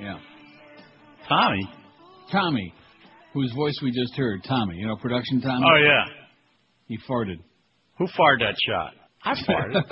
Yeah. Tommy. Tommy, whose voice we just heard. Tommy, you know, production Tommy. Oh yeah. He farted. Who fired that shot? I farted.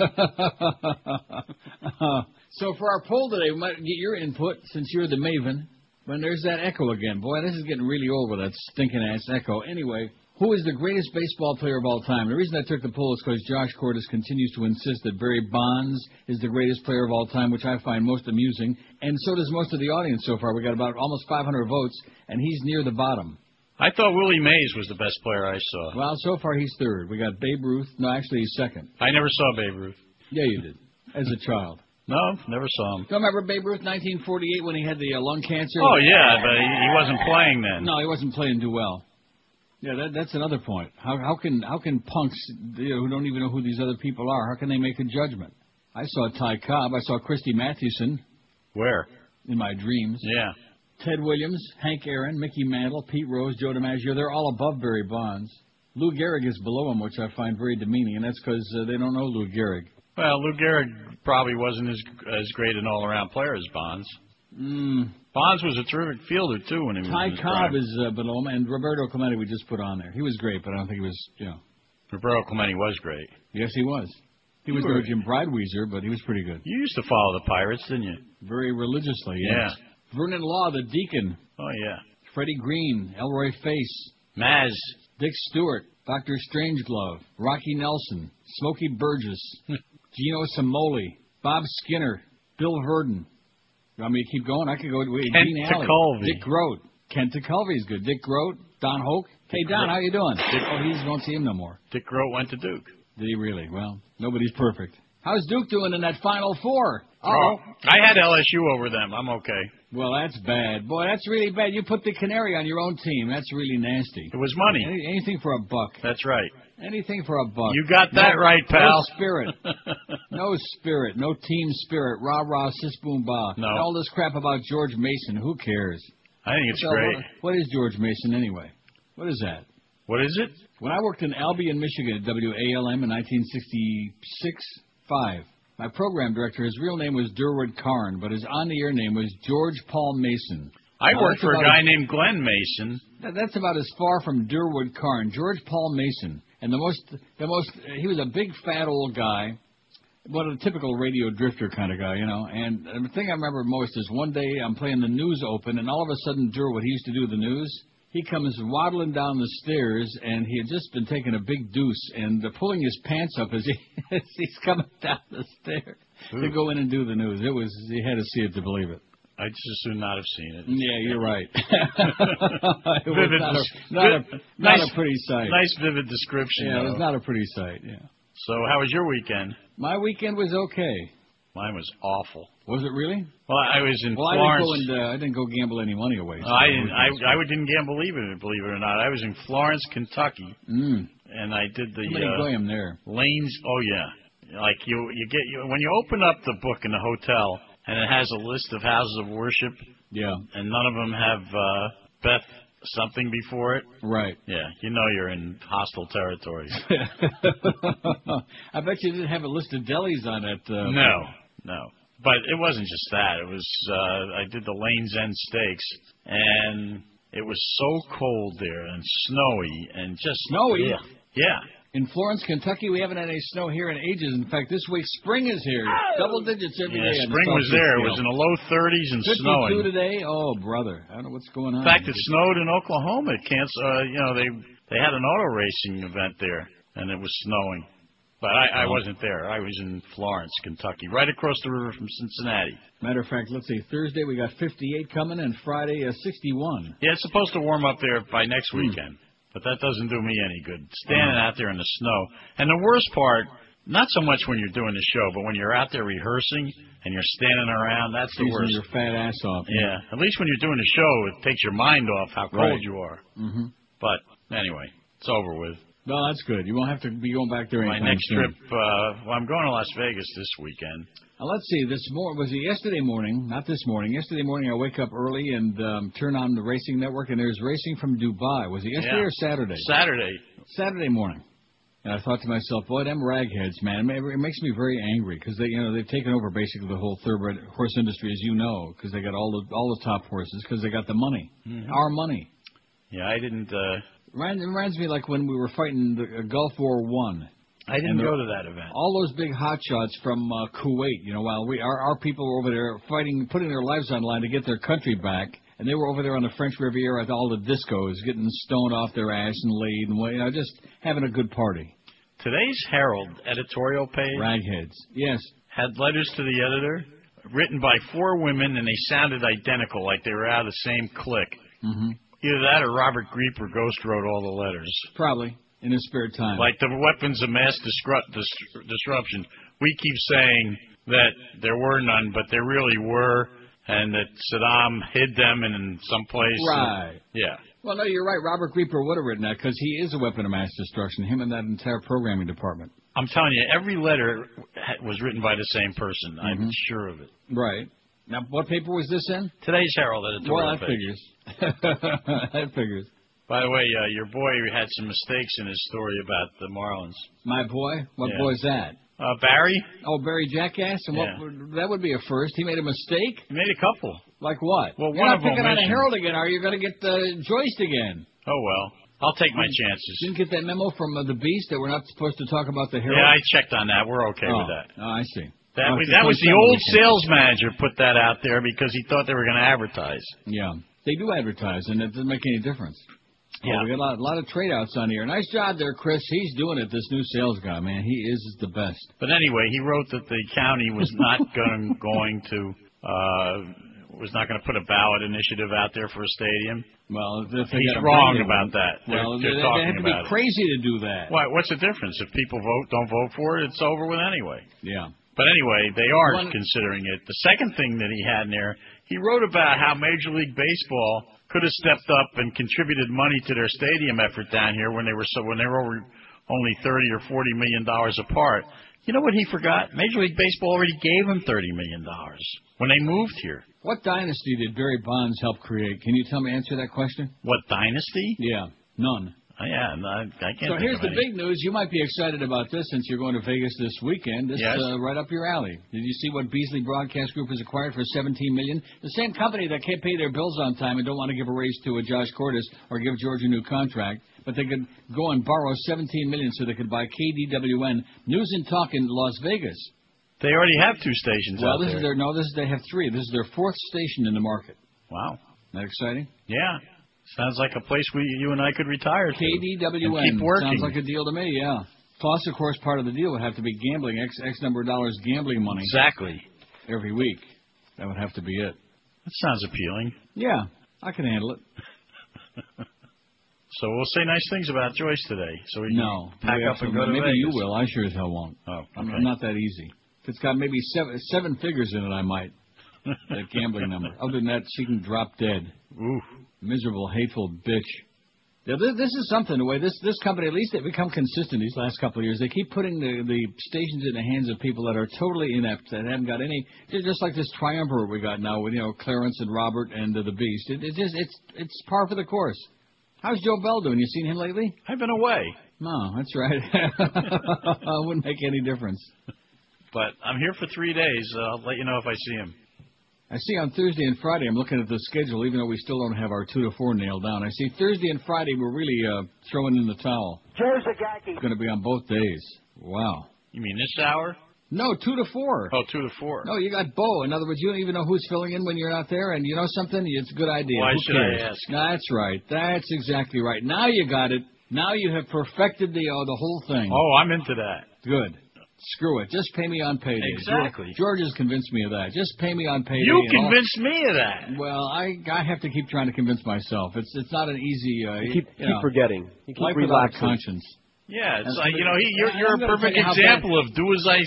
so for our poll today, we might get your input since you're the maven. When there's that echo again, boy, this is getting really old with that stinking ass echo. Anyway, who is the greatest baseball player of all time? The reason I took the poll is because Josh Cordes continues to insist that Barry Bonds is the greatest player of all time, which I find most amusing, and so does most of the audience so far. We got about almost 500 votes, and he's near the bottom. I thought Willie Mays was the best player I saw. Well, so far he's third. We got Babe Ruth. No, actually he's second. I never saw Babe Ruth. Yeah, you did. As a child. No, never saw him. Don't remember Babe Ruth, 1948, when he had the uh, lung cancer? Oh yeah, but he, he wasn't playing then. No, he wasn't playing too well. Yeah, that, that's another point. How, how can how can punks you know, who don't even know who these other people are? How can they make a judgment? I saw Ty Cobb. I saw Christy Mathewson. Where? In my dreams. Yeah. Ted Williams, Hank Aaron, Mickey Mantle, Pete Rose, Joe DiMaggio. They're all above Barry Bonds. Lou Gehrig is below him, which I find very demeaning, and that's because uh, they don't know Lou Gehrig. Well, Lou Gehrig probably wasn't as as great an all-around player as Bonds. Mm. Bonds was a terrific fielder too when he was. Ty Cobb is uh, below him, and Roberto Clemente we just put on there. He was great, but I don't think he was, you know. Roberto Clemente was great. Yes, he was. He You was no Jim Breidwieser, but he was pretty good. You used to follow the Pirates, didn't you? Very religiously, Yeah. Vernon Law, the Deacon. Oh yeah. Freddie Green, Elroy Face. Maz. Dick Stuart, Dr. Strangeglove, Rocky Nelson, Smokey Burgess, Gino Cimoli, Bob Skinner, Bill Virdon. You want me to keep going? I could go with Kent Gene Alley. Dick Groat. Kent Tekulve's good. Dick Groat, Don Hoak. Hey, Don, how you doing? Oh, he won't see him no more. Dick Groat went to Duke. Did he really? Well, nobody's perfect. How's Duke doing in that Final Four? Oh, I had LSU over them. I'm okay. Well, that's bad. Boy, that's really bad. You put the Canary on your own team. That's really nasty. It was money. Any, anything for a buck. That's right. Anything for a buck. You got that No- right, pal. No spirit. no spirit. No team spirit. Rah rah sis boom ba. No. And all this crap about George Mason. Who cares? I think it's So, great. what- what is George Mason anyway? What is that? What is it? When I worked in Albion, Michigan at WALM in 1966 5, my program director, his real name was Durwood Karn, but his on-the-air name was George Paul Mason. I Now, worked for a guy as- named Glenn Mason. that- That's about as far from Durwood Karn, George Paul Mason, and the most, the most. He was a big fat old guy, what a typical radio drifter kind of guy, you know. And the thing I remember most is one day I'm playing the news open, and all of a sudden Durwood, he used to do the news. He comes waddling down the stairs, and he had just been taking a big deuce and uh, pulling his pants up as, he, as he's coming down the stairs to go in and do the news. It was you had to see it to believe it. I just as soon not have seen it. Yeah, you're right. Vivid not, a, not, a, not nice- a pretty sight. Nice, vivid description. Yeah, it was not a pretty sight. Yeah. So, how was your weekend? My weekend was okay. Mine was awful. Was it really? Well, I was in Well, I Florence. didn't go and uh, I didn't go gamble any money away. so I didn't. I I didn't gamble believe it. Believe it or not, I was in Florence, Kentucky, Mm. and I did the many uh, there? lanes. Oh yeah, like you you get you when you open up the book in the hotel, and it has a list of houses of worship, Yeah. and none of them have uh, Beth something before it. Right. Yeah, you know you're in hostile territory. I bet you didn't have a list of delis on it. Uh, No, no. But it wasn't just that. It was uh, I did the Lane's End Stakes, and it was so cold there and snowy and just Snowy? Yeah. yeah. In Florence, Kentucky, we haven't had any snow here in ages. In fact, this week spring is here. Double digits every day. Yeah, the spring was there. It was in the low 30s and 52 snowing. today. Oh, brother, I don't know what's going on. In fact, it snowed in Oklahoma. It canceled. Uh, you know, they they had an auto racing event there, and it was snowing. But I, I Oh. wasn't there. I was in Florence, Kentucky, right across the river from Cincinnati. Matter of fact, let's see. Thursday we got 58 coming, and Friday uh, 61. Yeah, it's supposed to warm up there by next Hmm. weekend, but that doesn't do me any good. Standing out there in the snow, and the worst part, not so much when you're doing the show, but when you're out there rehearsing and you're standing around, that's the Freezing worst. your fat ass off. Yeah, at least when you're doing the show, it takes your mind off how cold Right. you are. Mm-hmm. But anyway, it's over with. No, that's good. You won't have to be going back there anytime My next soon. trip, uh, well, I'm going to Las Vegas this weekend. Now, let's see. This morning was it yesterday morning? Not this morning. Yesterday morning, I wake up early and um, turn on the racing network, and there's racing from Dubai. Was it yesterday Yeah. or Saturday? Saturday. Saturday morning. And I thought to myself, boy, them ragheads, man, it makes me very angry because they, you know, they've taken over basically the whole thoroughbred horse industry, as you know, because they got all the all the top horses because they got the money, Mhm. our money. Yeah, I didn't. uh Reminds, it reminds me like when we were fighting the uh, Gulf War One. I didn't go to that event. All those big hotshots from uh, Kuwait, you know, while we our our people were over there fighting, putting their lives on line to get their country back, and they were over there on the French Riviera at all the discos, getting stoned off their ass and laid, and you know, just having a good party. Today's Herald editorial page Ragheads, yes. had letters to the editor written by four women, and they sounded identical, like they were out of the same clique. hmm Either that or Robert Grieper ghost wrote all the letters. Probably in his spare time. Like the weapons of mass disrupt, dis- disruption. We keep saying that there were none, but there really were, and that Saddam hid them in some place. right. Yeah. Well, no, you're right. Robert Grieper would have written that because he is a weapon of mass destruction. Him and that entire programming department. I'm telling you, every letter was written by the same person. I'm Mhm. sure of it. Right. Now, what paper was this in? Today's Herald editorial Well, that figures. that figures. By the way, uh, your boy had some mistakes in his story about the Marlins. My boy? What Yeah. boy's that? Uh, Barry, Oh, Barry Jackass? And what? Yeah. That would be a first. He made a mistake? he made a couple. Like what? Well, You're one not of them picking on the Herald again, are you? Going to get uh, joiced again. Oh well, I'll take my chances. Didn't get that memo from uh, the Beast that we're not supposed to talk about the Herald? Yeah, I checked on that. We're okay oh. with that. Oh, I see. That Oh, was that was the old sales manager put that out there because he thought they were going to advertise. Yeah. They do advertise, and it doesn't make any difference. Yeah. Oh, we got a lot, a lot of trade outs on here. Nice job there, Chris. He's doing it, this new sales guy, man. He is the best. But anyway, he wrote that the county was not going going to uh was not going to put a ballot initiative out there for a stadium. Well, if they He's wrong about that. They're, Well, they're they, have to be about it. crazy to do that. Why? What's the difference? If people vote, don't vote for it, it's over with anyway. Yeah. But anyway, they are One- considering it. The second thing that he had in there, he wrote about how Major League Baseball could have stepped up and contributed money to their stadium effort down here when they were so when they were over only thirty or forty million dollars apart. You know what he forgot? Major League Baseball already gave him thirty million dollars when they moved here. What dynasty did Barry Bonds help create? Can you tell me answer that question? What dynasty? Yeah, none. Oh, yeah, no, I, I can't. So here's the any. big news. You might be excited about this since you're going to Vegas this weekend. This Yes. is uh, right up your alley. Did you see what Beasley Broadcast Group has acquired for 17 million? The same company that can't pay their bills on time and don't want to give a raise to a Josh Cordes or give George a new contract, but they could go and borrow 17 million so they could buy KDWN News and Talk in Las Vegas. They already have two stations Well, this there. is their no. This is they have three. This is their fourth station in the market. wow. Isn't that exciting? Yeah. Sounds like a place we you and I could retire to. KDWN And keep working. sounds like a deal to me. Yeah. Plus, of course, part of the deal would have to be gambling X X number of dollars gambling money Exactly. every week. That would have to be it. That sounds appealing. Yeah, I can handle it. So we'll say nice things about Joyce today. So we No, can pack up and go to maybe Vegas. you will. I sure as hell won't. Oh, I'm, okay. I'm not that easy. If it's got maybe seven seven figures in it, I might. That gambling number. Other than that, she can drop dead. Ooh. Miserable, hateful bitch. Yeah, this, this is something. The way this this company, at least they've become consistent these last couple of years. They keep putting the the stations in the hands of people that are totally inept, that haven't got any. Just like this triumvirate we got now with you know Clarence and Robert and uh, the Beast. It, it just it's it's par for the course. How's Joe Bell doing? You seen him lately? I've been away, No, that's right. Wouldn't make any difference. but I'm here for three days. I'll let you know if I see him. I see on Thursday and Friday, I'm looking at the schedule, even though we still don't have our two to four nailed down. I see Thursday and Friday, we're really uh, throwing in the towel. Joe Zagacki. It's going to be on both days. Wow. You mean this hour? No, two to four. Oh, two to four. No, you got Bo. In other words, you don't even know who's filling in when you're not there, and you know something? It's a good idea. Why Who should I ask? That's right. That's exactly right. Now you got it. Now you have perfected the uh, the whole thing. Oh, I'm into that. Good. Screw it. Just pay me on payday. Exactly. George has convinced me of that. Just pay me on payday. You and all- convinced me of that. Well, I I have to keep trying to convince myself. It's it's not an easy. Uh, You keep you keep know, forgetting. You keep life without relaxing. conscience. Yeah, it's like you know, he, you're you're a perfect tell you how example of do as I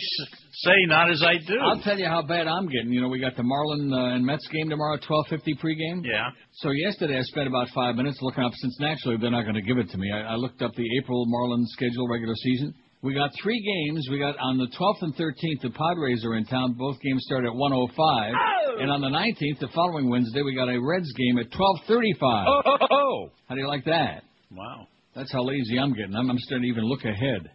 say, not as I do. I'll tell you how bad I'm getting. You know, we got the Marlin uh, and Mets game tomorrow, 12:50 pregame. yeah. So yesterday I spent about five minutes looking up, since naturally they're not going to give it to me. I, I looked up the April Marlin schedule regular season. We got three games. We got on the 12th and 13th, the Padres are in town. Both games start at 1:05. And on the 19th, the following Wednesday, we got a Reds game at 12:35. Oh, oh, oh. How do you like that? Wow. That's how lazy I'm getting. I'm, I'm starting to even look ahead.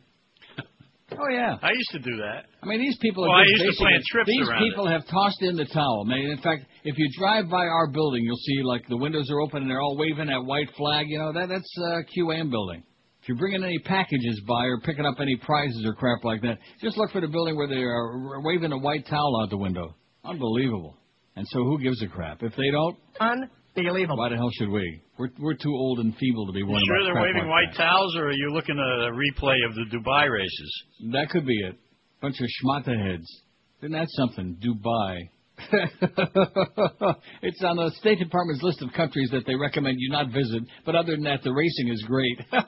Oh yeah. I used to do that. I mean, these people. Well, are I just used to plan trips These around people have tossed in the towel. I mean, in fact, if you drive by our building, you'll see like the windows are open and they're all waving that white flag. You know that that's uh, QAM building. If you're bringing any packages by or picking up any prizes or crap like that, just look for the building where they are waving a white towel out the window. Unbelievable. And so, who gives a crap? If they don't, Unbelievable. why the hell should we? We're we're too old and feeble to be You worrying sure about they're crap waving like white towels, or are you looking at a replay of the Dubai races? that. That could be it. Bunch of schmata heads. Isn't that something? Dubai. it's on the State Department's list of countries that they recommend you not visit. But other than that, the racing is great.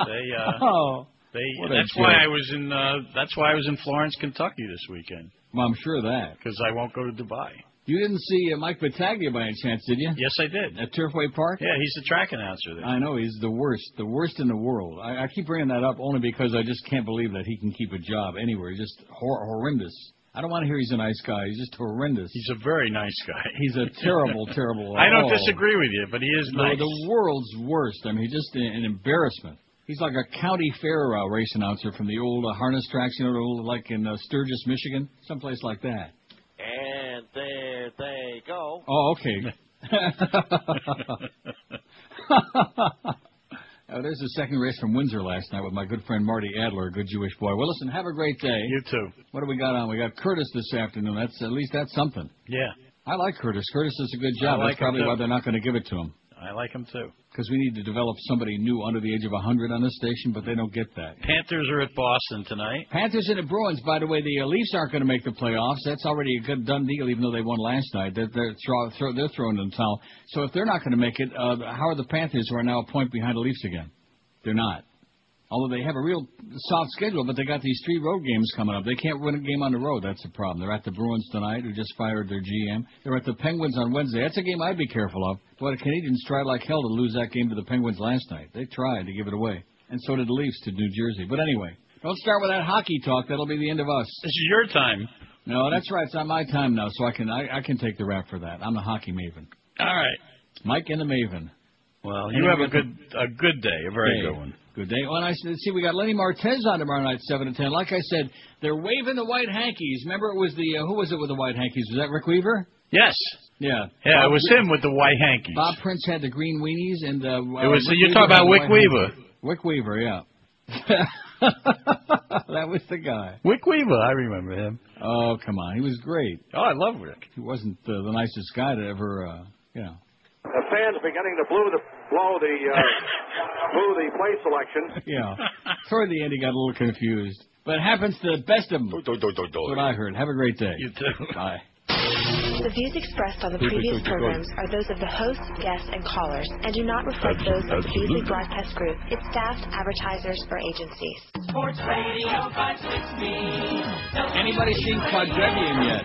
They, uh, oh, they. That's why joke. I was in. Uh, that's why I was in Florence, Kentucky this weekend well, I'm sure of that. because I won't go to Dubai. You didn't see uh, Mike Battaglia by any chance, did you? Yes, I did. At Turfway Park? Yeah, he's the track announcer there. I know he's the worst, the worst in the world. I, I keep bringing that up only because I just can't believe that he can keep a job anywhere. He's just hor- horrendous. I don't want to hear he's a nice guy. He's just horrendous. He's a very nice guy. He's a terrible, terrible. I don't oh. disagree with you, but he is No, nice. the world's worst. I mean, he's just an, an embarrassment. He's like a county fair uh, race announcer from the old uh, harness tracks, you know, the old, like in uh, Sturgis, Michigan, someplace like that. And there they go. Oh, okay. oh, there's the second race from Windsor last night with my good friend Marty Adler, a good Jewish boy. Well, listen, have a great day. you too. What do we got on? We got Curtis this afternoon. That's at least that's something. Yeah, I like Curtis. Curtis does a good job. Like that's probably why they're not going to give it to him. I like him too. Because we need to develop somebody new under the age of 100 on this station, but they don't get that. Panthers are at Boston tonight. Panthers and the Bruins, by the way, the Leafs aren't going to make the playoffs. That's already a good done deal, even though they won last night. They're, they're, throw, throw, they're throwing in the towel. So if they're not going to make it, uh, how are the Panthers, who are now a point behind the Leafs again? They're not. Although they have a real soft schedule, but they got these three road games coming up. They can't win a game on the road. That's the problem. They're at the Bruins tonight, who just fired their GM. They're at the Penguins on Wednesday. That's a game I'd be careful of. Boy, the Canadians tried like hell to lose that game to the Penguins last night. They tried to give it away, and so did the Leafs to New Jersey. But anyway, don't start with that hockey talk. That'll be the end of us. This is your time. No, that's right. It's not my time now, so I can I, I can take the rap for that. I'm the hockey maven, All right. Mike and the Maven. Well, you have a good a good day, a very Day. good one. Good day. Well, I said, see, we got Lenny Martez on tomorrow night, seven to ten. Like I said, they're waving the white hankies. Remember, it was the uh, who was it with the white hankies? Was that Rick Weaver? Yes. Yeah. Yeah, Bob it was him with the white hankies. Bob Prince had the green weenies, and uh, It was- Rick you're talking about Wick Weaver. hankies. Wick Weaver, yeah. that was the guy. Wick Weaver, I remember him. Oh, come on, he was great. Oh, I love Rick. He wasn't uh, the nicest guy to ever, uh, you know. The fans beginning to blow the blow the uh, blow the play selection. Yeah. Toward the end, he got a little confused. But it happens to the best of them. That's what I heard. Have a great day. You too. Bye. The views expressed on the previous programs are those of the hosts, guests, and callers, and do not reflect those of the Beasley Broadcast Group, its staff, advertisers, or agencies. Anybody seen Quadrivium yet?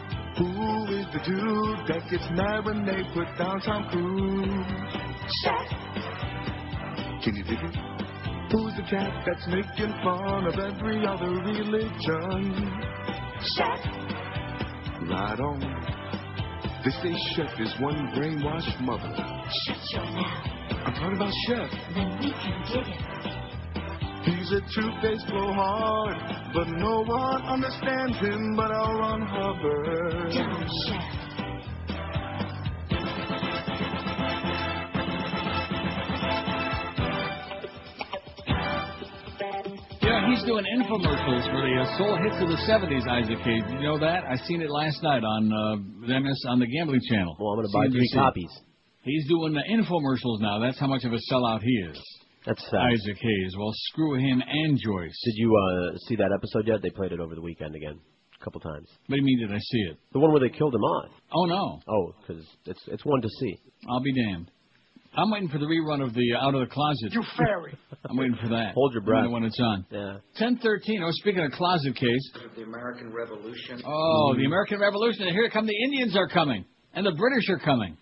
Who is the dude that gets mad when they put down Tom Cruise? Can you dig it? Who's the cat that's making fun of every other religion? Right on. They say Chef is one brainwashed mother. Shut your mouth. I'm talking about Chef. Then we can dig it. He's a two-faced blowhard, but no one understands him but L. Ron Hubbard. Dumb chef. Yeah, he's doing infomercials for the uh, soul hits of the 70s, Isaac Hayes. You know that? I seen it last night on uh, MS on the Gambling Channel. Well, I'm going to buy three copies. He's doing the infomercials now. That's how much of a sellout he is. That's uh, Isaac Hayes. Well, screw him and Joyce. Did you uh, see that episode yet? They played it over the weekend again, a couple times. What do you mean did I see it? The one where they killed him off. Oh, no. Oh, because it's it's one to see. I'll be damned. I'm waiting for the rerun of the uh, Out of the Closet. You fairy. I'm waiting for that. Hold your breath. When it's on. Yeah. 1013. Oh, speaking of closet case. The American Revolution. Oh, the American Revolution. And here come the Indians are coming. And the British are coming.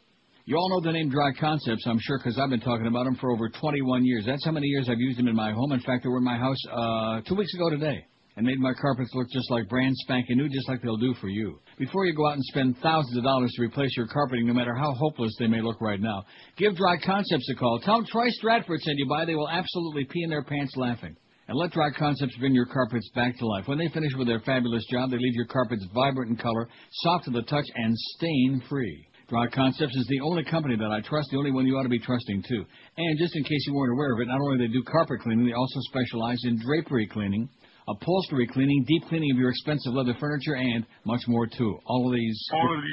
You all know the name Dry Concepts, I'm sure, because I've been talking about them for over 21 years. That's how many years I've used them in my home. In fact, they were in my house uh, two weeks ago today and made my carpets look just like brand spanking new, just like they'll do for you. Before you go out and spend thousands of dollars to replace your carpeting, no matter how hopeless they may look right now, give Dry Concepts a call. Tell them Troy Stratford sent you by. They will absolutely pee in their pants laughing. And let Dry Concepts bring your carpets back to life. When they finish with their fabulous job, they leave your carpets vibrant in color, soft to the touch, and stain-free. Dry Concepts is the only company that I trust, the only one you ought to be trusting too. And just in case you weren't aware of it, not only do they do carpet cleaning, they also specialize in drapery cleaning, upholstery cleaning, deep cleaning of your expensive leather furniture, and much more too. All of these.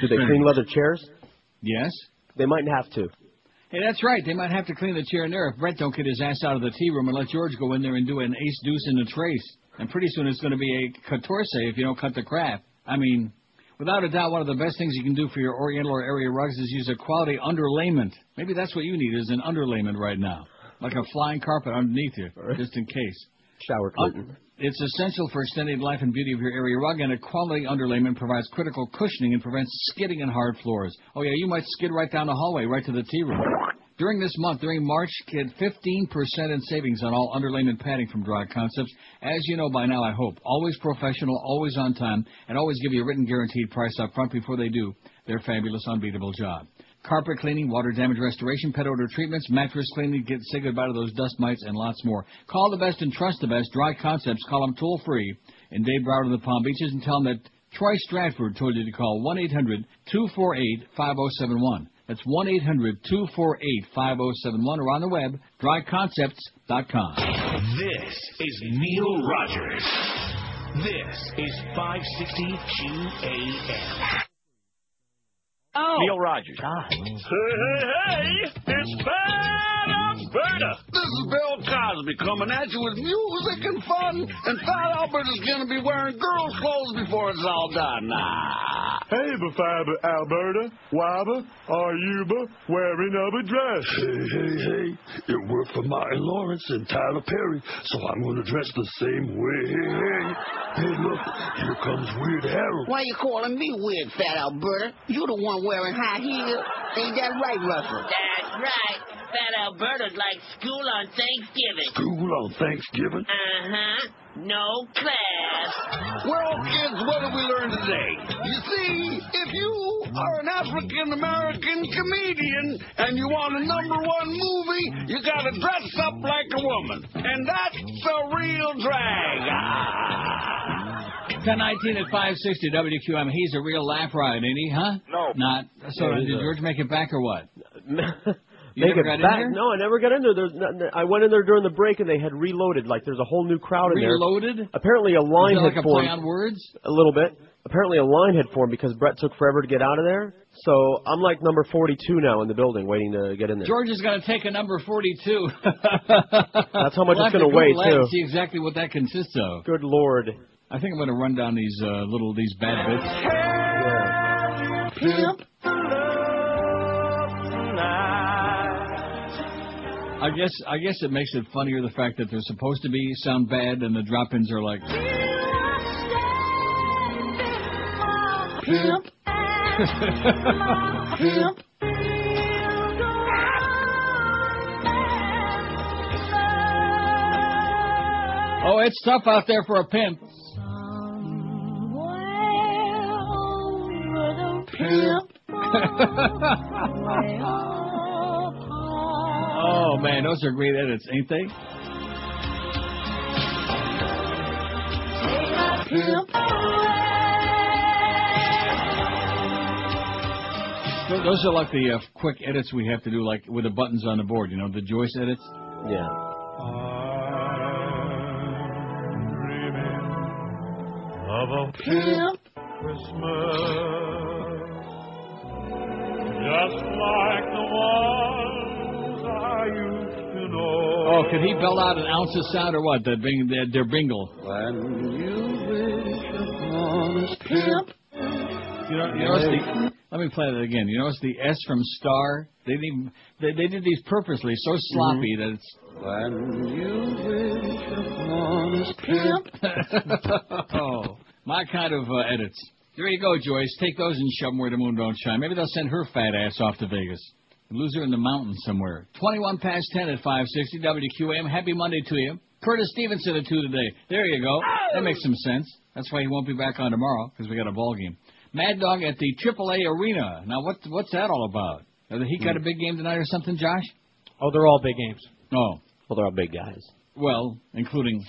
Do they clean leather chairs? Yes. They might have to. Hey, that's right. They might have to clean the chair in there if Brett don't get his ass out of the tea room and let George go in there and do an ace deuce in the trace. And pretty soon it's going to be a catorce if you don't cut the crap. I mean, without a doubt, one of the best things you can do for your Oriental or area rugs is use a quality underlayment. Maybe that's what you need is an underlayment right now, like a flying carpet underneath you, just in case. Shower curtain. It's essential for extending life and beauty of your area rug, and a quality underlayment provides critical cushioning and prevents skidding in hard floors. Oh yeah, you might skid right down the hallway, right to the tea room. During this month, during March, get 15% in savings on all underlayment padding from Dry Concepts. As you know by now, I hope. Always professional, always on time, and always give you a written guaranteed price up front before they do their fabulous, unbeatable job. Carpet cleaning, water damage restoration, pet odor treatments, mattress cleaning, get say goodbye to those dust mites, and lots more. Call the best and trust the best. Dry Concepts. Call them toll free in Dade Broward of the Palm Beaches and tell them that Troy Stratford told you to call 1 800 248 5071. That's 1 800 248 5071 or on the web, dryconcepts.com. This is Neil Rogers. This is 560 QAM. Neil Rogers. Hey, hey, hey! It's Fat Alberta! This is Bill Cosby coming at you with music and fun, and Fat Alberta's gonna be wearing girls' clothes before it's all done. Ah. Hey, Bafaba Alberta, Waba, are you wearing a dress? Hey, hey, hey, it worked for Martin Lawrence and Tyler Perry, so I'm gonna dress the same way. Hey, hey, hey, look, here comes Weird Harold. Why you calling me weird, Fat Alberta? You the one wearing high heels. Ain't that right, Russell? That's right. Fat Alberta's like school on Thanksgiving. School on Thanksgiving? Uh-huh. No class. Well, kids, what did we learn today? You see, if you are an African American comedian and you want a number one movie, you gotta dress up like a woman. And that's a real drag. Ah. 1019 at 560 WQM. He's a real lap ride, ain't he, huh? No. Not. So Yeah, he's did a- George make it back or what? You Make never it got in back? there? No, I never got in there. There's not, I went in there during the break and they had reloaded. Like there's a whole new crowd in there. Reloaded? Apparently a line Is that had like a formed. play on words? A little bit. Apparently a line had formed because Brett took forever to get out of there. So I'm like number 42 now in the building, waiting to get in there. George is going to take a number 42. That's how much We'll it's going to weigh Google too. See exactly what that consists of. Good lord. I think I'm going to run down these uh, little these bad bits. Pimp. I guess I guess it makes it funnier the fact that they're supposed to be sound bad and the drop-ins are like. Pimp. Pimp. Oh, it's tough out there for a pimp. Pimp. oh man, those are great edits, ain't they? Pimp. Those are like the uh, quick edits we have to do, like with the buttons on the board. You know, the Joyce edits. Yeah. Of a Pimp. Christmas, just like the ones I used to know. Oh, could he belt out an ounce of sound or what? The bing, their, their bingle. When you wish upon a Pimp. You know, you notice the Let me play that again. You notice the S from star? They didn't even, they, they did these purposely, so sloppy that it's. When you wish upon a pimp. oh, my kind of uh, edits. There you go, Joyce. Take those and shove them where the moon don't shine. Maybe they'll send her fat ass off to Vegas. Lose her in the mountains somewhere. 21 past 10 at 560 WQAM. Happy Monday to you. Curtis Stevenson at 2 today. There you go. That makes some sense. That's why he won't be back on tomorrow, because we got a ball game. Mad Dog at the AAA Arena. Now, what, what's that all about? Have he got a big game tonight or something, Josh? Oh, they're all big games. Oh. Well, they're all big guys. Well, including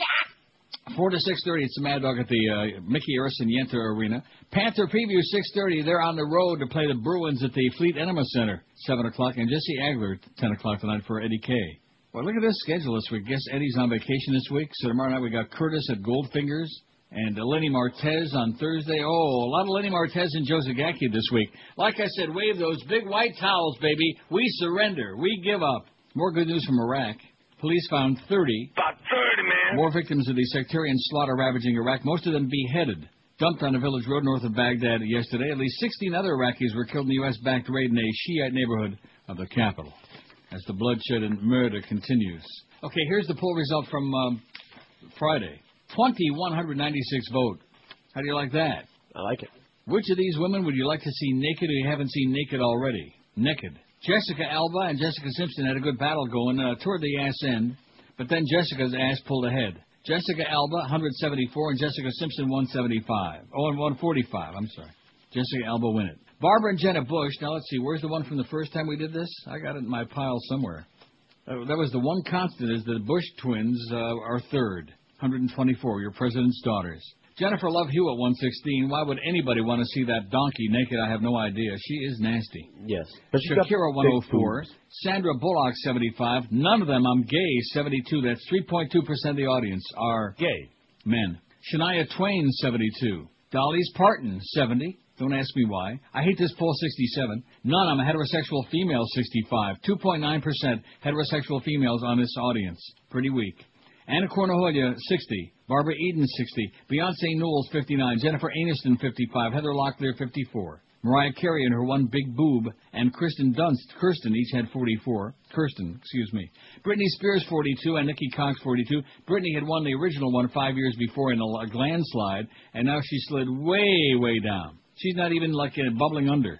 four to six thirty. It's the Mad Dog at the uh, Mickey Erson Yenta Arena. Panther preview six thirty. They're on the road to play the Bruins at the Fleet Enema Center seven o'clock, and Jesse Agler ten o'clock tonight for Eddie K. Well, look at this schedule this week. Guess Eddie's on vacation this week, so tomorrow night we got Curtis at Goldfingers. And Lenny Martez on Thursday. Oh, a lot of Lenny Martez and Joe Zagacki this week. Like I said, wave those big white towels, baby. We surrender. We give up. More good news from Iraq. Police found 30 About 30, man. More victims of the sectarian slaughter ravaging Iraq, most of them beheaded. Dumped on a village road north of Baghdad yesterday. At least 16 other Iraqis were killed in the U.S. backed raid in a Shiite neighborhood of the capital. As the bloodshed and murder continues. Okay, here's the poll result from um, Friday 2,196 vote. How do you like that? I like it. Which of these women would you like to see naked or you haven't seen naked already? Naked. Jessica Alba and Jessica Simpson had a good battle going uh, toward the ass end, but then Jessica's ass pulled ahead. Jessica Alba 174 and Jessica Simpson 175. Oh, and 145. I'm sorry. Jessica Alba win it. Barbara and Jenna Bush. Now let's see. Where's the one from the first time we did this? I got it in my pile somewhere. Uh, that was the one constant is the Bush twins uh, are third. 124. Your president's daughters. Jennifer Love Hewitt 116. Why would anybody want to see that donkey naked? I have no idea. She is nasty. Yes. But Shakira 104. Sandra Bullock 75. None of them. I'm gay 72. That's 3.2% of the audience are gay men. Shania Twain 72. Dolly's Parton 70. Don't ask me why. I hate this poll 67. None. I'm a heterosexual female 65. 2.9% heterosexual females on this audience. Pretty weak. Anna Cornaholia, 60. Barbara Eden, 60. Beyonce Knowles, 59. Jennifer Aniston, 55. Heather Locklear, 54. Mariah Carey and her one big boob, and Kristen Dunst, Kirsten, each had 44. Kirsten, excuse me. Britney Spears, 42, and Nikki Cox, 42. Britney had won the original one five years before in a gland slide, and now she slid way, way down. She's not even like uh, bubbling under.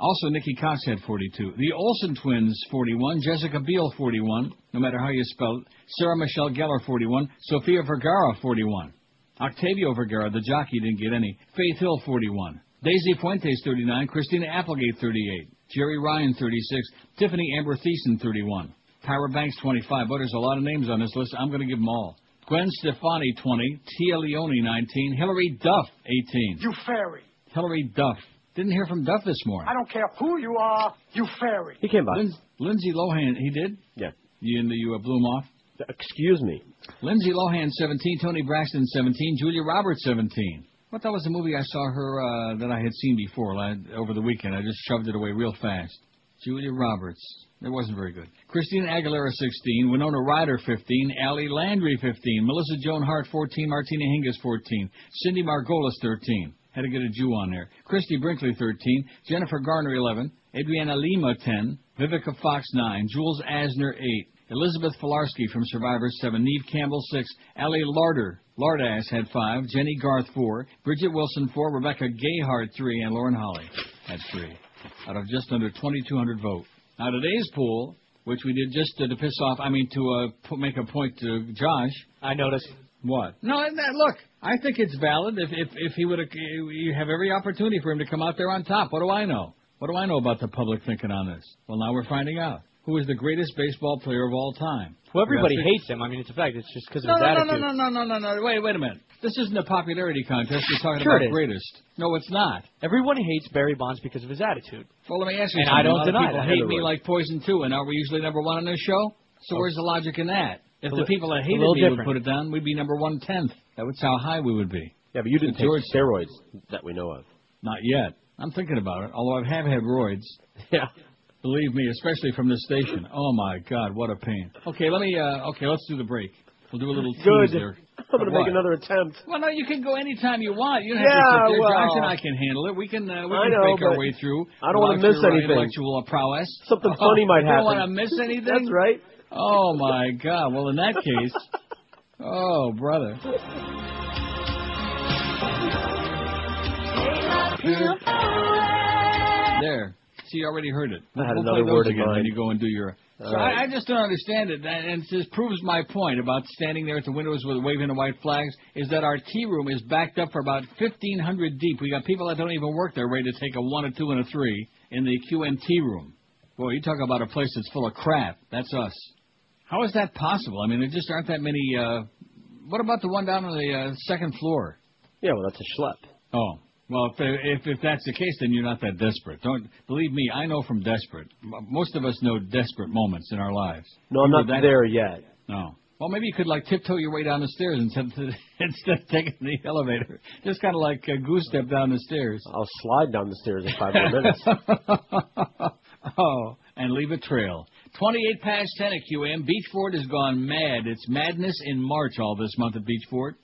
Also, Nikki Cox had 42. The Olsen twins, 41. Jessica Biel, 41. No matter how you spell it. Sarah Michelle Gellar, 41. Sofia Vergara, 41. Octavio Vergara, the jockey, didn't get any. Faith Hill, 41. Daisy Fuentes, 39. Christina Applegate, 38. Jeri Ryan, 36. Tiffany Amber Thiessen, 31. Tyra Banks, 25. But there's a lot of names on this list. I'm going to give them all. Gwen Stefani, 20. Téa Leoni, 19. Hilary Duff, 18. You fairy. Hilary Duff. Didn't hear from Duff this morning. I don't care who you are, you fairy. He came by. Lin- Lindsay Lohan, he did? Yeah. You, and the you uh, blew him off? Excuse me. Lindsay Lohan, 17. Toni Braxton, 17. Julia Roberts, 17. What that was a movie I saw her uh, that I had seen before like, over the weekend. I just shoved it away real fast. Julia Roberts. It wasn't very good. Christina Aguilera, 16. Winona Ryder, 15. Ali Landry, 15. Melissa Joan Hart, 14. Martina Hingis, 14. Cindy Margolis, 13. Had to get a Jew on there. Christie Brinkley, 13. Jennifer Garner, 11. Adriana Lima, 10. Vivica Fox, 9. Jules Asner, 8. Elizabeth Filarski from Survivor, 7. Neve Campbell, 6. Allie Larder, Lardass had 5. Jennie Garth, 4. Bridget Wilson, 4. Rebecca Gayhart, 3. And Lauren Holly had 3. Out of just under 2,200 vote. Now, today's pool, which we did just to, to piss off, I mean, to uh, pu- make a point to Josh. I noticed. What? No, and that, look, I think it's valid. If if if he would, you have every opportunity for him to come out there on top. What do I know? What do I know about the public thinking on this? Well, now we're finding out who is the greatest baseball player of all time. Well, everybody hates him. I mean, it's a fact. It's just because of No, his no, no, attitude. no, no, no, no, no, no. Wait, wait a minute. This isn't a popularity contest. We're talking Sure about greatest. No, it's not. Everyone hates Barry Bonds because of his attitude. Well, let me ask you And something. I don't deny people that. hate me like poison too, and are we usually number one on this show? So Oh. where's the logic in that? If the people that hated me would put it down, we'd be number one tenth. That's how high we would be. Yeah, but you didn't take steroids that we know of. Not yet. I'm thinking about it. Although I have had roids. Yeah. Believe me, especially from this station. Oh my God, what a pain. Okay, let me. Uh, okay, let's do the break. We'll do a little tease Good. I'm going to What? make another attempt. Well, no, you can go anytime you want. You don't Yeah, have to sit there. well- Josh and I can handle it. We can uh, we can know, fake our way through. I don't wanna miss your, uh, anything. Intellectual prowess. Something funny might you happen. don't want to miss anything. That's right. Oh my God! Well, in that case, oh brother. There. See, you already heard it. I had we'll another word again when you go and do your. So right. I, I just don't understand it, and it just proves my point about standing there at the windows with waving the white flags. Is that our tea room is backed up for about fifteen hundred deep. We got people that don't even work there ready to take a one, a two, and a three in the QNT room. Boy, you talk about a place that's full of crap. That's us. How is that possible? I mean, there just aren't that many. Uh, what about the one down on the uh, second floor? Yeah, well, that's a schlep. Oh, well, if, if if that's the case, then you're not that desperate. Don't believe me. I know from desperate. Most of us know desperate moments in our lives. No, I'm You not that- there yet. No. Well, maybe you could like tiptoe your way down the stairs instead of, instead of taking the elevator. Just kind of like a goose step down the stairs. I'll slide down the stairs in five more minutes. oh, and leave a trail. 28 past 10 at QM. Beach Ford has gone mad. It's madness in March all this month at Beach Ford.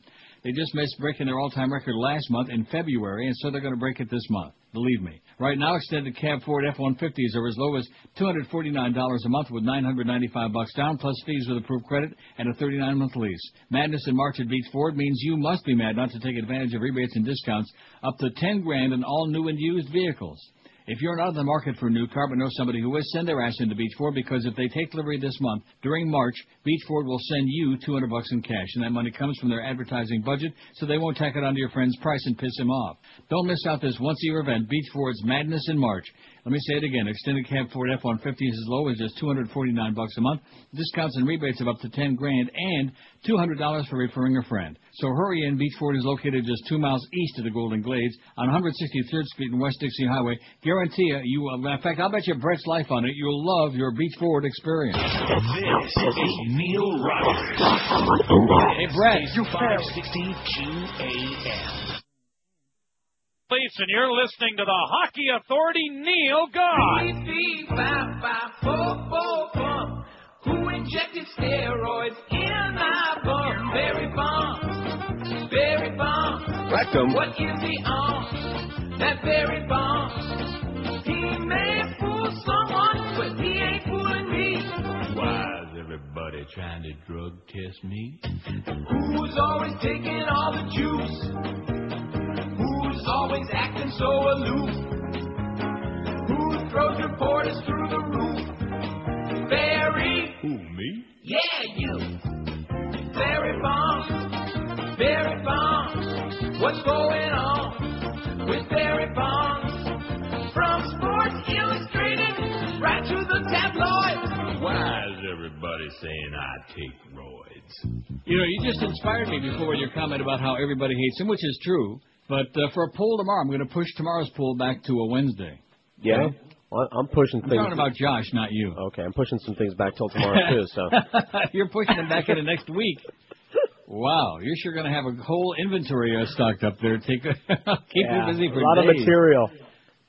They just missed breaking their all-time record last month in February, and so they're going to break it this month. Believe me. Right now, extended cab Ford F-150s are as low as $249 a month with 995 bucks down, plus fees with approved credit and a 39-month lease. Madness in March at Beach Ford means you must be mad not to take advantage of rebates and discounts up to 10 grand in all new and used vehicles. If you're not in the market for a new car but know somebody who is, send their ass into Beach Ford because if they take delivery this month, during March, Beach Ford will send you 200 bucks in cash, and that money comes from their advertising budget, so they won't tack it onto your friend's price and piss him off. Don't miss out this once-a-year event, Beach Ford's Madness in March. Let me say it again: extended cab Ford F-150 is as low as just 249 bucks a month, discounts and rebates of up to 10 grand, and $200 for referring a friend. So hurry in. Beach Ford is located just two miles east of the Golden Glades on 163rd Street and West Dixie Highway. Guarantee you, you will, in fact, I'll bet you Brett's life on it. You'll love your Beach Ford experience. This is Neil Rogers. Hey, Brett. You 560 QAM. Police, and you're listening to the Hockey Authority, Neil God. Who injected steroids in my bum? Barry Bonds. Barry Bonds. Rectum. What is he on? That Barry Bonds. He may fool someone, but he ain't fooling me. Why's everybody trying to drug test me? Who's always taking all the juice? Who's always acting so aloof? Who throws reporters through the roof? Barry. Who, me? Yeah, you. Barry Bonds. Barry Bonds. What's going on with Barry Bonds? From Sports Illustrated right to the tabloids. Why is everybody saying I take roids? You know, you just inspired me before with your comment about how everybody hates him, which is true. But uh, for a poll tomorrow, I'm going to push tomorrow's poll back to a Wednesday. Yeah? Well, I'm pushing things. I'm things. talking about Josh, not you. Okay, I'm pushing some things back till tomorrow too. So You're pushing them back into next week. Wow, you're sure going to have a whole inventory stocked up there. Take a, keep Yeah, you busy for a lot of material.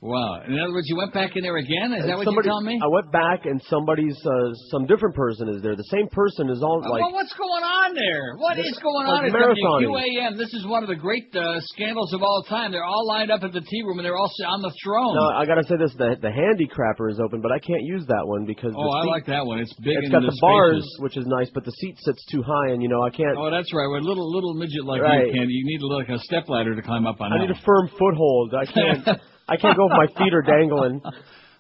Wow. In other words, you went back in there again. Is that what Somebody- you're telling me? I went back and somebody's uh, some different person is there. The same person is all Uh, like well, what's going on there? What This- is going like on at marathoning. WQAM? This is one of the great uh, scandals of all time. They're all lined up at the tea room and they're all on the throne. No, I gotta say this: the the handicrapper is open, but I can't use that one because oh, the I like that one. It's big It's got the the bars, which is nice, but the seat sits too high, and you know I can't. Oh, that's right. With a little little midget like Right. you can, you need like a stepladder to climb up on. It. I need a firm foothold. I can't. I can't go if my feet are dangling.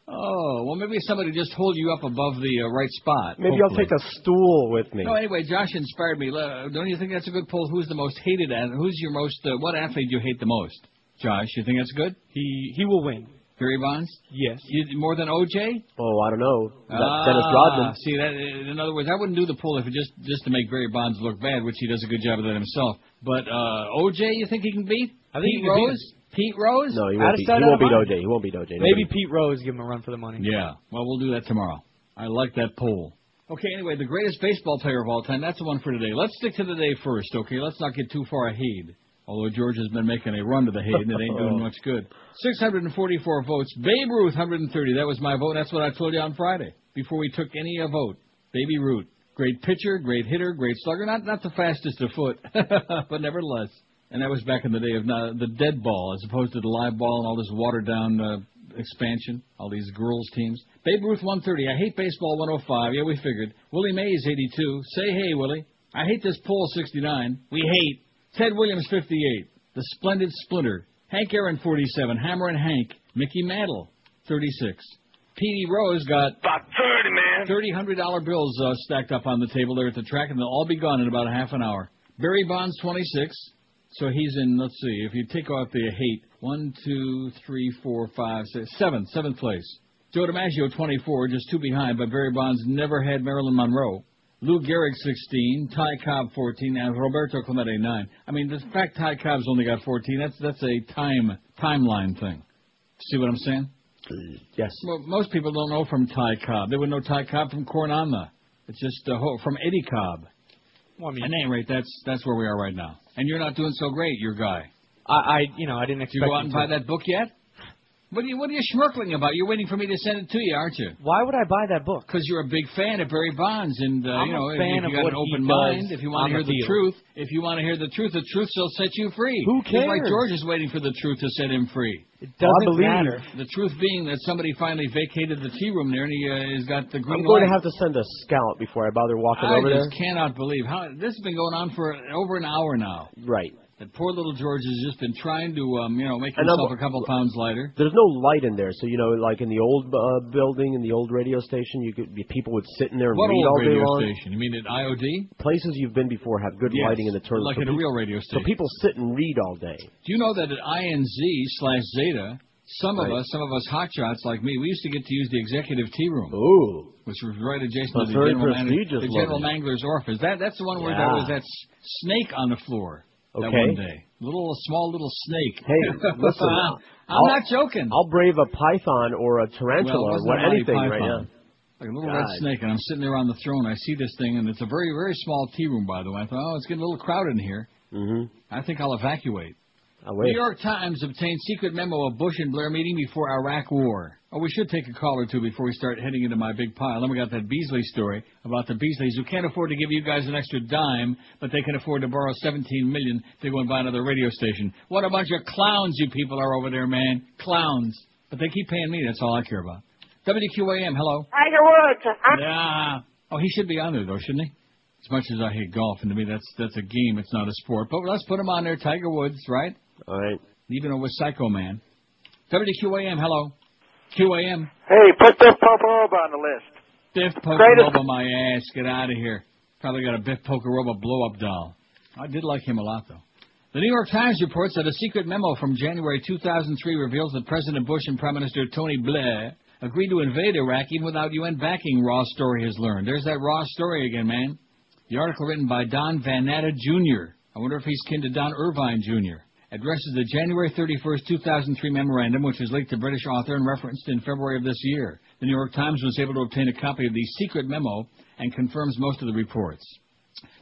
Oh, well, maybe somebody just hold you up above the uh, right spot. Maybe I'll take a stool with me. No, anyway, Josh inspired me. Uh, Don't you think that's a good poll? Who's the most hated? At, who's your most? Uh, what athlete do you hate the most? Josh, you think that's good? He he will win. Barry Bonds? Yes. You, more than OJ? Oh, I don't know. That Ah, Dennis Rodman. See that? In other words, I wouldn't do the poll if it just just to make Barry Bonds look bad, which he does a good job of that himself. But uh OJ, you think he can beat? I think Pete he can beat Rose. Pete Rose? No, he won't of beat. He won't of beat. OJ. He won't beat OJ. Maybe Nobody- Pete Rose give him a run for the money. Yeah. Well, we'll do that tomorrow. I like that poll. Okay, anyway, the greatest baseball player of all time, that's the one for today. Let's stick to the day first, okay? Let's not get too far ahead. Although George has been making a run to the Hayden, it ain't doing much good. 644 votes. Babe Ruth, 130. That was my vote. That's what I told you on Friday before we took any uh, vote. Baby Ruth. Great pitcher, great hitter, great slugger. Not not the fastest of foot, but nevertheless. And that was back in the day of uh, the dead ball as opposed to the live ball and all this watered down uh, expansion. All these girls teams. Babe Ruth 130. I hate baseball 105. Yeah, we figured. Willie Mays 82. Say hey, Willie. I hate this pole 69. We hate. Ted Williams 58. The Splendid Splinter. Hank Aaron 47. Hammer and Hank. Mickey Mantle 36. Petey Rose got About 30, man. thirty hundred dollar bills uh, stacked up on the table there at the track, and they'll all be gone in about a half an hour. Barry Bonds twenty six, so he's in. Let's see, if you take out the hate, one, two, three, four, five, six, seven, seventh place. Joe DiMaggio twenty four, just two behind, but Barry Bonds never had Marilyn Monroe. Lou Gehrig 16, Ty Cobb 14, and Roberto Clemente 9. I mean, the fact Ty Cobb's only got 14, that's that's a time timeline thing. See what I'm saying? Yes. Well, most people don't know from Ty Cobb. They would know Ty Cobb from Corn on the. It's just uh, ho- from Eddie Cobb. Well, I mean, At any rate, that's that's where we are right now. And you're not doing so great, your guy. I, I you know, I didn't Did expect. you go out and him buy to- that book yet? What are you What are you schmirkling about? You're waiting for me to send it to you, aren't you? Why would I buy that book? Because you're a big fan of Barry Bonds, and uh, I'm you know, a if- fan if you of got an what he open does mind, if you want on to hear the the truth, if you want to hear the truth, the truth shall set you free. Who Just like? George is waiting for the truth to set him free. It doesn't matter. The truth being that somebody finally vacated the tea room there, and he uh, has got the green I'm going light. to have to send a scout before I bother walking I over there. I just cannot believe how this has been going on for over an hour now. Right. That poor little George has just been trying to, um, you know, make And himself I'm- a couple pounds lighter. There's no light in there, so you know, like in the old uh, building, in the old radio station, you could people would sit in there and What read old all day radio long. station? You mean at IOD? Places you've been before have good Yes, lighting in the toilet. like so at a real radio station. So people sit and read all day. Do you know that at INZ slash Zeta, some of us, some of us hotshots like me, we used to get to use the executive tea room. Ooh. Which was right adjacent That's to the general, manager, the general mangler's office. That that's the one where Yeah. there was that snake on the floor Okay. one day. Little small little snake. Hey, listen. I'm I'll- not joking. I'll brave a python or a tarantula Well, or what a Monty anything right now. Like a little red snake, and I'm sitting there on the throne. I see this thing, and it's a very, very small tea room, by the way. I thought, oh, it's getting a little crowded in here. Mm-hmm. I think I'll evacuate. I'll New. York Times obtained secret memo of Bush and Blair meeting before Iraq war. Oh, we should take a call or two before we start heading into my big pile. Then we got that Beasley story about the Beasleys who can't afford to give you guys an extra dime, but they can afford to borrow 17 million to go and buy another radio station. What a bunch of clowns you people are over there, man. Clowns. But they keep paying me. That's all I care about. WQAM, hello. Tiger Woods. I'm Yeah. Oh, he should be on there though, shouldn't he? As much as I hate golf, and to me that's that's a game. It's not a sport. But let's put him on there. Tiger Woods, right? All right. Even though with Psycho Man. WQAM, hello. QAM. Hey, put Biff Pocoroba on the list. Biff Pocoroba my ass. Get out of here. Probably got a Biff Pocoroba blow up doll. I did like him a lot though. The New York Times reports that a secret memo from January 2003 reveals that President Bush and Prime Minister Tony Blair agreed to invade Iraq even without UN backing, Raw Story has learned. There's that Raw Story again, man. The article written by Don Van Natta Jr. I wonder if he's kin to Don Irvine Jr. Addresses the January 31, 2003 memorandum, which was leaked to British author and referenced in February of this year. The New York Times was able to obtain a copy of the secret memo and confirms most of the reports.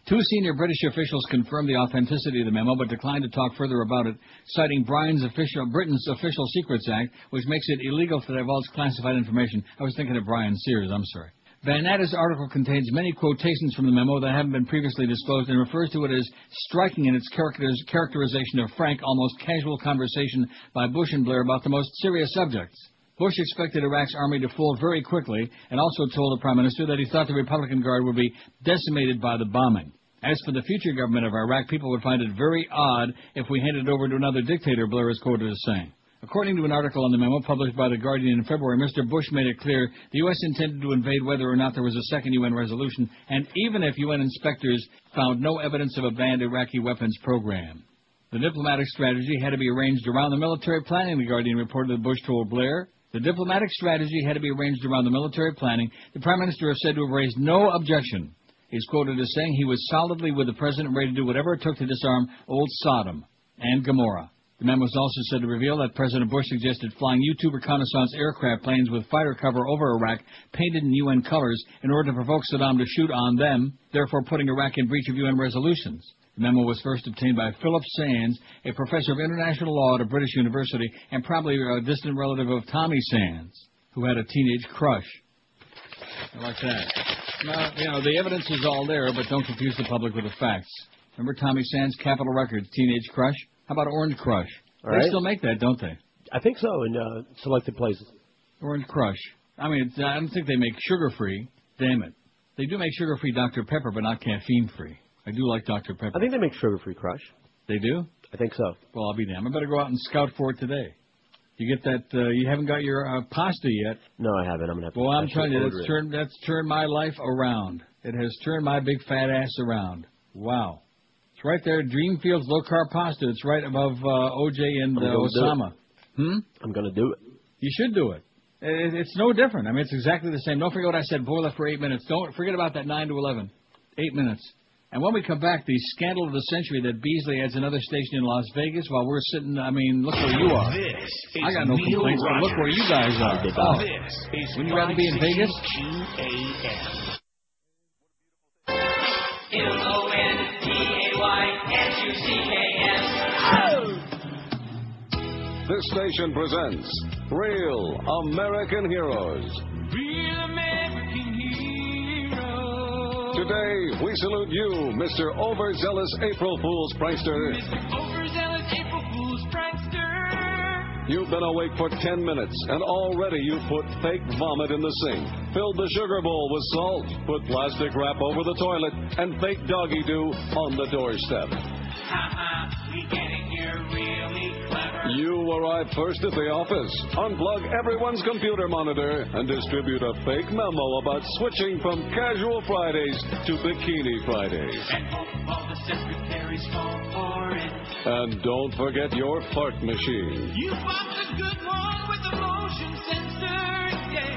Two senior British officials confirmed the authenticity of the memo, but declined to talk further about it, citing official, Britain's Official Secrets Act, which makes it illegal to divulge classified information. I was thinking of Brian Sears. I'm sorry. Van Natta's article contains many quotations from the memo that haven't been previously disclosed and refers to it as striking in its characterization of frank, almost casual conversation by Bush and Blair about the most serious subjects. Bush expected Iraq's army to fall very quickly and also told the Prime Minister that he thought the Republican Guard would be decimated by the bombing. As for the future government of Iraq, people would find it very odd if we handed it over to another dictator, Blair is quoted as saying. According to an article on the memo published by The Guardian in February, Mr. Bush made it clear the U.S. intended to invade whether or not there was a second UN resolution, and even if UN inspectors found no evidence of a banned Iraqi weapons program. The diplomatic strategy had to be arranged around the military planning, The Guardian reported that Bush told Blair. The diplomatic strategy had to be arranged around the military planning. The Prime Minister has said to have raised no objection. He's quoted as saying he was solidly with the President ready to do whatever it took to disarm old Sodom and Gomorrah. The memo is also said to reveal that President Bush suggested flying U-2 reconnaissance aircraft planes with fighter cover over Iraq, painted in UN colors, in order to provoke Saddam to shoot on them, therefore putting Iraq in breach of UN resolutions. The memo was first obtained by Philip Sands, a professor of international law at a British university, and probably a distant relative of Tommy Sands, who had a teenage crush. I like that. Now, you know, the evidence is all there, but don't confuse the public with the facts. Remember Tommy Sands, Capitol Records, Teenage Crush? How about Orange Crush? All they right. still make that, don't they? I think so in uh, selected places. Orange Crush. I mean, it's, I don't think they make sugar-free. Damn it. They do make sugar-free Dr. Pepper, but not caffeine-free. I do like Dr. Pepper. I think they make sugar-free Crush. They do? I think so. Well, I'll be damned. I better go out and scout for it today. You get that? Uh, you haven't got your uh, pasta yet. No, I haven't. I'm gonna have to. Well, I'm trying to. that's turned that's turned my life around. It has turned my big fat ass around. Wow. It's right there, Dreamfields low carb pasta. It's right above uh, OJ and uh, gonna do it. Osama. Hmm. I'm gonna do it. You should do it. It- It's no different. I mean, it's exactly the same. Don't forget what I said. Boil it for eight minutes. Don't forget about that nine to eleven. Eight minutes. And when we come back, the scandal of the century that Beasley adds another station in Las Vegas while we're sitting. I mean, look where you are. This I got no Neil complaints, but look where you guys are. Oh. This is Wouldn't you rather be in Vegas? QAM. This station presents Real American Heroes. Today, we salute you, Mr. Overzealous April Fool's Prankster. You've been awake for 10 minutes, and already you put fake vomit in the sink, filled the sugar bowl with salt, put plastic wrap over the toilet, and fake doggy do on the doorstep. You arrive first at the office, unplug everyone's computer monitor, and distribute a fake memo about switching from casual Fridays to bikini Fridays. And hope all the secretaries fall for it. And don't forget your fart machine.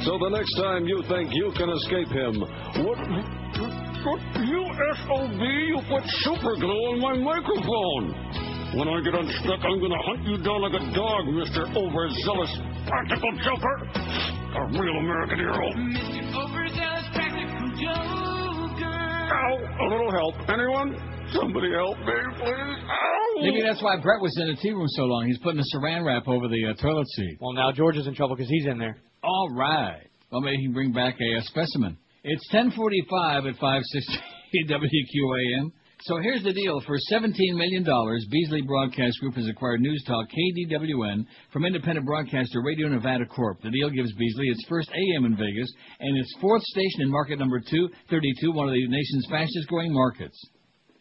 So the next time you think you can escape him, what you SOB, you put super glue on my microphone. When I get unstuck, I'm going to hunt you down like a dog, Mr. Overzealous Practical Joker. A real American hero. Mr. Overzealous Practical Joker. Ow, a little help. Anyone? Somebody help me, please. Ow! Maybe that's why Brett was in the tea room so long. He's putting a saran wrap over the uh, toilet seat. Well, now George is in trouble because he's in there. All right. Well, maybe he can bring back a, uh specimen. It's 10:45 at 560 WQAM. So here's the deal: for 17 million dollars, Beasley Broadcast Group has acquired News Talk KDWN from independent broadcaster Radio Nevada Corp. The deal gives Beasley its first AM in Vegas and its fourth station in market number 232, one of the nation's fastest-growing markets.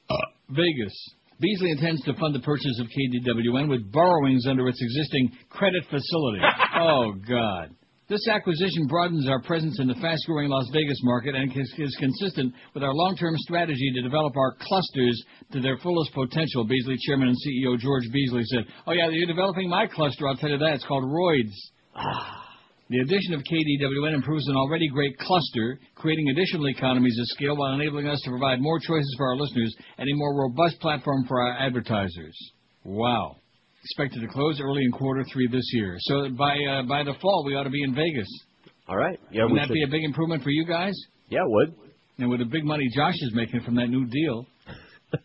Uh. Vegas. Beasley intends to fund the purchase of KDWN with borrowings under its existing credit facility. oh, God. This acquisition broadens our presence in the fast-growing Las Vegas market and is, is consistent with our long-term strategy to develop our clusters to their fullest potential, Beasley Chairman and CEO George Beasley said. Oh, yeah, you're developing my cluster, I'll tell you that. It's called Roids. Ah. The addition of KDWN improves an already great cluster, creating additional economies of scale while enabling us to provide more choices for our listeners and a more robust platform for our advertisers. Wow. Expected to close early in quarter three this year. So by uh, by the fall, we ought to be in Vegas. All right. Yeah, Wouldn't we that should. be a big improvement for you guys? Yeah, it would. And with the big money Josh is making from that new deal.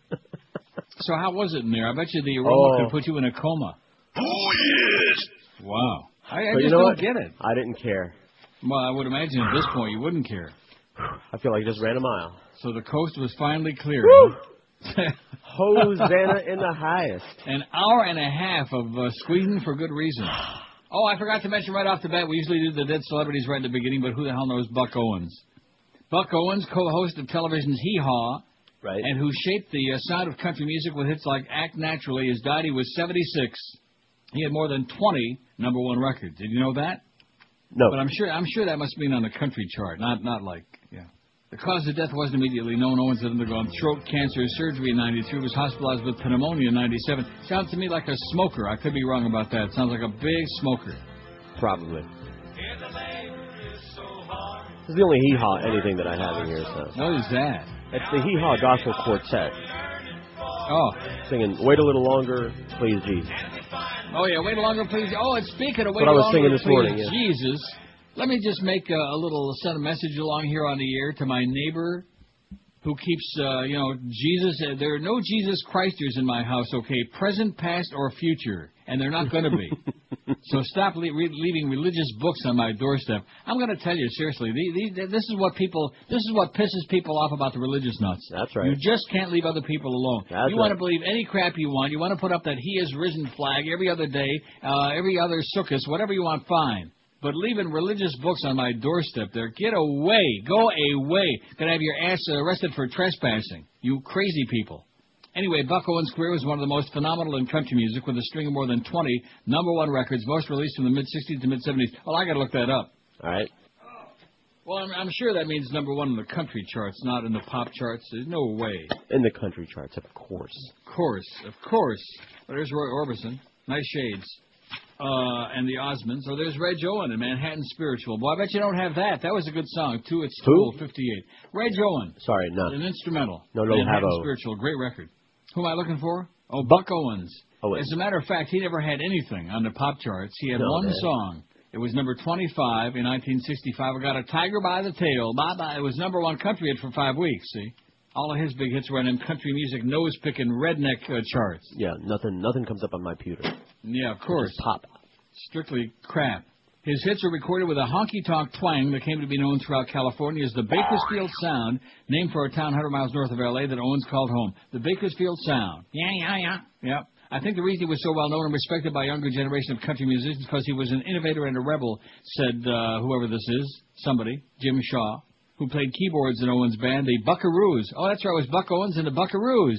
so how was it in there? I bet you the aroma Oh. could put you in a coma. Oh yes. Wow. I, I just you know don't what? get it. I didn't care. Well, I would imagine at this point you wouldn't care. I feel like I just ran a mile. So the coast was finally clear. Woo! Hosanna in the highest. An hour and a half of uh, squeezing for good reason. Oh, I forgot to mention right off the bat, we usually do the dead celebrities right in the beginning, but who the hell knows Buck Owens? Buck Owens, co-host of television's Hee Haw, right. and who shaped the uh, sound of country music with hits like Act Naturally, has died. He was 76. He had more than 20 number one records. Did you know that? No. But I'm sure I'm sure that must been on the country chart, not not like yeah. The cause of death wasn't immediately known. Owens had undergone throat cancer surgery in '93. Was hospitalized with pneumonia in '97. Sounds to me like a smoker. I could be wrong about that. Sounds like a big smoker. Probably. This is the only hee haw anything that I have in here. So What is that? it's the hee haw gospel quartet Oh, singing "Wait a Little Longer, Please Jesus." oh yeah. Wait a longer, please. Oh, and speaking of wait What I was longer, singing this please, morning, yeah. Let me just make a, a little send a message along here on the air to my neighbor who keeps, uh, you know, Jesus. Uh, there are no Jesus Christers in my house, okay? Present, past, or future, and they're not going to be. So stop le- re- leaving religious books on my doorstep. I'm going to tell you seriously. The, the, this is what people. This is what pisses people off about the religious nuts. That's right. You just can't leave other people alone. That's you want to believe any crap you want. You want to put up that He is risen flag every other day, uh, every other sukkahs, whatever you want, fine. But leaving religious books on my doorstep there, get away. Go away. Gonna have your ass arrested for trespassing. You crazy people. Anyway, Buck Owens' career was one of the most phenomenal in country music with a string of more than 20 number one records, most released from the mid 60s to mid 70s. Well, I gotta look that up. All right. Well, I'm, I'm sure that means number one in the country charts, not in the pop charts. There's no way. In the country charts, of course. Of course, of course. Well, there's Roy Orbison. Nice shades. Uh, and the Osmonds. Oh, there's Reg Owen and Manhattan Spiritual. Boy, I bet you don't have that. That was a good song, too. It's Who? School 58. Reg Owen. Sorry, no. An instrumental. No, no, Manhattan have a- Spiritual. Great record. Who am I looking for? Oh, Buck Owens. Owens. As a matter of fact, he never had anything on the pop charts. He had No, one man. song. It was number 25 in 1965. I got a tiger by the tail. Bye bye. It was number one country hit for five weeks. See, all of his big hits were in them country music nose picking redneck uh, charts. Yeah, nothing nothing comes up on my pewter. Yeah, of course. Just pop. Strictly crap. His hits were recorded with a honky tonk twang that came to be known throughout California as the Bakersfield Sound, named for a town 100 miles north of L.A. that Owens called home. The Bakersfield Sound. Yeah, yeah, yeah. Yep. I think the reason he was so well known and respected by a younger generation of country musicians because he was an innovator and a rebel, said uh, whoever this is, somebody, Jim Shaw, who played keyboards in Owens' band, the Buckaroos. Oh, that's right, it was Buck Owens and the Buckaroos.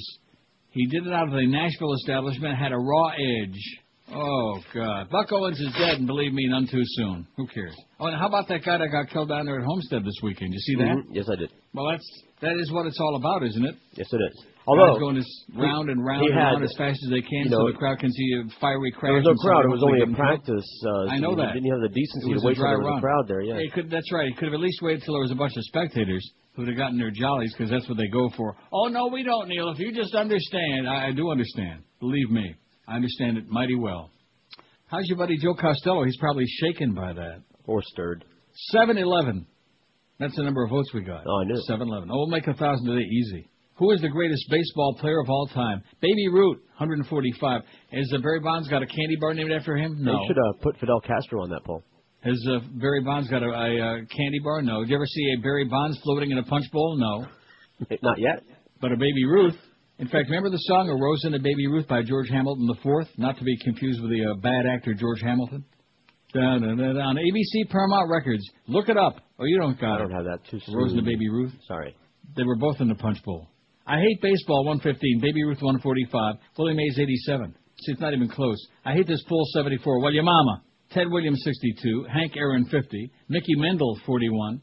He did it out of a Nashville establishment, had a raw edge. Oh, God. Buck Owens is dead, and believe me, none too soon. Who cares? Oh, and how about that guy that got killed down there at Homestead this weekend? You see that? Mhm. Yes, I did. Well, that's that is what it's all about, isn't it? Yes, it is. Although going as round and round and had, round as fast as they can, so the crowd can see a fiery crash. there was no crowd. It was only a practice. Uh, I know that. Didn't you have the decency to wait till dry there was run. a crowd there? Yeah. Could, that's right. He could have at least waited till there was a bunch of spectators who'd have gotten their jollies because that's what they go for. Oh no, we don't, Neil. If you just understand, I, I do understand. Believe me, I understand it mighty well. How's your buddy Joe Costello? He's probably shaken by that. Or stirred. Seven eleven. That's the number of votes we got. Oh, I knew. Seven eleven. Oh, we'll make a thousand today easy. Who is the greatest baseball player of all time? Baby Ruth, 145. Has uh, Barry Bonds got a candy bar named after him? No. They should uh, put Fidel Castro on that poll. Has uh, Barry Bonds got a, a, uh candy bar? No. Did you ever see a Barry Bonds floating in a punch bowl? No. Not yet. But a Baby Ruth. In fact, remember the song "A Rose and a Baby Ruth" by George Hamilton IV, not to be confused with the uh, bad actor George Hamilton. Da, da, da, on ABC Paramount Records. Look it up. Oh, you don't got I don't have that too soon. Rose and the Baby Ruth. Sorry. They were both in the punch bowl. I hate baseball 115, Baby Ruth 145, Willie Mays 87. See, it's not even close. I hate this pool 74. Well, your mama. Ted Williams 62, Hank Aaron 50, Mickey Mantle 41,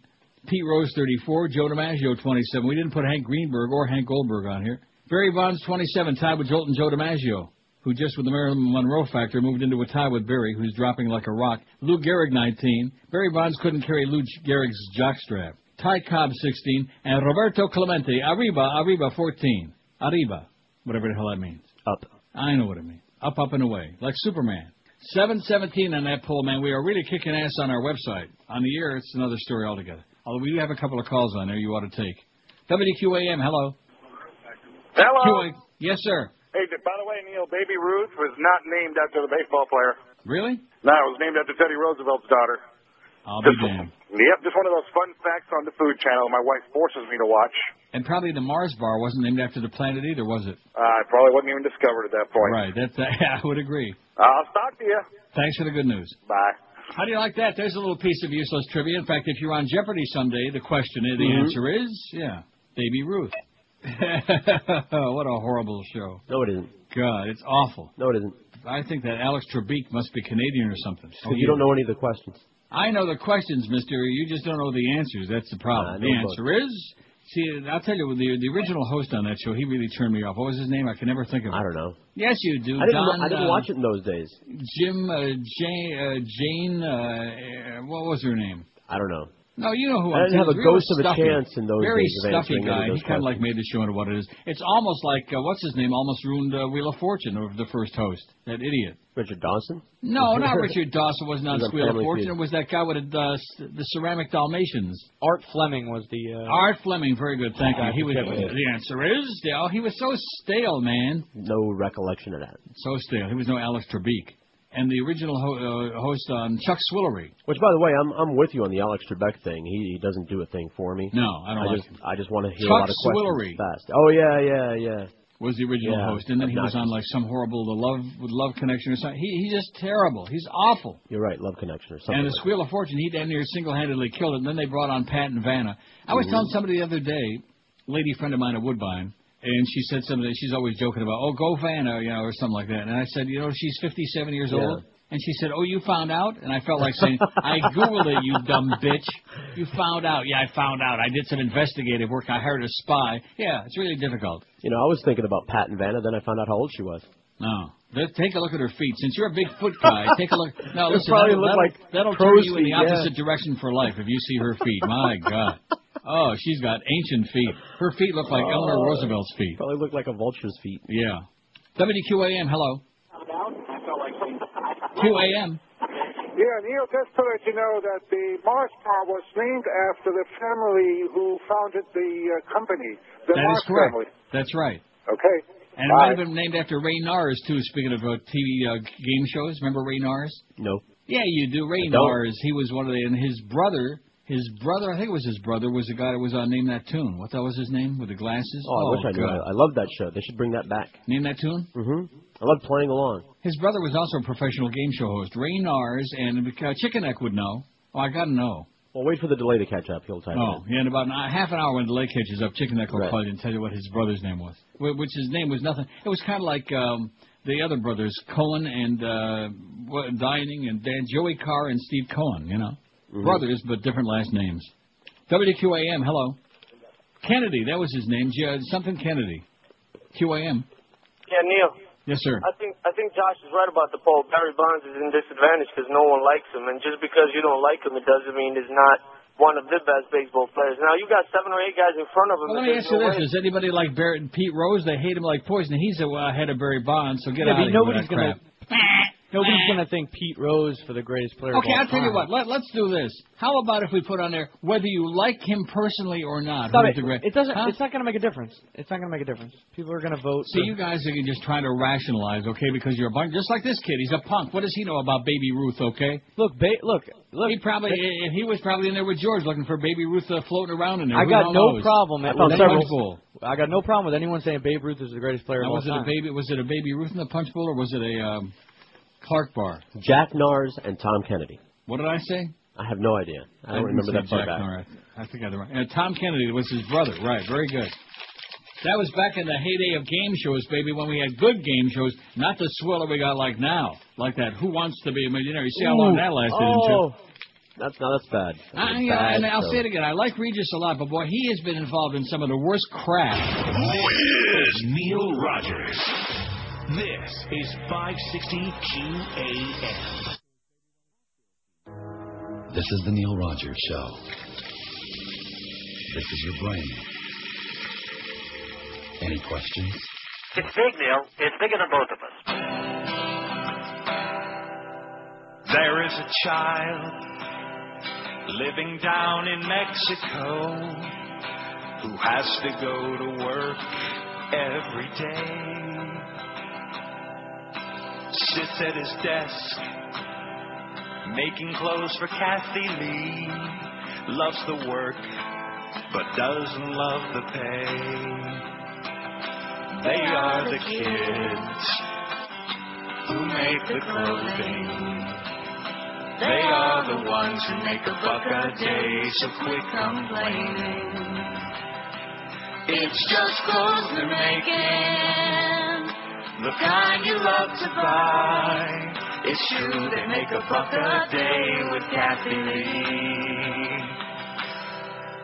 Pete Rose 34, Joe DiMaggio 27. We didn't put Hank Greenberg or Hank Goldberg on here. Barry Bonds 27, tied with Joltin' Joe DiMaggio, who just with the Marilyn Monroe factor moved into a tie with Barry, who's dropping like a rock. Lou Gehrig 19. Barry Bonds couldn't carry Lou Gehrig's jockstrap. Ty Cobb 16, and Roberto Clemente, Arriba, Arriba 14. Arriba, whatever the hell that means. Up. I know what it means. Up, up, and away, like Superman. 717 on that poll, man. We are really kicking ass on our website. On the air, it's another story altogether. Although we do have a couple of calls on there you ought to take. WQAM, hello. Hello. QA, yes, sir. Hey, by the way, Neil, Baby Ruth was not named after the baseball player. Really? No, it was named after Teddy Roosevelt's daughter. I'll be damned. Yep, just one of those fun facts on the Food Channel my wife forces me to watch. And probably the Mars bar wasn't named after the planet either, was it? Uh, I probably wasn't even discovered at that point. Right. That, that I would agree. I'll talk to you. Thanks for the good news. Bye. How do you like that? There's a little piece of useless trivia. In fact, if you're on Jeopardy someday, the question is, the Mhm. answer is, yeah, Baby Ruth. what a horrible show. No, it isn't. God, it's awful. No, it isn't. I think that Alex Trebek must be Canadian or something. Because you don't know any of the questions. I know the questions, Mister. You just don't know the answers. That's the problem. The answer is, see, I'll tell you, the the original host on that show, he really turned me off. What was his name? I can never think of it. I don't know. Yes, you do. I didn't. Don, I didn't uh, watch it in those days. Jim, uh, Jane, uh, Jane, uh, what was her name? I don't know. No, you know who I I'm didn't have a ghost of a stuffy. chance in those Very days of stuffy answering guy. He kind of like made the show into what it is. It's almost like uh, what's his name? Almost ruined uh, Wheel of Fortune of the first host. That idiot. Richard Dawson. No, not Richard Dawson. Wasn't on was Wheel of Fortune. Feud. It was that guy with the, uh, the ceramic Dalmatians. Art Fleming was the. Uh, Art Fleming. Very good. Thank you. I He was. forget what it is. The answer is stale. He was so stale, man. No recollection of that. So stale. He was no Alex Trebek. And the original ho- uh, host on Chuck Swillery. Which, by the way, I'm I'm with you on the Alex Trebek thing. He, he doesn't do a thing for me. No, I don't I like just I just want to hear Chuck a lot of questions Swillery. fast. Oh yeah, yeah, yeah. Was the original Yeah, host, and then he was on like some horrible the love with love connection or something. He he's just terrible. He's awful. You're right, Love Connection or something. And the like Squeal of Fortune, he damn near single-handedly killed it. And then they brought on Pat and Vanna. I was Mhm. telling somebody the other day, lady friend of mine at Woodbine, and she said something. She's always joking about, oh, go Vanna, you know, or something like that. And I said, you know, she's 57 years Yeah. old. And she said, oh, you found out? And I felt like saying, I googled it, you dumb bitch. You found out. Yeah, I found out. I did some investigative work. I hired a spy. Yeah, it's really difficult. You know, I was thinking about Pat and Vanna, then I found out how old she was. No. Take a look at her feet. Since you're a big foot guy, take a look. No, listen, probably that'll, look that'll, like that'll turn you in the feet, yeah. opposite direction for life if you see her feet. My God. Oh, she's got ancient feet. Her feet look like Eleanor Oh. Roosevelt's feet. Probably look like a vulture's feet. Yeah. WQAM, hello. QAM. Yeah, Neil, just to let you know that the Mars bar was named after the family who founded the uh, company, the That Mars is correct. family. That's right. Okay. And it might have been named after Ray Narz, too, speaking of uh, TV uh, game shows. Remember Ray Narz? No. Yeah, you do. Ray Narz, he was one of the, and his brother, his brother, I think it was his brother, was the guy that was on Name That Tune. What that was his name? With the glasses? Oh, I wish I knew. God. I love that show. They should bring that back. Name That Tune? Mm-hmm. I love playing along. His brother was also a professional game show host. Ray Narz, and uh, Chicken Neck would know. Oh, I gotta know. Well, wait for the delay to catch up. He'll type Oh, it yeah, in about an, half an hour when the delay catches up, Chicken Neck will Right. call you and tell you what his brother's name was. Which his name was nothing. It was kind of like um, the other brothers, Cohen and uh, Dining and Dan, Joey Carr and Steve Cohen. You know, Mhm. brothers but different last names. WQAM, hello. Kennedy, that was his name. J- something Kennedy. QAM. Yeah, Neil. Yes, sir. I think I think Josh is right about the poll. Barry Bonds is in disadvantage because no one likes him, and just because you don't like him, it doesn't mean he's not one of the best baseball players. Now you got seven or eight guys in front of him. Well, let me ask you no this: way- Does anybody like Barrett and Pete Rose? They hate him like poison. He's uh, ahead of Barry Bonds, so get Yeah, out of here nobody's gonna- crap. Nobody's gonna think Pete Rose for the greatest player. Okay, of all I'll tell you what. Let, let's do this. How about if we put on there whether you like him personally or not? Stop it. the great- It doesn't. Huh? It's not going to make a difference. It's not going to make a difference. People are going to vote. See, for- you guys are just trying to rationalize, okay? Because you're a punk, just like this kid. He's a punk. What does he know about Baby Ruth? Okay. Look, ba- look, look. He probably, and he was probably in there with George looking for Baby Ruth uh, floating around in there. I Who got no knows? problem. I with found anyone- Bowl. I got no problem with anyone saying Babe Ruth is the greatest player Now, of all was it time. a baby? Was it a Baby Ruth in the Punch Bowl, or was it a um, Clark bar? Jack Narz and Tom Kennedy. What did I say? I have no idea. I don't remember that far Jack back. Norris. I think I had the right. And Tom Kennedy was his brother. Right. Very good. That was back in the heyday of game shows, baby, when we had good game shows, not the swiller we got like now, like that. Who wants to be a millionaire? You see how long Ooh. that lasted, oh, didn't you? Oh, that's no, that's bad. That's I, a yeah, bad and I'll show. say it again. I like Regis a lot, but boy, he has been involved in some of the worst crap. Is Neil Rogers. This is 560 QAM. This is the Neil Rogers Show. This is your brain. Any questions? It's big, Neil. It's bigger than both of us. There is a child living down in Mexico who has to go to work every day. Sits at his desk making clothes for Kathie Lee. Loves the work, but doesn't love the pay. They are the kids who make the clothing. They are the ones who make a buck a day, so quit complaining. It's just clothes they're making, the kind you love to buy. It's true they make a buck a day with Kathie Lee.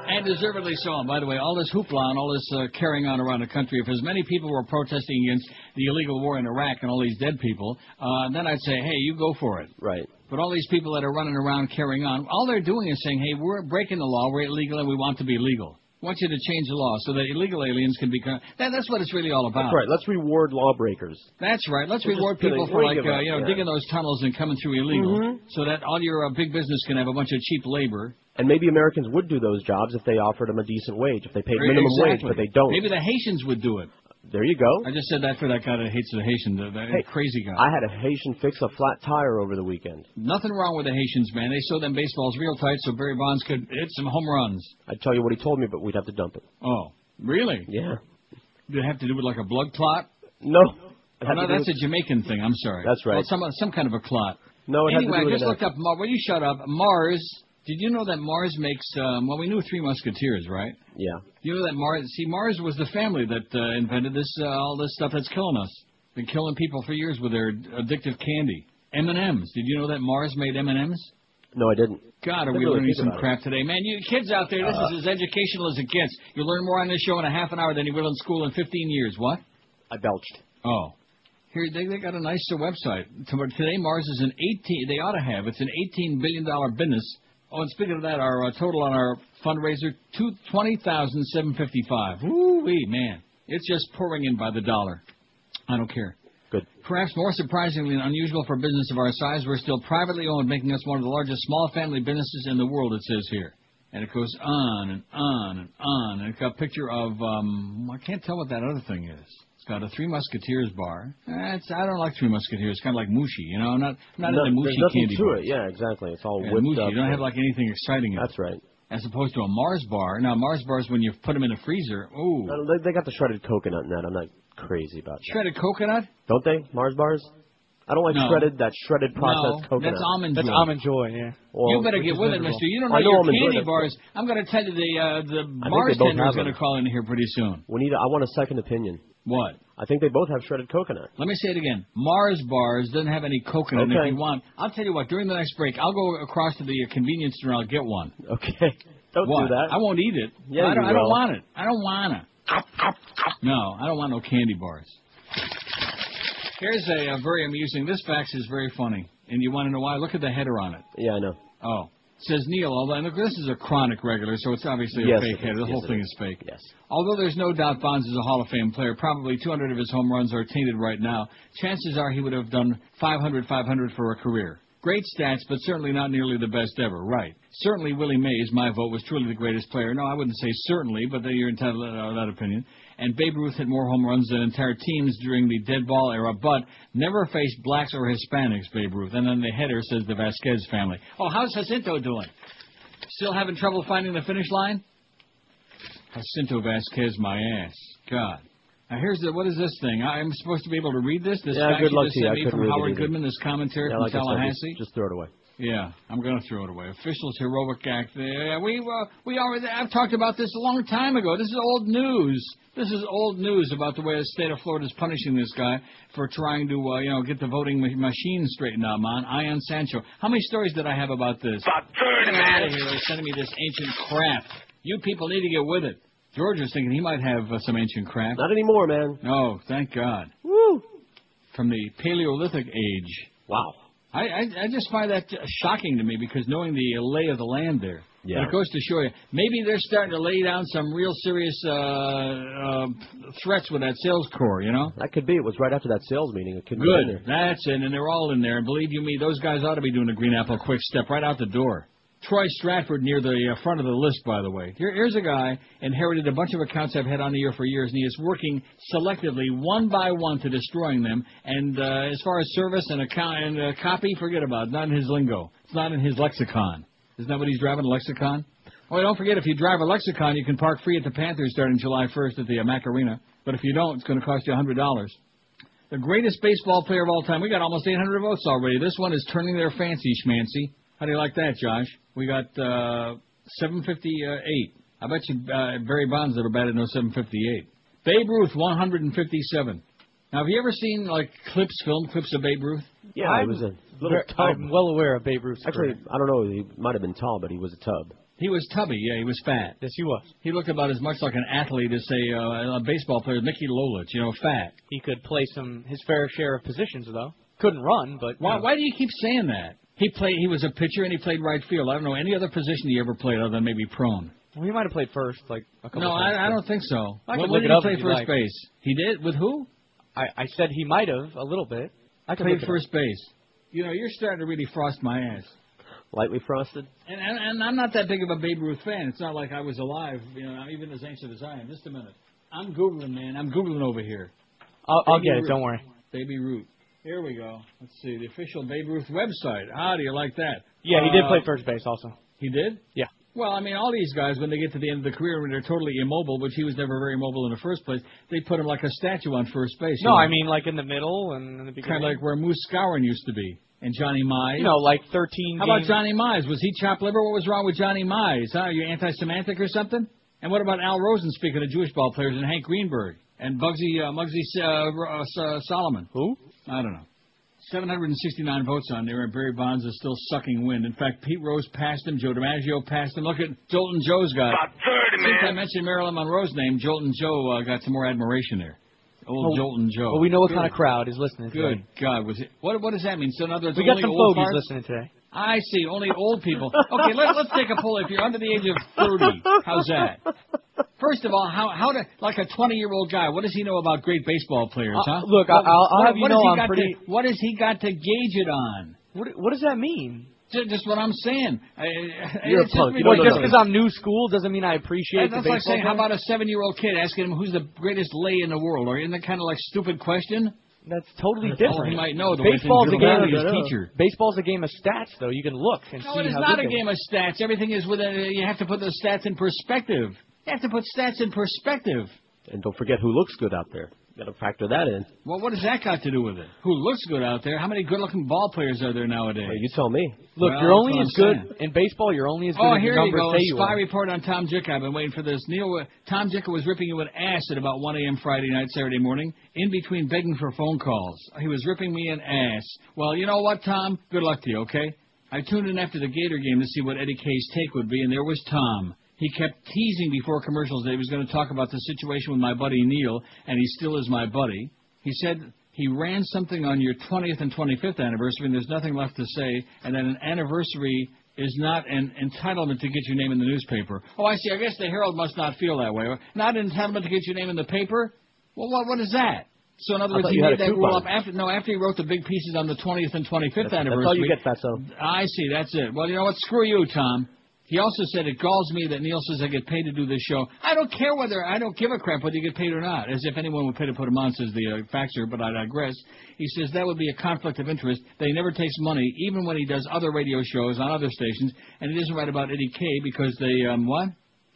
And deservedly so. And by the way, all this hoopla and all this uh, carrying on around the country, if as many people were protesting against the illegal war in Iraq and all these dead people, uh, then I'd say, hey, you go for it. Right. But all these people that are running around carrying on, all they're doing is saying, hey, we're breaking the law, we're illegal, and we want to be legal. We want you to change the law so that illegal aliens can become. That, that's what it's really all about. That's right. Let's reward lawbreakers. That's right. Let's We're reward people for like uh, you know digging those tunnels and coming through illegal, Mhm. so that all your uh, big business can have a bunch of cheap labor. And maybe Americans would do those jobs if they offered them a decent wage, if they paid minimum exactly. wage, but they don't. Maybe the Haitians would do it. There you go. I just said that for that guy that hates the Haitian, the, the Hey, crazy guy. I had a Haitian fix a flat tire over the weekend. Nothing wrong with the Haitians, man. They sew them baseballs real tight so Barry Bonds could hit some home runs. I'd tell you what he told me, but we'd have to dump it. Oh, really? Yeah. Did it have to do with like a blood clot? No. Oh, no, that's with- a Jamaican thing. I'm sorry. That's right. Well, some some kind of a clot. No, it had to anyway, do with I just looked up. Mar- Well, you shut up. Mars. Did you know that Mars makes? Um, well, we knew Three Musketeers, right? Yeah. You know that Mars. See, Mars was the family that uh, invented this uh, all this stuff that's killing us. Been killing people for years with their addictive candy. M and M's. Did you know that Mars made M and M's? No, I didn't. God, are we really learning some about it. crap today, man? You kids out there, this Uh, is as educational as it gets. You learn more on this show in a half an hour than you will in school in 15 years. What? I belched. Oh. Here they they got a nice uh, website. Today Mars is an 18. They ought to have. It's an 18 billion dollar business. Oh, and speaking of that, our uh, total on our fundraiser two twenty thousand seven fifty five. Woo wee man, it's just pouring in by the dollar. I don't care. Good. Perhaps more surprisingly and unusual for a business of our size, we're still privately owned, making us one of the largest small family businesses in the world. It says here. And it goes on and on and on. And it's got a picture of um I can't tell what that other thing is. Got a Three Musketeers bar. Eh, It's, I don't like Three Musketeers. It's kind of like Mushi, you know. I'm not I'm not No, into there's Mushi nothing candy to bars. it. Yeah, exactly. It's all Yeah, whipped Mushi, up. you don't have like anything exciting in it. That's right. As opposed to a Mars bar. Now Mars bars, when you put them in the freezer, ooh, Uh, They, they got the shredded coconut in that. I'm not crazy about that. shredded coconut. Don't they? Mars bars? I don't like No. shredded that shredded processed no, coconut. that's almond That's joy. almond joy, yeah. Well, you better which get is with it, miserable. Mister. You don't know I know your almond joy, candy that's- bars. I'm going to tell you the uh, the I think Mars they both tender is have going to them. call in here pretty soon. We need. A, I want a second opinion. What? I think they both have shredded coconut. Let me say it again. Mars bars doesn't have any coconut. And Okay. if you want, I'll tell you what. During the next break, I'll go across to the uh, convenience store and I'll get one. Okay. Don't what? do that. I won't eat it. Yeah, I don't, you I don't will. want it. I don't wanna. No, I don't want no candy bars. Here's a, uh very amusing. This fax is very funny, and you want to know why? Look at the header on it. Yeah, I know. Oh, it says Neil. Although and look, this is a chronic regular, so it's obviously Yes, a fake header. The Yes, whole thing is. is fake. Yes. Although there's no doubt Bonds is a Hall of Fame player, probably 200 of his home runs are tainted right now. Chances are he would have done 500, 500 for a career. Great stats, but certainly not nearly the best ever. Right. Certainly Willie Mays, my vote, was truly the greatest player. No, I wouldn't say certainly, but you're entitled to that opinion. And Babe Ruth hit more home runs than entire teams during the dead ball era, but never faced blacks or Hispanics, Babe Ruth. And then the header says the Vasquez family. Oh, how's Jacinto doing? Still having trouble finding the finish line? Jacinto Vasquez, my ass. God. Now here's the what is this thing? I'm supposed to be able to read this. This Yeah, good luck to you. I me from Howard. Goodman. This commentary Yeah, from like said, Tallahassee. just, just throw it away. Yeah, I'm going to throw it away. Officials heroic act. Yeah, we uh, we already. I've talked about this a long time ago. This is old news. This is old news about the way the state of Florida is punishing this guy for trying to uh, you know get the voting ma- machine straightened out. Man, Ion Sancho. How many stories did I have about this? About thirty. Get out of here! They're sending me this ancient crap. You people need to get with it. George was thinking he might have uh, some ancient crap. Not anymore, man. No, thank God. Woo! From the Paleolithic age. Wow. I, I I just find that shocking to me because knowing the lay of the land there. Yeah. But it goes to show you, maybe they're starting to lay down some real serious uh, uh, threats with that sales corps, you know? That could be. It was right after that sales meeting. It could be Good. there. That's it. And they're all in there. And believe you me, those guys ought to be doing a Green Apple quick step right out the door. Troy Stratford near the uh, front of the list, by the way. Here, here's a guy inherited a bunch of accounts I've had on the air for years, and he is working selectively, one by one, to destroying them. And uh, as far as service and account and uh, copy, forget about it. Not in his lingo. It's not in his lexicon. Isn't that what he's driving? A lexicon? Oh, don't forget, if you drive a lexicon, you can park free at the Panthers starting July 1st at the uh, Mac Arena. But if you don't, it's going to cost you $100. The greatest baseball player of all time. We got almost 800 votes already. This one is turning their fancy, schmancy. How do you like that, Josh? We got uh, 758. I bet you uh, Barry Bonds never batted no 758. Babe Ruth, 157. Now, have you ever seen like clips, film clips of Babe Ruth? Yeah, I'm it was a little ver- tub. I'm well aware of Babe Ruth's Actually, career. I don't know. He might have been tall, but he was a tub. He was tubby, yeah, he was fat. Yes, he was. He looked about as much like an athlete as, say, uh, a baseball player, Mickey Lolich, you know, fat. He could play some his fair share of positions though. Couldn't run, but Why, you know. why do you keep saying that? He played. He was a pitcher and he played right field. I don't know any other position he ever played other than maybe prone. Well, he might have played first, like a couple No, times. I, I don't think so. I could look did it he up play first like. base? He did with who? I, I said he might have a little bit. I Played first base. You know, you're starting to really frost my ass. Lightly frosted. And, and and I'm not that big of a Babe Ruth fan. It's not like I was alive, you know, even as ancient as I am. Just a minute. I'm googling, man. I'm googling over here. I'll, I'll get it. Don't worry. Baby Ruth. Here we go. Let's see the official Babe Ruth website. How do you like that? Yeah, he did Uh, play first base also. He did? Yeah. Well, I mean, all these guys, when they get to the end of the career, when they're totally immobile, which he was never very mobile in the first place, they put him like a statue on first base. No, I mean like in the middle and in the beginning. kind of like where Moose Skowron used to be, and Johnny Mize. you know, like 13. How about Johnny Mize? Was he chopped liver? What was wrong with Johnny Mize? Huh? Are you anti-Semitic or something? And what about Al Rosen, speaking of Jewish ball players, and Hank Greenberg, and Bugsy uh, Muggsy uh, uh, Solomon? Who? I don't know. 769 votes on there, and Barry Bonds is still sucking wind. In fact, Pete Rose passed him, Joe DiMaggio passed him. Look at Joltin' Joe's got. About 30, Since I mentioned Marilyn Monroe's name, Joltin' Joe uh, got some more admiration there. Old Well, Joltin' Joe. Well, we know what Good kind of crowd is listening to Good it. God, was it? What what does that mean? So in other words, We got some old fogies listening today. I see, only old people. Okay, let, let's take a poll. If you're under the age of thirty, how's that? First of all, how how to like a twenty year old guy? What does he know about great baseball players? Uh, huh? look, What- I'll- I'll have you know I'm pretty- To, what has he got to gauge it on? What What does that mean? Just, just what I'm saying. You're a punk. Just, Well, just because I'm new school doesn't mean I appreciate that's the like saying, how about a seven year old kid asking him who's the greatest lay in the world? Or isn't that kind of like stupid question? That's totally That's different. he might know, the Baseball's a game. of his teacher. Baseball's a game of stats, though. You can look and see. No, see it is not a game of stats. Everything is with a, you have to put the stats in perspective. You have to put stats in perspective. And don't forget who looks good out there. You Got to factor that in. Well, what does that got to do with it? Who looks good out there? How many good-looking ball players are there nowadays? you tell me. Look, Well, you're only as good saying. in baseball. You're only as good Oh, as here your you go. say you Spy are. report on Tom Jicha. I've been waiting for this. Neil, uh, Tom Jicha was ripping you an ass at about 1 a.m. Friday night, Saturday morning, in between begging for phone calls. He was ripping me an ass. Well, you know what, Tom? Good luck to you, okay? I tuned in after the Gator game to see what Eddie K's take would be, and there was Tom. He kept teasing before commercials that he was going to talk about the situation with my buddy Neil, and he still is my buddy. He said he ran something on your 20th and 25th anniversary, and there's nothing left to say, and that an anniversary is not an entitlement to get your name in the newspaper. Oh, I see. I guess the Herald must not feel that way. Not an entitlement to get your name in the paper? Well, what, what is that? So in other words, he had made that rule up after no after he wrote the big pieces on the 20th and 25th That's, anniversary. that's all you get, Fatso. I see. That's it. Well, you know what? Screw you, Tom. He also said it galls me that Neil says I get paid to do this show. I don't care whether I don't give a crap whether you get paid or not. As if anyone would pay to put him on, says the uh, faxer. But I digress. He says that would be a conflict of interest. That he never takes money, even when he does other radio shows on other stations. And he doesn't write about Eddie K because they um what?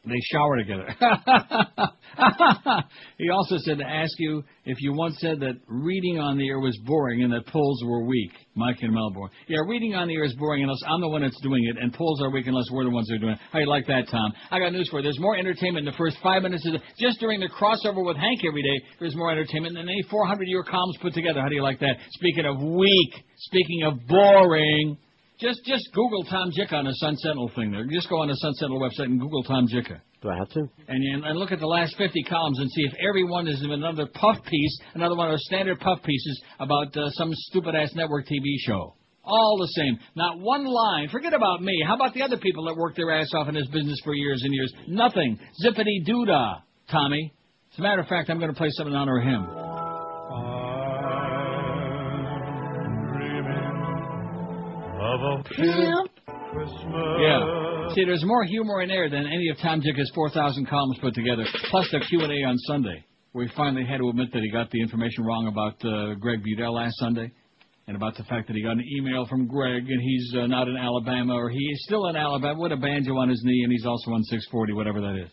They shower together. he also said to ask you if you once said that reading on the air was boring and that polls were weak. Mike in Melbourne. Yeah, reading on the air is boring unless I'm the one that's doing it, and polls are weak unless we're the ones that are doing it. How do you like that, Tom? I got news for you. There's more entertainment in the first five minutes of the, just during the crossover with Hank every day. There's more entertainment than any 400-year columns put together. How do you like that? Speaking of weak, speaking of boring. Just just Google Tom Jicha on the Sun Sentinel thing there. Just go on the Sun Sentinel website and Google Tom Jicha. Do I have to? And, and look at the last 50 columns and see if every one is another puff piece, another one of those standard puff pieces about uh, some stupid ass network TV show. All the same. Not one line. Forget about me. How about the other people that worked their ass off in this business for years and years? Nothing. Zippity doo dah, Tommy. As a matter of fact, I'm going to play something in honor of him. Yeah. See, there's more humor in there than any of Tom Jicha's 4,000 columns put together, plus the Q&A on Sunday, where he finally had to admit that he got the information wrong about uh, Greg Budell last Sunday, and about the fact that he got an email from Greg and he's uh, not in Alabama, or he is still in Alabama with a banjo on his knee, and he's also on 640, whatever that is.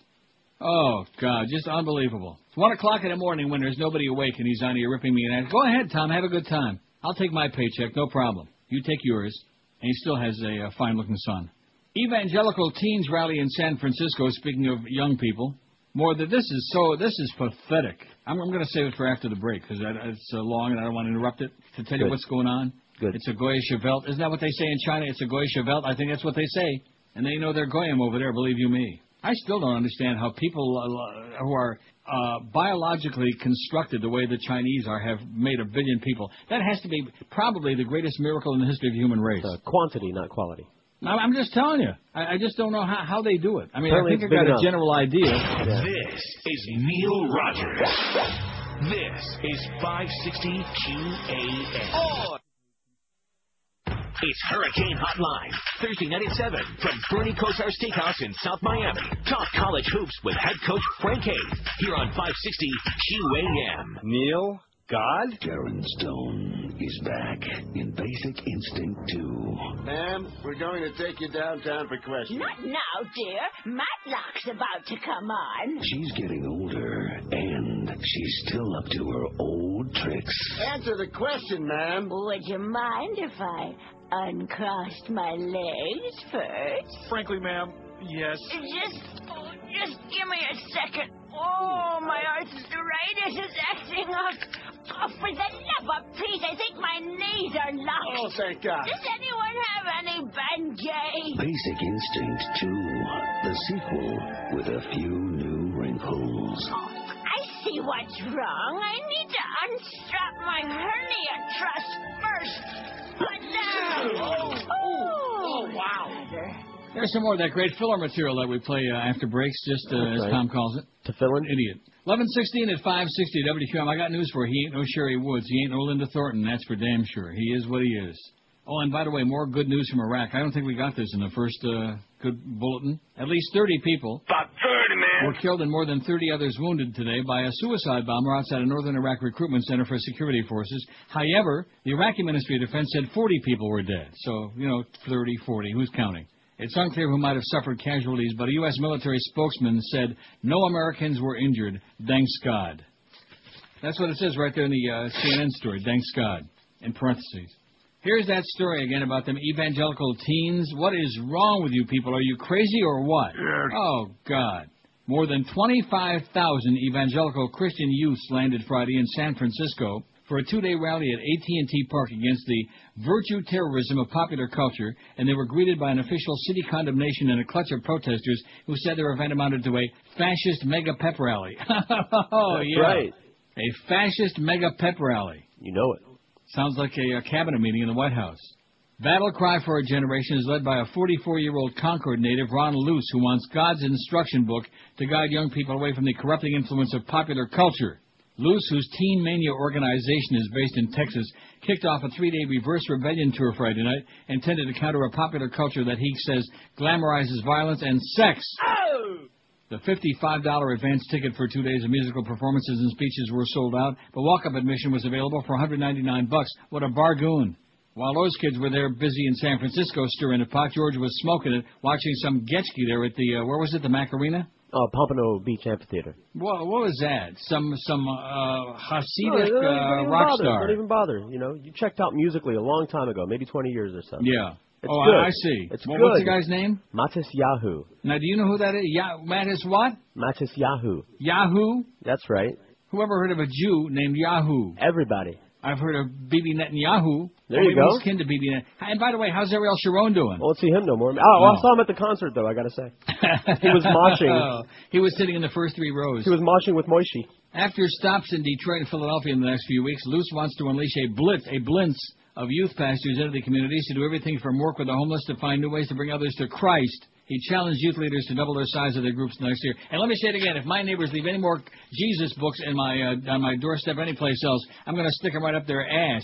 Oh, God, just unbelievable. It's 1 o'clock in the morning when there's nobody awake and he's on here ripping me an ass. Go ahead, Tom, have a good time. I'll take my paycheck, no problem. You take yours. He still has a, uh fine-looking son. Evangelical teens rally in San Francisco. Speaking of young people, more that this is so. This is pathetic. I'm, I'm going to save it for after the break because it's uh, long and I don't want to interrupt it to tell you what's going on. Good. It's a Goya Chevelle. Isn't that what they say in China? It's a Goya Chevelle. I think that's what they say, and they know they're Goyim over there. Believe you me. I still don't understand how people uh, who are uh, biologically constructed the way the Chinese are have made a billion people. That has to be probably the greatest miracle in the history of the human race. Uh, quantity, not quality. I'm I'm just telling you. I, I just don't know how, how they do it. I mean, Apparently I think it's I got big a general idea. This is Neil Rogers. This is 560 QAM. It's Hurricane Hotline, Thursday night at 7 from Bernie Kosar Steakhouse in South Miami. Talk college hoops with head coach Frank Haith here on 560 QAM. Neil? God? Sharon Stone is back in Basic Instinct 2. Ma'am, we're going to take you downtown for questions. Not now, dear. Matlock's about to come on. She's getting older, and she's still up to her old tricks. Answer the question, ma'am. Would you mind if I uncrossed my legs first? Frankly, ma'am, yes. Just, oh, just give me a second. Oh, my arthritis is acting up. Oh, for the love of Pete, I think my knees are locked. Oh, thank God. Does anyone have any Bengay? Basic Instinct 2, the sequel with a few new wrinkles. Oh, I see what's wrong. I need to unstrap my hernia truss first. But now. Oh, wow. There's some more of that great filler material that we play uh, after breaks, just uh, as right. Tom calls it. To fill an Idiot. 1116 at 560 WQAM. I got news for you. He ain't no Sherry Woods. He ain't no Linda Thornton. That's for damn sure. He is what he is. Oh, and by the way, more good news from Iraq. I don't think we got this in the first uh, good bulletin. At least 30 people About 30, man. were killed and more than 30 others wounded today by a suicide bomber outside a northern Iraq recruitment center for security forces. However, the Iraqi Ministry of Defense said 40 people were dead. So, you know, 30, 40. Who's counting? It's unclear who might have suffered casualties, but a U.S. military spokesman said no Americans were injured. Thanks God. That's what it says right there in the uh, CNN story. Thanks God. In parentheses. Here's that story again about them evangelical teens. What is wrong with you people? Are you crazy or what? Oh God. More than 25,000 evangelical Christian youths landed Friday in San Francisco for a two-day rally at AT&T Park against the virtue terrorism of popular culture, and they were greeted by an official city condemnation and a clutch of protesters who said their event amounted to a fascist mega pep rally. oh That's yeah, right. a fascist mega pep rally. You know it. Sounds like a, a cabinet meeting in the White House. Battle Cry for a Generation is led by a 44-year-old Concord native, Ron Luce, who wants God's instruction book to guide young people away from the corrupting influence of popular culture. Luce, whose Teen Mania organization is based in Texas, kicked off a three-day reverse rebellion tour Friday night, intended to counter a popular culture that he says glamorizes violence and sex. Oh, The $55 advance ticket for two days of musical performances and speeches were sold out, but walk-up admission was available for 199 bucks. What a bargain! While those kids were there busy in San Francisco stirring the pot, George was smoking it, watching some Getchke there at the, uh, where was it, the Macarena? Oh, Pompano Beach Amphitheater. What, what was that? Some, some, uh, No, Hasidic don't, uh, rock bother. star. Don't even bother. You know, you checked out musically a long time ago, maybe 20 years or so. Yeah. It's oh, good. I, see. It's Well, good. What's the guy's name? Matis Yahoo. Now, do you know who that is? Ya- Mattis what? Matis Yahoo. Yahoo? That's right. Whoever heard of a Jew named Yahoo? Everybody. I've heard of Bibi Netanyahu. There you go. He's kin to Bibi Net- And by the way, how's Ariel Sharon doing? I won't see him no more. Oh, well, I saw him at the concert, though, I gotta say. He was moshing. he was sitting in the first three rows. He was moshing with Moishi. After stops in Detroit and Philadelphia in the next few weeks, Luce wants to unleash a blitz, a blitz of youth pastors into the communities to do everything from work with the homeless to find new ways to bring others to Christ. He challenged youth leaders to double their size of their groups next year. And let me say it again: if my neighbors leave any more Jesus books in my uh, on my doorstep, any place else, I'm going to stick them right up their ass.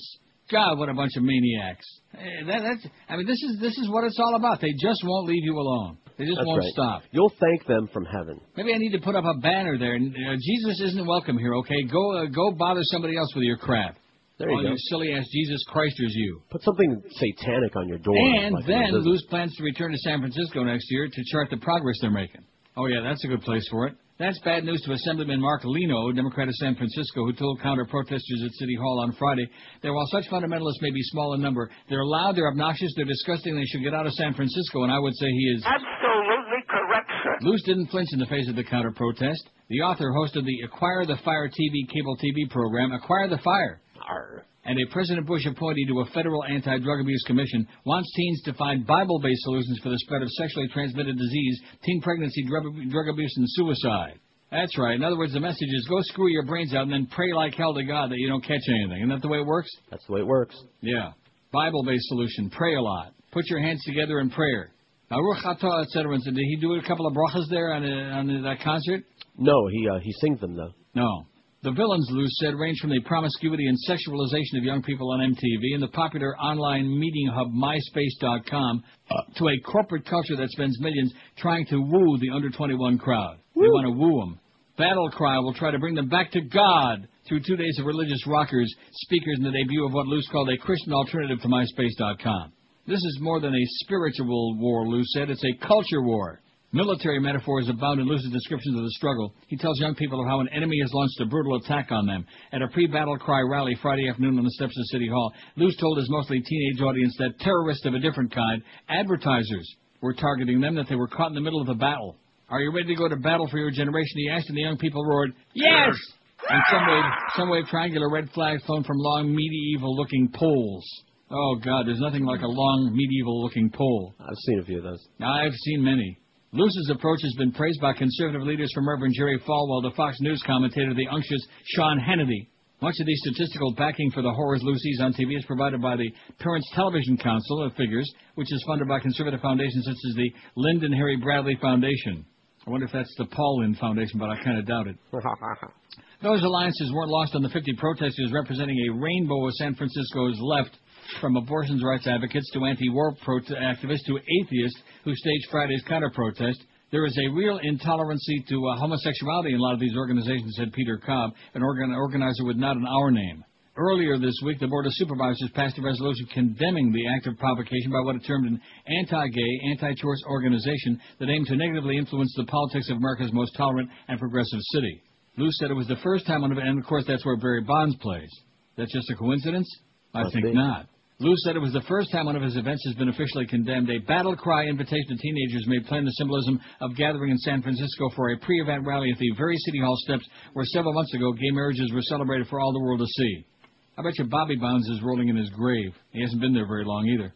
God, what a bunch of maniacs! Eh, That, that's, I mean, this is this is what it's all about. They just won't leave you alone. They just That's won't right. stop. You'll thank them from heaven. Maybe I need to put up a banner there. Uh, Jesus isn't welcome here. Okay, go uh, go bother somebody else with your crap. There you All go. you silly ass Jesus Christers, you. Put something satanic on your door. And like then it is. Luce plans to return to San Francisco next year to chart the progress they're making. Oh yeah, that's a good place for it. That's bad news to Assemblyman Mark Leno, Democrat of San Francisco, who told counter-protesters at City Hall on Friday that while such fundamentalists may be small in number, they're loud, they're obnoxious, they're disgusting, they should get out of San Francisco, and I would say he is Absolutely correct, sir. Luce didn't flinch in the face of the counter-protest. The author hosted the Acquire the Fire TV cable TV program, Acquire the Fire. And a President Bush appointee to a federal anti-drug abuse commission wants teens to find Bible-based solutions for the spread of sexually transmitted disease, teen pregnancy, drug, drug abuse, and suicide. That's right. In other words, the message is go screw your brains out and then pray like hell to God that you don't catch anything. Isn't that the way it works? That's the way it works. Yeah. Bible-based solution. Pray a lot. Put your hands together in prayer. Baruch atah, etc. Did he do a couple of brachas there on, uh, on that concert? No, he uh, he sings them though. No. The villains, Luce said, range from the promiscuity and sexualization of young people on MTV and the popular online meeting hub MySpace.com uh. to a corporate culture that spends millions trying to woo the under 21 crowd. They want to woo them. Battle Cry will try to bring them back to God through two days of religious rockers, speakers, and the debut of what Luce called a Christian alternative to MySpace.com. This is more than a spiritual war, Luce said. It's a culture war. Military metaphors abound in Luce's descriptions of the struggle. He tells young people of how an enemy has launched a brutal attack on them. At a pre-battle cry rally Friday afternoon on the steps of City Hall, Luce told his mostly teenage audience that terrorists of a different kind, advertisers, were targeting them, that they were caught in the middle of a battle. Are you ready to go to battle for your generation? He asked, and the young people roared, Yes! And some wave, some wave triangular red flags flown from long medieval-looking poles. Oh God, there's nothing like a long medieval-looking pole. I've seen a few of those. I've seen many. Luce's approach has been praised by conservative leaders from Reverend Jerry Falwell to Fox News commentator the unctuous Sean Hannity. Much of the statistical backing for the horrors Luce sees on TV is provided by the Parents Television Council of Figures, which is funded by conservative foundations such as the Lynde and Harry Bradley Foundation. I wonder if that's the Paul Lynde Foundation, but I kind of doubt it. Those alliances weren't lost on the 50 protesters representing a rainbow of San Francisco's left, from abortion rights advocates to anti-war activists to atheists who staged Friday's counter-protest. There is a real intolerancy to uh, homosexuality in a lot of these organizations, said Peter Cobb, an organ- organizer with Not In Our Name. Earlier this week, the Board of Supervisors passed a resolution condemning the act of provocation by what it termed an anti-gay, anti-choice organization that aimed to negatively influence the politics of America's most tolerant and progressive city. Luce said it was the first time of and of course that's where Barry Bonds plays. That's just a coincidence? I Must think be. not. Luce said it was the first time one of his events has been officially condemned. A battle cry invitation to teenagers made plain the symbolism of gathering in San Francisco for a pre-event rally at the very City Hall steps where several months ago gay marriages were celebrated for all the world to see. I bet you Bobby Bonds is rolling in his grave. He hasn't been there very long either.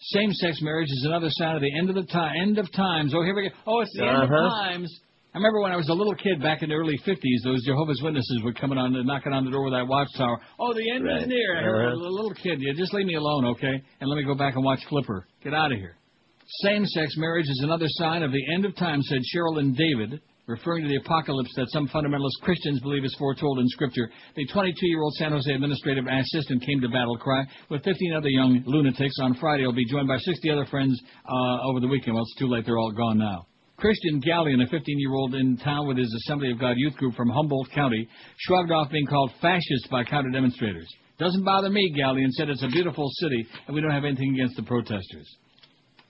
Same-sex marriage is another sign of the end of the time, end of times. Oh, here we go. Oh, it's the end of Uh-huh. times. I remember when I was a little kid back in the early 50s, those Jehovah's Witnesses were coming on, and knocking on the door with that watchtower. Oh, the end is Right. near. I heard a Uh-huh. little kid, you just leave me alone, okay? And let me go back and watch Flipper. Get out of here. Same-sex marriage is another sign of the end of time, said Sherilyn David, referring to the apocalypse that some fundamentalist Christians believe is foretold in Scripture. The 22-year-old San Jose administrative assistant came to Battle Cry with 15 other young lunatics on Friday. He'll be joined by 60 other friends uh, over the weekend. Well, it's too late; they're all gone now. Christian Gallion, a 15-year-old in town with his Assembly of God youth group from Humboldt County, shrugged off being called fascist by counter demonstrators. Doesn't bother me, Gallion said. It's a beautiful city, and we don't have anything against the protesters.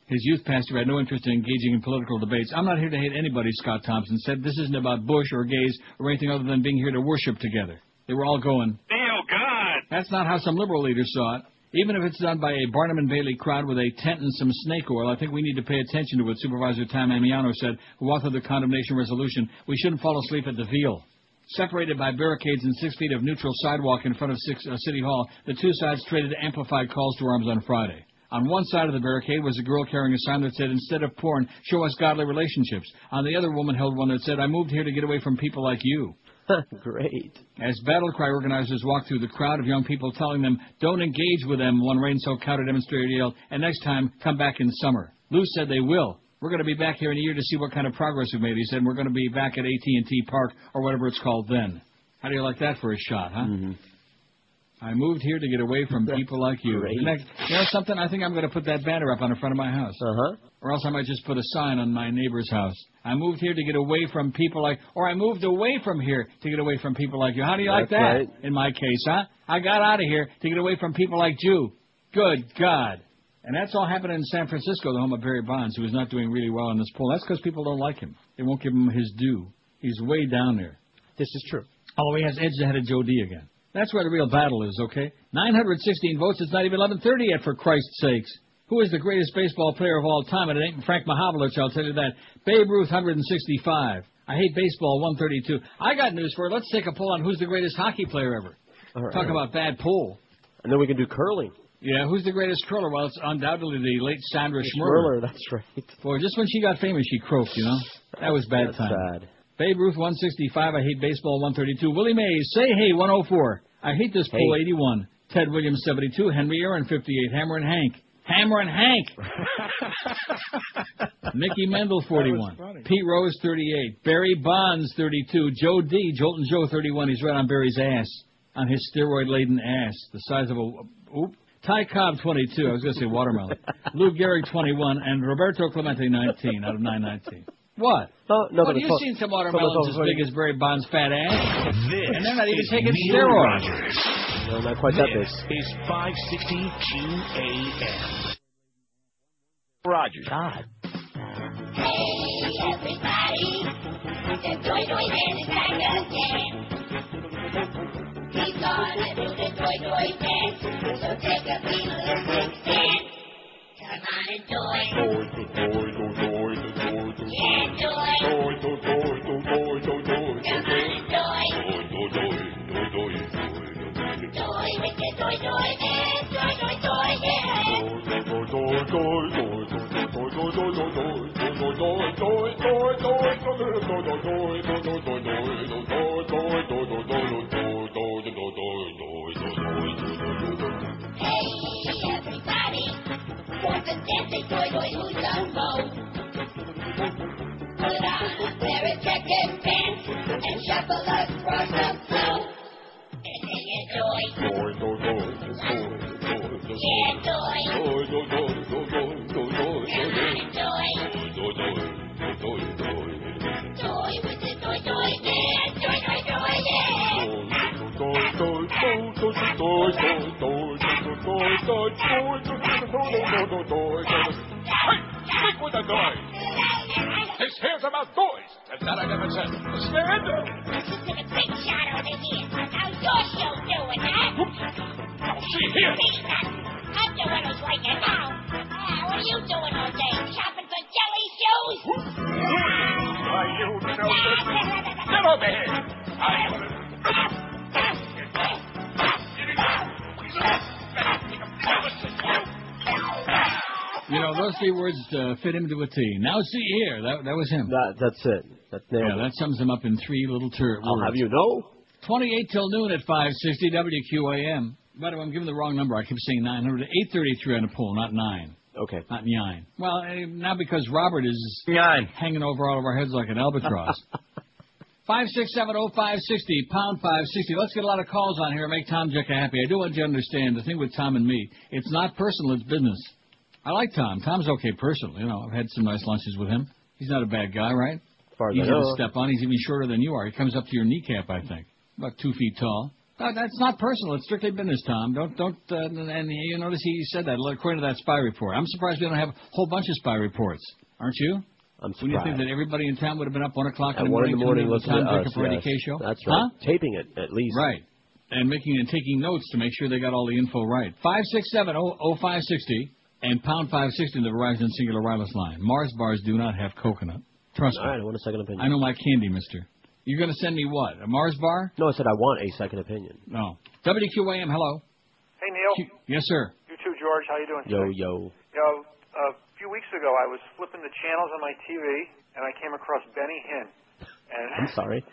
His youth pastor had no interest in engaging in political debates. I'm not here to hate anybody, Scott Thompson said. This isn't about Bush or gays or anything other than being here to worship together. They were all going, Neil God. that's not how some liberal leaders saw it. Even if it's done by a Barnum and Bailey crowd with a tent and some snake oil, I think we need to pay attention to what Supervisor Tom Ammiano said, who authored the condemnation resolution. We shouldn't fall asleep at the veal. Separated by barricades and six feet of neutral sidewalk in front of six, uh, City Hall, the two sides traded amplified calls to arms on Friday. On one side of the barricade was a girl carrying a sign that said, instead of porn, show us godly relationships. On the other woman held one that said, I moved here to get away from people like you. Great. As battle cry organizers walked through the crowd of young people telling them, don't engage with them, one rain-soaked counter demonstrator yelled, and next time, come back in summer. Lou said they will. We're going to be back here in a year to see what kind of progress we've made. He said, we're going to be back at AT&T Park, or whatever it's called then. How do you like that for a shot, huh? Mm-hmm. I moved here to get away from people like you. Great. Next, you know something? I think I'm going to put that banner up on the front of my house. Uh-huh. Or else I might just put a sign on my neighbor's house. I moved here to get away from people like, or I moved away from here to get away from people like you. How do you like that? right. In my case, huh? I got out of here to get away from people like you. Good God. And that's all happening in San Francisco, the home of Barry Bonds, who is not doing really well in this poll. That's because people don't like him. They won't give him his due. He's way down there. This is true. Although he has edged ahead of Joe D again. That's where the real battle is, okay? 916 votes. It's not even 11:30 yet, for Christ's sakes. Who is the greatest baseball player of all time? And it ain't Frank Mahovlich, I'll tell you that. Babe Ruth, 165. I hate baseball, 132. I got news for you. Let's take a poll on who's the greatest hockey player ever. Right. Talk about bad poll. And then we can do curling. Yeah, who's the greatest curler? Well, it's undoubtedly the late Sandra Schmirler, that's right. Boy, just when she got famous, she croaked, you know? That was bad That's time. sad. Babe Ruth 165. I hate baseball 132. Willie Mays say hey 104. I hate this poll Hey. 81. Ted Williams 72. Henry Aaron 58. Hammer and Hank Hammer and Hank. Mickey Mantle, 41. Pete Rose, 38. Barry Bonds, 32. Joe D. Joltin' Joe, 31. He's right on Barry's ass, on his steroid-laden ass, the size of a. Oop. Ty Cobb, 22. I was going to say watermelon. Lou Gehrig, 21. And Roberto Clemente, 19 out of 919. What? No, Well, you've seen some watermelons as big as Barry Bonds' fat ass. This and they're not even taking Neil steroids. Rogers. No, not quite that big. This is 560 QAM. Rogers. God. Hey, everybody, the Toy Toy Man is back again. He's gonna do the Toy Toy dance, so take a beat, little stand. Come on and toy. Yeah, dancing toy toy who's the mo? Put on a pair of checkered pants and shuffle across the floor. And sing it, toy. Yeah, toy. Come on and toy. Toy with the toy toy dance, toy toy toy, yeah. With a noise. This here's about toys, and that I never said. Stand up. Listen the big shot over here. How's your show doing, huh? Now, see here. I'm the one who's it now. Ah, what are you doing all day? Shopping for jelly shoes? Why, you know this. Get over here. I You know, those three words uh, fit him to a T. Now see here, that that was him. That, that's it. That's nailed yeah, that sums him up in three little ter- I'll words. have you know. 28 till noon at 560 WQAM. By the way, I'm giving the wrong number. I keep saying 900. 833 on the poll, not 9. Okay. Not 9. Well, eh, now because Robert is hanging over all of our heads like an albatross. 5670560, pound 560. Let's get a lot of calls on here and make Tom Jicha happy. I do want you to understand the thing with Tom and me, it's not personal, it's business. I like Tom. Tom's okay personally. You know, I've had some nice lunches with him. He's not a bad guy, right? far I Easy to step on. He's even shorter than you are. He comes up to your kneecap, I think. About two feet tall. No, that's not personal. It's strictly business, Tom. Don't don't. Uh, and you notice he said that according to that spy report. I'm surprised we don't have a whole bunch of spy reports. Aren't you? I'm When you think that everybody in town would have been up one o'clock in the one in morning, the morning, tuning in listening the to Tom us. Yes. K show. That's right. Huh? Taping it at least. Right. And making and taking notes to make sure they got all the info right. Five six seven oh oh five sixty and pound five sixty in the Verizon Cingular wireless line. Mars bars do not have coconut. Trust All me. right, I want a second opinion. I know my candy, Mister. You're going to send me what? A Mars bar? No, I said I want a second opinion. No. WQAM. Hello. Hey, Neil. Yes, sir. You too, George. How you doing Yo today? yo. You uh, know, a few weeks ago, I was flipping the channels on my TV, and I came across Benny Hinn. And, I'm sorry.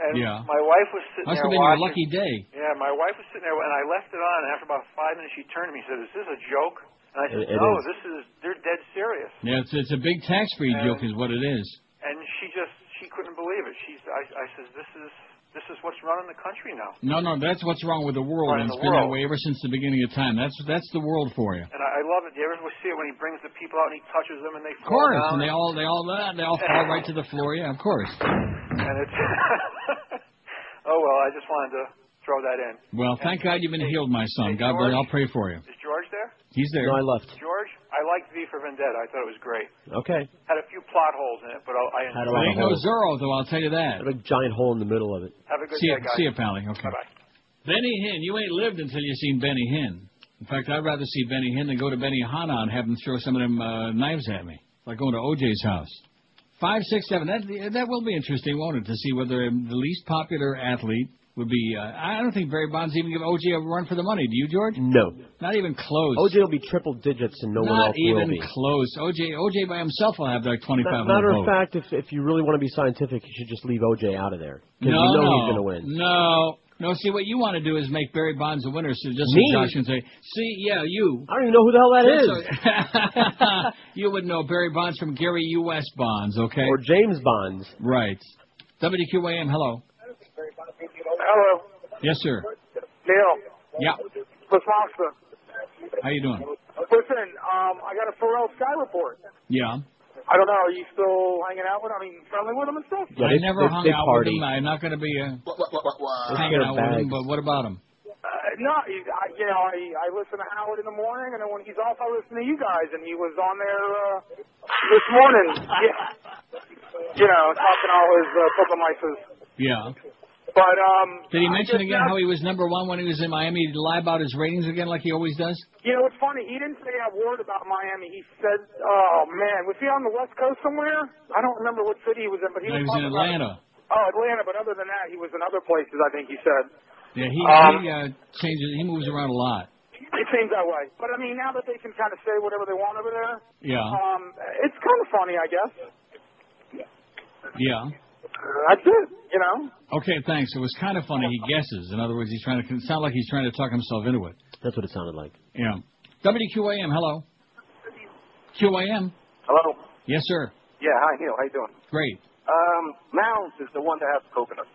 and Yeah. my wife was sitting Must there have been your lucky day. Yeah, my wife was sitting there, and I left it on, and after about five minutes, she turned to me and said, is this a joke? And I said, It- it no, is. this is, they're dead serious. Yeah, it's it's a big tax-free And- joke, is what it is. And she just, she couldn't believe it. She's, I, I says, this is, this is what's running the country now. No, no, that's what's wrong with the world, and it's been that world. way ever since the beginning of time. That's that's the world for you. And I, I love it. You ever see it when he brings the people out and he touches them and they Of fall course, down? and they all they all uh, they all fall right to the floor. Yeah, of course. And it's oh well, I just wanted to throw that in. Well, thank God you've been healed, my son. God bless. I'll pray for you. Is George there? He's there. No, I left. George, I liked V for Vendetta. I thought it was great. Okay. Had a few plot holes in it, but I, I Had a enjoyed lot There ain't no holes. Zorro, though. I'll tell you that. A giant hole in the middle of it. Have a good See day, guys. see ya, Pally. Okay. Bye bye. Benny Hinn, you ain't lived until you seen Benny Hinn. In fact, I'd rather see Benny Hinn than go to Benny Hanna and have him throw some of them uh, knives at me, like going to OJ's house. Five, six, seven. That that will be interesting, won't it, to see whether the least popular athlete would be. Uh, I don't think Barry Bonds even give OJ a run for the money. Do you, George? No. Not even close. OJ will be triple digits and no one else will be. Not even close. OJ OJ by himself will have like twenty five Ma- Matter of fact, if if you really want to be scientific, you should just leave OJ out of there because No, we know no, he's going to win. No. No, see, what you want to do is make Barry Bonds a winner, so just Me? Josh can say, see, yeah, you. I don't even know who the hell that is. is. you would know Barry Bonds from Gary U.S. Bonds, okay? Or James Bonds. Right. WQAM, hello. Hello, Yes, sir. Neil. Yeah. Chris Monster. How you doing? Listen, um, I got a Ferrall Sky report. Yeah. I don't know. Are you still hanging out with? I mean, friendly with him and stuff? Yeah, I never hung out with him. I'm not going to be uh, hanging out with him, but what about him? Uh, no, he, I, you know, I, I listen to Howard in the morning, and then when he's off, I listen to you guys, and he was on there uh, this morning. Yeah. You know, talking all his uh, compromises. Yeah. But um, Did he mention again now- how he was number one when he was in Miami? Did he lie about his ratings again like he always does? You know, it's funny. He didn't say a word about Miami. He said, "Oh man, was he on the West Coast somewhere? I don't remember what city he was in, but he No, he was, was in about- Atlanta. Oh, Atlanta. But other than that, he was in other places. I think he said. Yeah, he, Um, he uh, changes. He moves around a lot. It seems that way. But I mean, now that they can kind of say whatever they want over there, Yeah. um, it's kind of funny, I guess. Yeah. That's it. You know. Okay, thanks. It was kind of funny. He guesses. In other words, he's trying to it sound like he's trying to talk himself into it. That's what it sounded like. Yeah. WQAM, hello. QAM. Hello. Yes, sir. Yeah, hi Neil. How you doing? Great. Um, Mounds is the one that has coconut.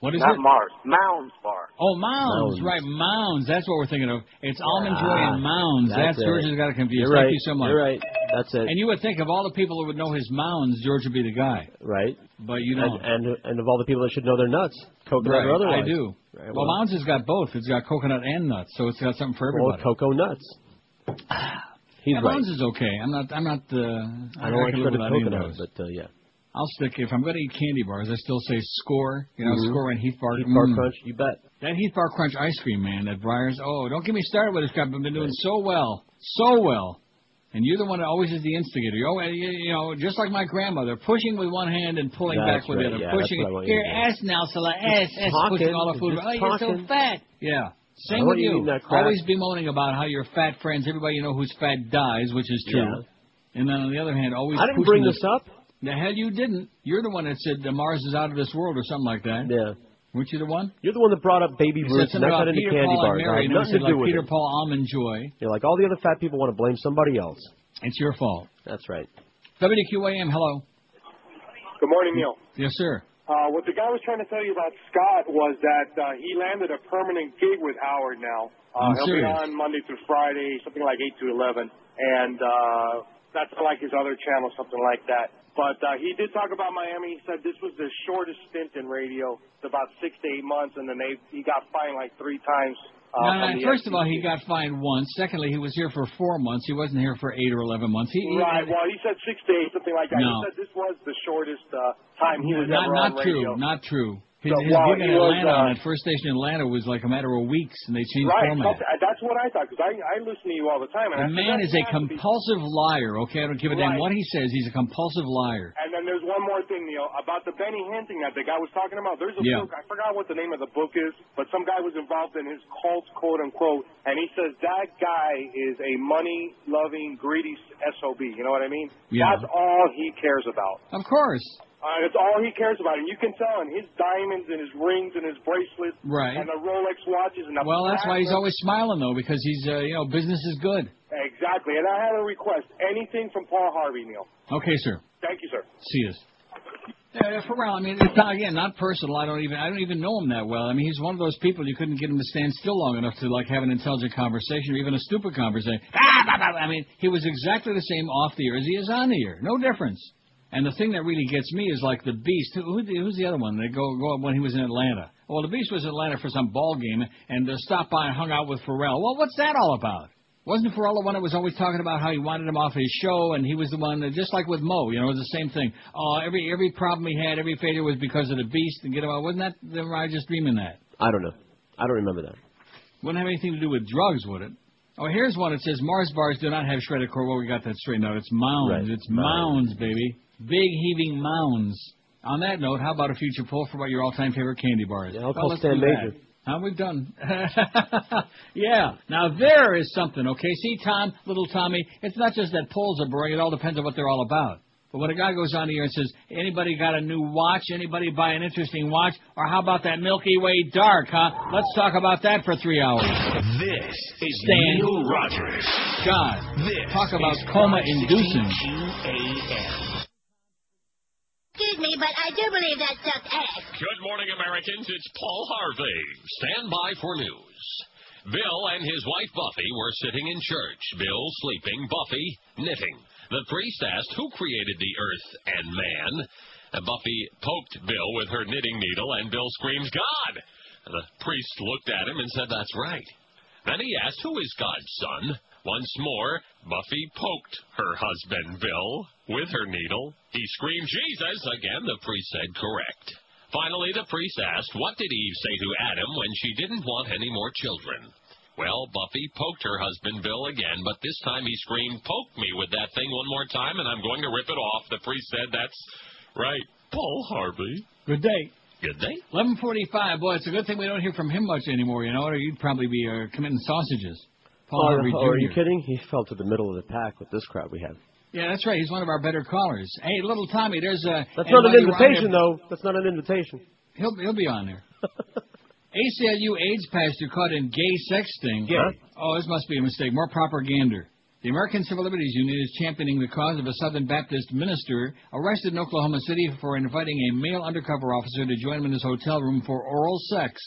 What is it? Not? Mars. Mounds bar. Oh, Mounds. Mounds. Right, Mounds. That's what we're thinking of. It's Almond Joy Ah, and Mounds. that's That's, it. George has got to confuse. You're Thank right. you so much. You're right. That's it. And you would think of all the people who would know his Mounds, George would be the guy. Right. But you and, and and of all the people that should know their nuts, coconut right, or otherwise. I do. Right, well, Mounds has got both. It's got coconut and nuts, so it's got something for Well, everybody. cocoa nuts. He's yeah, right. Mounds is okay. I'm not. I'm not. Uh, I don't like can live shredded without any of coconut, but uh, yeah. I'll stick if I'm going to eat candy bars. I still say Score. You know, Mhm. Score and Heath Bar. Heath Bar Mm. Crunch, you bet. That Heath Bar Crunch ice cream, man, That Breyers. Oh, don't get me started with this crap. I've been doing so well, so well. And you're the one that always is the instigator. You, always, you, know, just like my grandmother, pushing with one hand and pulling That's back with right, the other. yeah, pushing. what I want you Here, to ass now, Scylla, ass, ass, pushing all the food. just Oh, you're so talking. fat. Yeah. Same with you you. eating that crap. Always bemoaning about how your fat friends, everybody you know who's fat dies, which is true. Yeah. And then on the other hand, always I didn't bring this up. The hell you didn't. You're the one that said that Mars is out of this world or something like that. Yeah. Weren't you the one? You're the one that brought up baby You said Ruth, and something that got about into Peter, candy Paul, bars. and I Mary, had nothing to do like with Peter, it. Paul, Almond Joy. You're like all the other fat people want to blame somebody else. It's your fault. That's right. WQAM, hello. Good morning, Neil. Yes, sir. Uh, what the guy was trying to tell you about Scott was that uh, he landed a permanent gig with Howard now. Uh, I'm he'll be on Monday through Friday, something like 8 to 11. And uh, that's like his other channel, something like that. But uh, he did talk about Miami. He said this was the shortest stint in radio. It's about six to eight months, and then they he got fined like three times. Uh, No, no, first of all, he got fined once. Secondly, he was here for four months. He wasn't here for eight or eleven months. He, he- Right. Well, he said six to eight, something like that. No. He said this was the shortest uh, time he was not ever not on true. radio. Not true. His, So, his well, gig in he was, Atlanta uh, on that first station in Atlanta was like a matter of weeks, and they changed Right. format. That's, that's what I thought because I I listen to you all the time. And The man is a to be- compulsive liar. Okay, I don't give a damn what he says. He's a compulsive liar. And then there's one more thing, Neil, about the Benny Hinn thing that the guy was talking about. There's a Yeah. book, I forgot what the name of the book is, but some guy was involved in his cult, quote unquote, and he says that guy is a money loving, greedy SOB. You know what I mean? Yeah. That's all he cares about. Of course. Uh, that's all he cares about, and you can tell in his diamonds and his rings and his bracelets Right. and the Rolex watches and the Well, that's why he's always smiling though, because he's uh, you know business is good. exactly. And I had a request: anything from Paul Harvey, Neil. Okay, sir. Thank you, sir. See us. Yeah, for real. I mean, it's not again not personal. I don't even I don't even know him that well. I mean, he's one of those people you couldn't get him to stand still long enough to like have an intelligent conversation or even a stupid conversation. Ah. I mean, he was exactly the same off the air as he is on the air. No difference. And the thing that really gets me is like the Beast. Who, who, who's the other one? They go go when he was in Atlanta. Well, the Beast was in Atlanta for some ball game and uh, stopped by and hung out with Ferrall. Well, what's that all about? Wasn't Ferrall the one that was always talking about how he wanted him off his show, and he was the one that, just like with Mo, you know, it was the same thing. Oh, every every problem he had, every failure was because of the Beast, and get him out. Wasn't that? Am I just dreaming that? I don't know. I don't remember that. Wouldn't have anything to do with drugs, would it? Oh, here's one. It says Mars bars do not have shredded core. Well, we got that straightened out. It's mounds. Right. It's mounds, baby. Big heaving mounds. On that note, how about a future poll for what your all-time favorite candy bar is? Yeah, I'll Well, call Stan do that. Major. Huh, we've done. yeah. Now there is something, okay? See, Tom, little Tommy, it's not just that polls are boring. It all depends on what they're all about. But when a guy goes on here and says, anybody got a new watch? Anybody buy an interesting watch? Or how about that Milky Way dark, huh? Let's talk about that for three hours. This is Stan. Neil Rogers. God, This talk about coma-inducing. Excuse me, but I do believe that sucked ass. Good morning, Americans. It's Paul Harvey. Stand by for news. Bill and his wife Buffy were sitting in church. Bill sleeping, Buffy knitting. The priest asked who created the earth and man. And Buffy poked Bill with her knitting needle, and Bill screams, God! The priest looked at him and said, That's right. Then he asked, Who is God's son? Once more, Buffy poked her husband, Bill, with her needle. He screamed, Jesus! Again, the priest said, Correct. Finally, the priest asked, What did Eve say to Adam when she didn't want any more children? Well, Buffy poked her husband Bill again, but this time he screamed, Poke me with that thing one more time, and I'm going to rip it off. The priest said, That's right, Paul Harvey. Good day. Good day. 11:45. Boy, it's a good thing we don't hear from him much anymore. You know, or you'd probably be uh, committing sausages. Paul Oh, Harvey oh, Jr. are you kidding? He fell to the middle of the pack with this crowd we have. Yeah, that's right. He's one of our better callers. Hey, little Tommy, there's a. That's not an while you're on invitation, though. That's not an invitation. He'll he'll be on there. ACLU AIDS pastor caught in gay sexting. Gay. Oh, this must be a mistake. More propaganda. The American Civil Liberties Union is championing the cause of a Southern Baptist minister arrested in Oklahoma City for inviting a male undercover officer to join him in his hotel room for oral sex.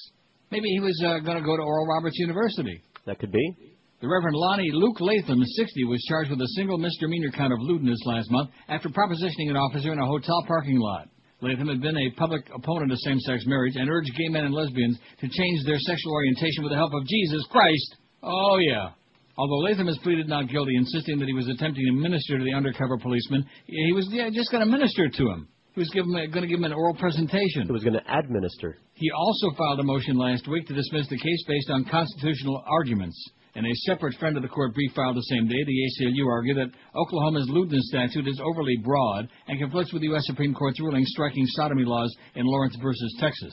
Maybe he was uh, going to go to Oral Roberts University. That could be. The Reverend Lonnie Luke Latham, 60, was charged with a single misdemeanor count of lewdness last month after propositioning an officer in a hotel parking lot. Latham had been a public opponent of same-sex marriage and urged gay men and lesbians to change their sexual orientation with the help of Jesus Christ. Oh, yeah. Although Latham has pleaded not guilty, insisting that he was attempting to minister to the undercover policeman, he was yeah, just going to minister to him. He was going to give him an oral presentation. He was going to administer. He also filed a motion last week to dismiss the case based on constitutional arguments. In a separate friend of the court brief filed the same day, the ACLU argued that Oklahoma's lewdness statute is overly broad and conflicts with the U.S. Supreme Court's ruling striking sodomy laws in Lawrence versus Texas.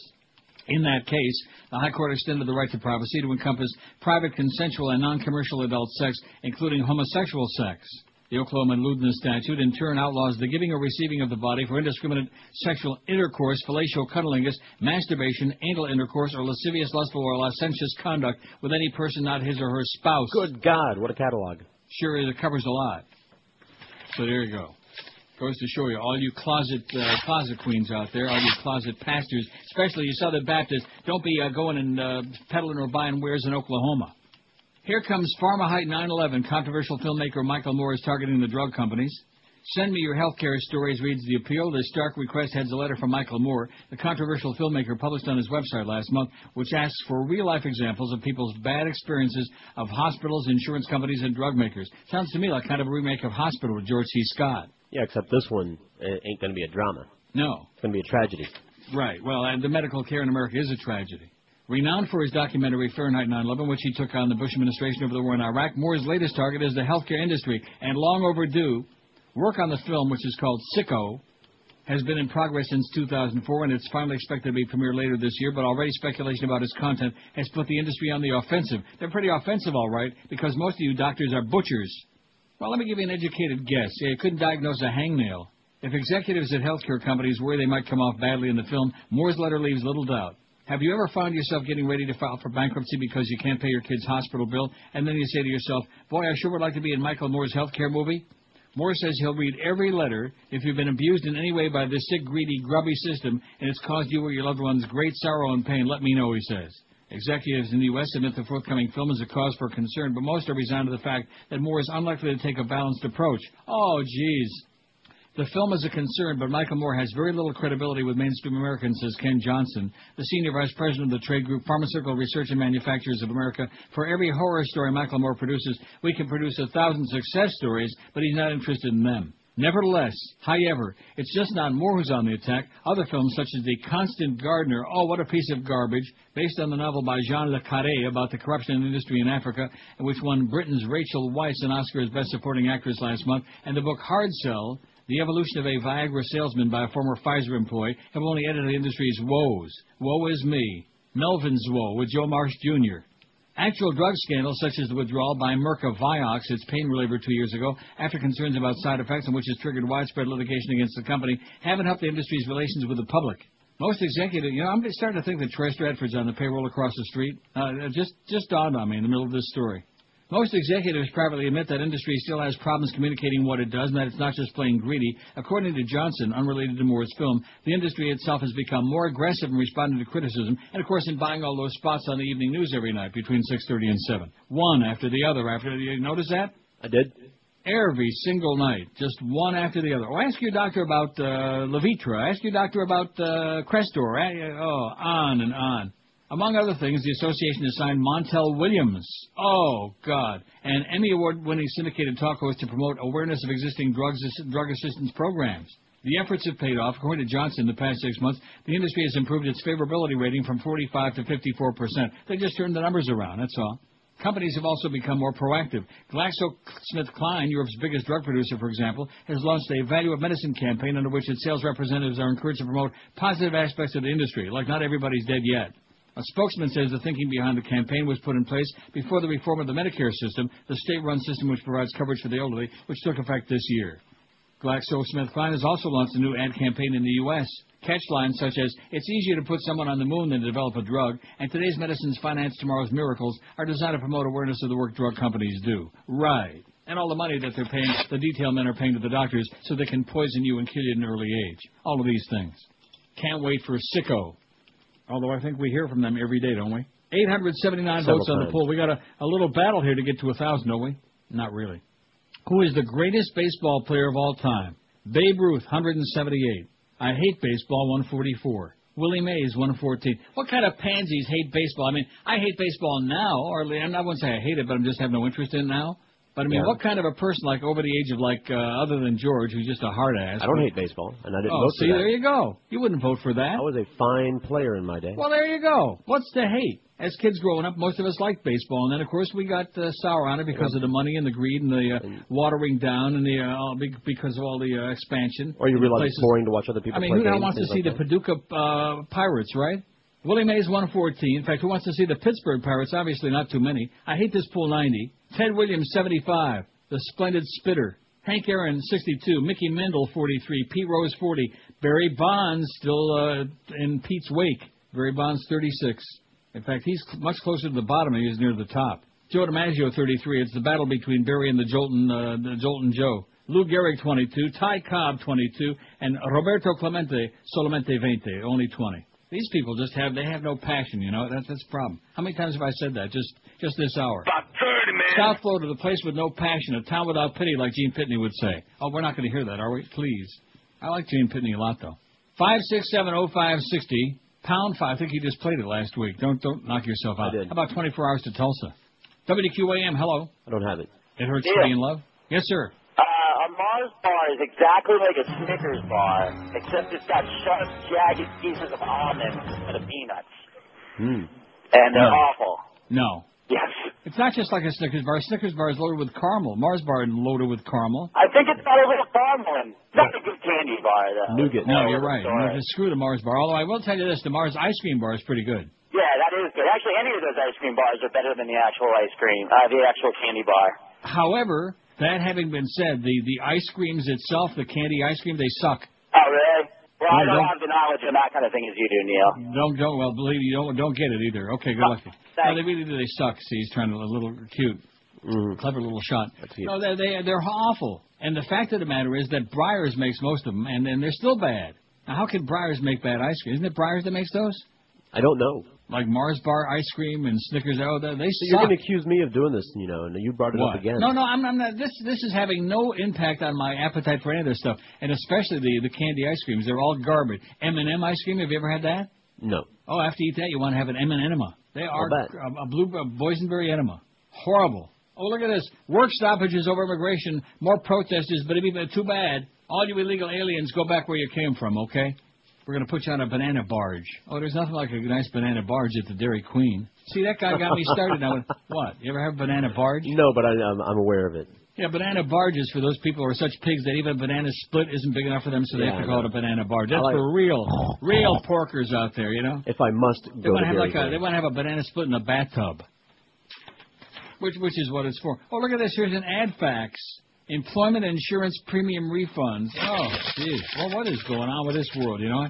In that case, the High Court extended the right to privacy to encompass private, consensual, and non-commercial adult sex, including homosexual sex. The Oklahoma lewdness statute in turn outlaws the giving or receiving of the body for indiscriminate sexual intercourse, fellatio cunnilingus, masturbation, anal intercourse, or lascivious, lustful, or licentious conduct with any person not his or her spouse. Good God, what a catalog. Sure it covers a lot. So there you go. Goes to show you, all you closet uh, closet queens out there, all you closet pastors, especially you Southern Baptists, don't be uh, going and uh, peddling or buying wares in Oklahoma. Here comes Pharmahite 9/11. Controversial filmmaker Michael Moore is targeting the drug companies. Send me your healthcare stories, reads the appeal. This stark request heads a letter from Michael Moore, the controversial filmmaker, published on his website last month, which asks for real-life examples of people's bad experiences of hospitals, insurance companies, and drug makers. Sounds to me like kind of a remake of Hospital with George C. Scott. Yeah, except this one uh, ain't going to be a drama. No. It's going to be a tragedy. Right. Well, and the medical care in America is a tragedy. Renowned for his documentary Fahrenheit 9/11, which he took on the Bush administration over the war in Iraq, Moore's latest target is the healthcare industry, and long overdue. Work on the film, which is called Sicko, has been in progress since 2004, and it's finally expected to be premiered later this year. But already speculation about its content has put the industry on the offensive. They're pretty offensive, all right, because most of you doctors are butchers. Well, let me give you an educated guess. Yeah, you couldn't diagnose a hangnail. If executives at healthcare companies worry they might come off badly in the film, Moore's letter leaves little doubt. Have you ever found yourself getting ready to file for bankruptcy because you can't pay your kid's hospital bill, and then you say to yourself, Boy, I sure would like to be in Michael Moore's healthcare movie? Moore says he'll read every letter. If you've been abused in any way by this sick, greedy, grubby system, and it's caused you or your loved ones great sorrow and pain, let me know, he says. Executives in the U.S. admit the forthcoming film is a cause for concern, but most are resigned to the fact that Moore is unlikely to take a balanced approach. Oh, geez. The film is a concern, but Michael Moore has very little credibility with mainstream Americans, says Ken Johnson, the senior vice president of the trade group Pharmaceutical Research and Manufacturers of America. For every horror story Michael Moore produces, we can produce a thousand success stories, but he's not interested in them. Nevertheless, however, it's just not Moore who's on the attack. Other films, such as The Constant Gardener, oh, what a piece of garbage, based on the novel by Jean Le Carré about the corruption in industry in Africa, and which won Britain's Rachel Weisz an Oscar as Best Supporting Actress last month, and the book Hard Sell, The Evolution of a Viagra Salesman by a former Pfizer employee, have only added to the industry's woes. Woe is me. Melvin's Woe with Joe Marsh Jr. Actual drug scandals, such as the withdrawal by Merck of Vioxx, its pain reliever two years ago, after concerns about side effects and which has triggered widespread litigation against the company, haven't helped the industry's relations with the public. Most executives, you know, I'm starting to think that Troy Stratford's on the payroll across the street. Uh, just, just dawned on me in the middle of this story. Most executives privately admit that industry still has problems communicating what it does and that it's not just plain greedy. According to Johnson, unrelated to Moore's film, the industry itself has become more aggressive in responding to criticism and, of course, in buying all those spots on the evening news every night between 6.30 and 7. One after the other. After You notice that? I did. Every single night. Just one after the other. Oh, ask your doctor about uh, Levitra. Ask your doctor about uh, Crestor. Uh, oh, on and on. Among other things, the association assigned Montel Williams, oh God, an Emmy Award-winning syndicated talk host to promote awareness of existing drugs, drug assistance programs. The efforts have paid off. According to Johnson, in the past six months, the industry has improved its favorability rating from 45 to 54 percent. They just turned the numbers around. That's all. Companies have also become more proactive. GlaxoSmithKline, Europe's biggest drug producer, for example, has launched a value of medicine campaign under which its sales representatives are encouraged to promote positive aspects of the industry, like not everybody's dead yet. A spokesman says the thinking behind the campaign was put in place before the reform of the Medicare system, the state-run system which provides coverage for the elderly, which took effect this year. GlaxoSmithKline has also launched a new ad campaign in the U.S. Catchlines such as, it's easier to put someone on the moon than to develop a drug, and today's medicines finance tomorrow's miracles are designed to promote awareness of the work drug companies do. Right. And all the money that they're paying, the detail men are paying to the doctors so they can poison you and kill you at an early age. All of these things. Can't wait for a Sicko. Although I think we hear from them every day, don't we? 879 Several votes on the poll. We got a, a little battle here to get to a 1,000, don't we? Not really. Who is the greatest baseball player of all time? Babe Ruth, 178. I hate baseball, 144. Willie Mays, 114. What kind of pansies hate baseball? I mean, I hate baseball now, or I mean, I wouldn't say I hate it, but I'm just have no interest in it now. But I mean, Yeah. what kind of a person, like over the age of like, uh, other than George, who's just a hard ass? I don't hate baseball, and I didn't oh, vote see, for that. there you go. You wouldn't vote for that. I was a fine player in my day. Well, there you go. What's to hate? As kids growing up, most of us liked baseball, and then of course we got uh, sour on it because of the money and the greed and the uh, watering down and the uh, because of all the uh, expansion. Or you realize places. it's boring to watch other people play I mean, play who games, wants to see like the Paducah uh, Pirates, right? Willie Mays 114. In fact, who wants to see the Pittsburgh Pirates? Obviously, not too many. I hate this pool 90. Ted Williams 75. The Splendid Spitter. Hank Aaron 62. Mickey Mantle 43. Pete Rose 40. Barry Bonds still uh, in Pete's wake. Barry Bonds 36. In fact, he's much closer to the bottom than he is near the top. Joe DiMaggio 33. It's the battle between Barry and the Joltin', uh, the Joltin' Joe. Lou Gehrig 22. Ty Cobb 22. And Roberto Clemente solamente 20. Only 20. These people just have they have no passion, you know. That's that's the problem. How many times have I said that just just this hour? About 30, man. South Florida, the place with no passion, a town without pity, like Gene Pitney would say. Oh, we're not going to hear that, are we? Please. I like Gene Pitney a lot, though. Five six seven oh five sixty pound five. I think he just played it last week. Don't don't knock yourself out. I did. How about twenty four hours to Tulsa? WQAM. Hello. I don't have it. It hurts Yeah. to be in love. Yes, sir. Mars bar is exactly like a Snickers bar, except it's got sharp, jagged pieces of almond instead of peanuts. Hmm. And they're No. awful. No. Yes. It's not just like a Snickers bar. A Snickers bar is loaded with caramel. Mars bar is loaded with caramel. I think it's got a little caramel in. Not a good candy bar, though. Nougat. No, you're right. No, just screw the Mars bar. Although I will tell you this, the Mars ice cream bar is pretty good. Yeah, that is good. Actually, any of those ice cream bars are better than the actual ice cream, uh, the actual candy bar. However, that having been said, the, the ice creams itself, the candy ice cream, they suck. Oh, really? Well, I don't don't- have the knowledge on that kind of thing as you do, Neil. Don't don't well believe you don't don't get it either. Okay, good oh, luck. No, they really do. They suck. See, he's trying to a little cute, mm. clever little shot. No, they they they're awful. And the fact of the matter is that Breyers makes most of them, and then they're still bad. Now, how can Breyers make bad ice cream? Isn't it Breyers that makes those? I don't know. Like Mars bar ice cream and Snickers. Oh, they, they So you're suck. going to accuse me of doing this, you know, and you brought it What? up again. No, no, I'm, I'm not. This this is having no impact on my appetite for any of this stuff, and especially the the candy ice creams. They're all garbage. M and M ice cream. Have you ever had that? No. Oh, after you eat that, you want to have an M&M enema. They are a, a blue a boysenberry enema. Horrible. Oh, look at this. Work stoppages over immigration. More protesters, but it'd be too bad. All you illegal aliens, go back where you came from, okay? We're going to put you on a banana barge. Oh, there's nothing like a nice banana barge at the Dairy Queen. See, that guy got me started I With, what? You ever have a banana barge? No, but I, I'm, I'm aware of it. Yeah, banana barges for those people who are such pigs that even a banana split isn't big enough for them, so they Yeah, have to call it a banana barge. That's like- for real, real porkers out there, you know. If I must They go want to have like a, they want to have a banana split in a bathtub. which which is what it's for. Oh, look at this. Here's an ad fax. Employment insurance premium refunds. Oh, geez. Well, what is going on with this world? You know?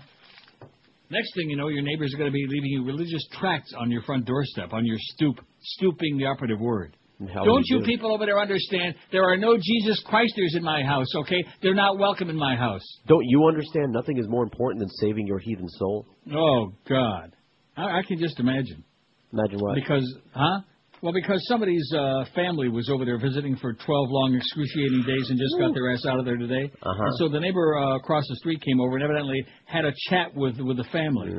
Next thing you know, your neighbors are going to be leaving you religious tracts on your front doorstep, on your stoop. Stooping, the operative word. Don't you do people over there understand? There are no Jesus Christers in my house, okay? They're not welcome in my house. Don't you understand? Nothing is more important than saving your heathen soul. Oh, God. I, I can just imagine. Imagine what? Because, huh? Well, because somebody's uh, family was over there visiting for 12 long, excruciating days and just got their ass out of there today. Uh-huh. And so the neighbor uh, across the street came over and evidently had a chat with with the family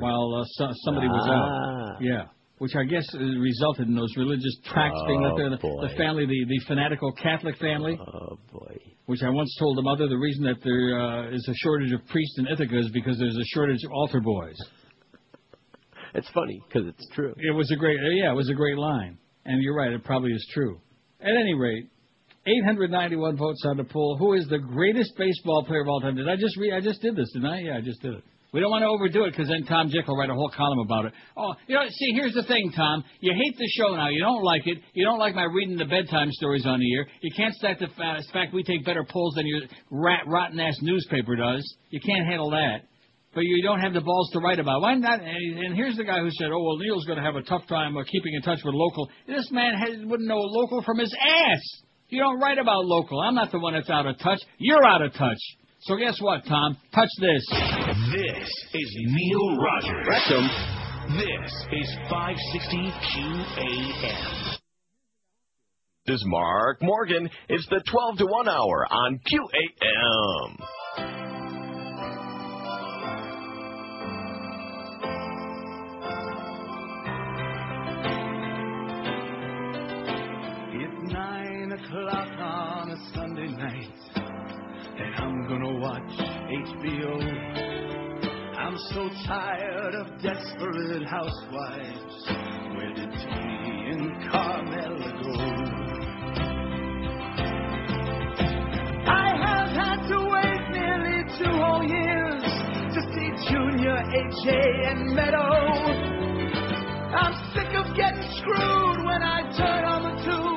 while uh, so, somebody was Ah. out. Yeah. Which I guess uh, resulted in those religious tracts being left Oh, there. The, the family, the, the fanatical Catholic family. Oh, boy. Which I once told the mother the reason that there uh, is a shortage of priests in Ithaca is because there's a shortage of altar boys. It's funny because it's true. It was a great, uh, yeah, it was a great line, and you're right, it probably is true. At any rate, 891 votes on the poll. Who is the greatest baseball player of all time? Did I just read? I just did this, didn't I? Yeah, I just did it. We don't want to overdo it because then Tom Jick will write a whole column about it. Oh, you know, see, here's the thing, Tom. You hate the show now. You don't like it. You don't like my reading the bedtime stories on the air. You can't stack the fact we take better polls than your rat, rotten ass newspaper does. You can't handle that. But you don't have the balls to write about. it. Why not? And and here's the guy who said, "Oh well, Neil's going to have a tough time uh, keeping in touch with local." This man has, wouldn't know a local from his ass. You don't write about local. I'm not the one that's out of touch. You're out of touch. So guess what, Tom? Touch this. This is Neil Rogers. Rectum. This is 560 QAM. This is Mark Morgan. It's the 12 to 1 hour on QAM. O'clock on a Sunday night, and I'm gonna watch HBO. I'm so tired of desperate housewives. Where did Tony and Carmela go? I have had to wait nearly two whole years to see Junior, AJ, and Meadow. I'm sick of getting screwed when I turn on the tube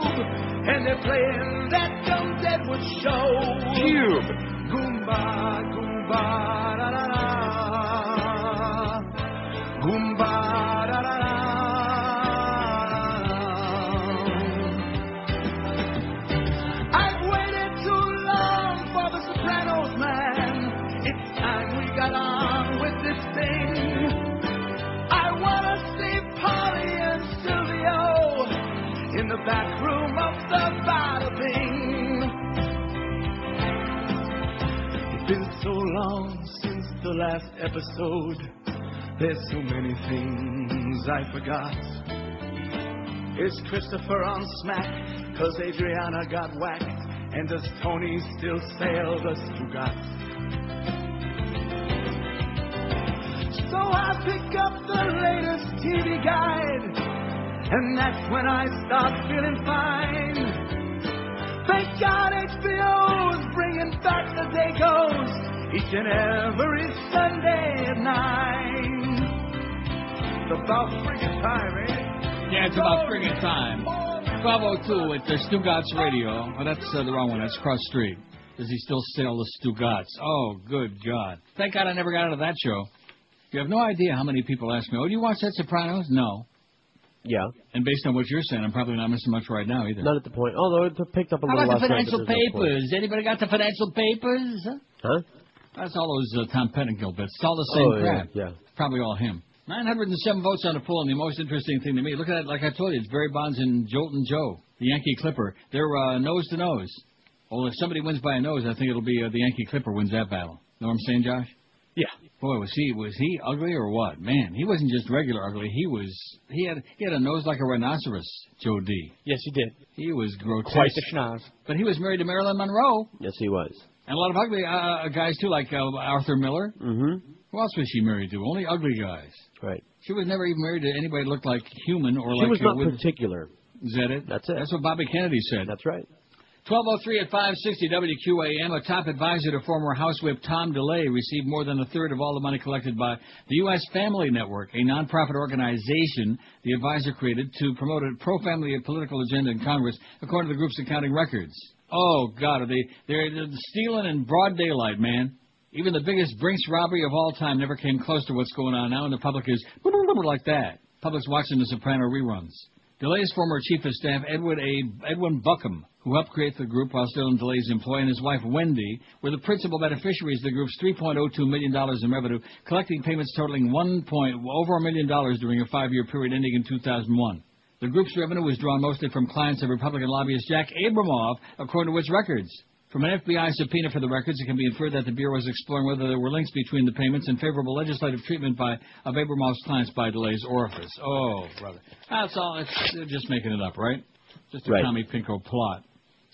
they're playing that show. Cube. Goomba, Goomba, da da da. Goomba, da da da. I've waited too long for the Sopranos, man. It's time we got on with this thing. I wanna see Paulie and Silvio in the back so long since the last episode. There's so many things I forgot. Is Christopher on smack? Cause Adriana got whacked. And does Tony still sail the Stugat? So I pick up the latest TV guide, and that's when I start feeling fine. Thank God HBO's bringing back the day goes each and every Sunday at nine. It's about friggin' time, eh? Yeah, it's about friggin' time. 1202 at the Stugatz Radio. Oh, that's uh, the wrong one. That's cross street. Does he still sell the Stugots? Oh, good God. Thank God I never got out of that show. You have no idea how many people ask me, oh, do you watch that Sopranos? No. Yeah. And based on what you're saying, I'm probably not missing much right now either. Not at the point. Although it picked up a How little about the last night, financial but there's no papers? Anybody got the financial papers? Huh? That's all those uh, Tom Pettingill bits. It's all the same Oh, yeah, crap. yeah. Probably all him. 907 votes on the poll, and the most interesting thing to me, look at it, like I told you, it's Barry Bonds and Joltin' Joe, the Yankee Clipper. They're uh, nose to nose. Well, if somebody wins by a nose, I think it'll be uh, the Yankee Clipper wins that battle. Know what I'm saying, Josh? Yeah. Boy, was he was he ugly or what? Man, he wasn't just regular ugly. He was he had he had a nose like a rhinoceros. Joe D. Yes, he did. He was grotesque. Quite the schnoz. But he was married to Marilyn Monroe. Yes, he was. And a lot of ugly uh, guys too, like uh, Arthur Miller. Mm-hmm. Who else was she married to? Only ugly guys. Right. She was never even married to anybody that looked like human or She like. was uh, not with, particular. is that it? That's it. That's what Bobby Kennedy said. That's right. 1203 at 560 WQAM, a top advisor to former House Whip Tom DeLay received more than a third of all the money collected by the U.S. Family Network, a nonprofit organization the advisor created to promote a pro-family political agenda in Congress, according to the group's accounting records. Oh, God, are they, they're, stealing in broad daylight, man. Even the biggest Brinks robbery of all time never came close to what's going on now, and the public is like that. Public's watching the Soprano reruns. DeLay's former chief of staff, Edward A. Edwin Buckham, who helped create the group while still in DeLay's employ, and his wife Wendy were the principal beneficiaries of the group's $3.02 million in revenue, collecting payments totaling one point over a million dollars during a five-year period ending in 2001. The group's revenue was drawn mostly from clients of Republican lobbyist Jack Abramoff, according to its records. From an FBI subpoena for the records, it can be inferred that the Bureau was exploring whether there were links between the payments and favorable legislative treatment by of Abramoff's clients by DeLay's orifice. Oh, brother. That's all. It's they're just making it up, right? Just a Right. Tommy Pinko plot.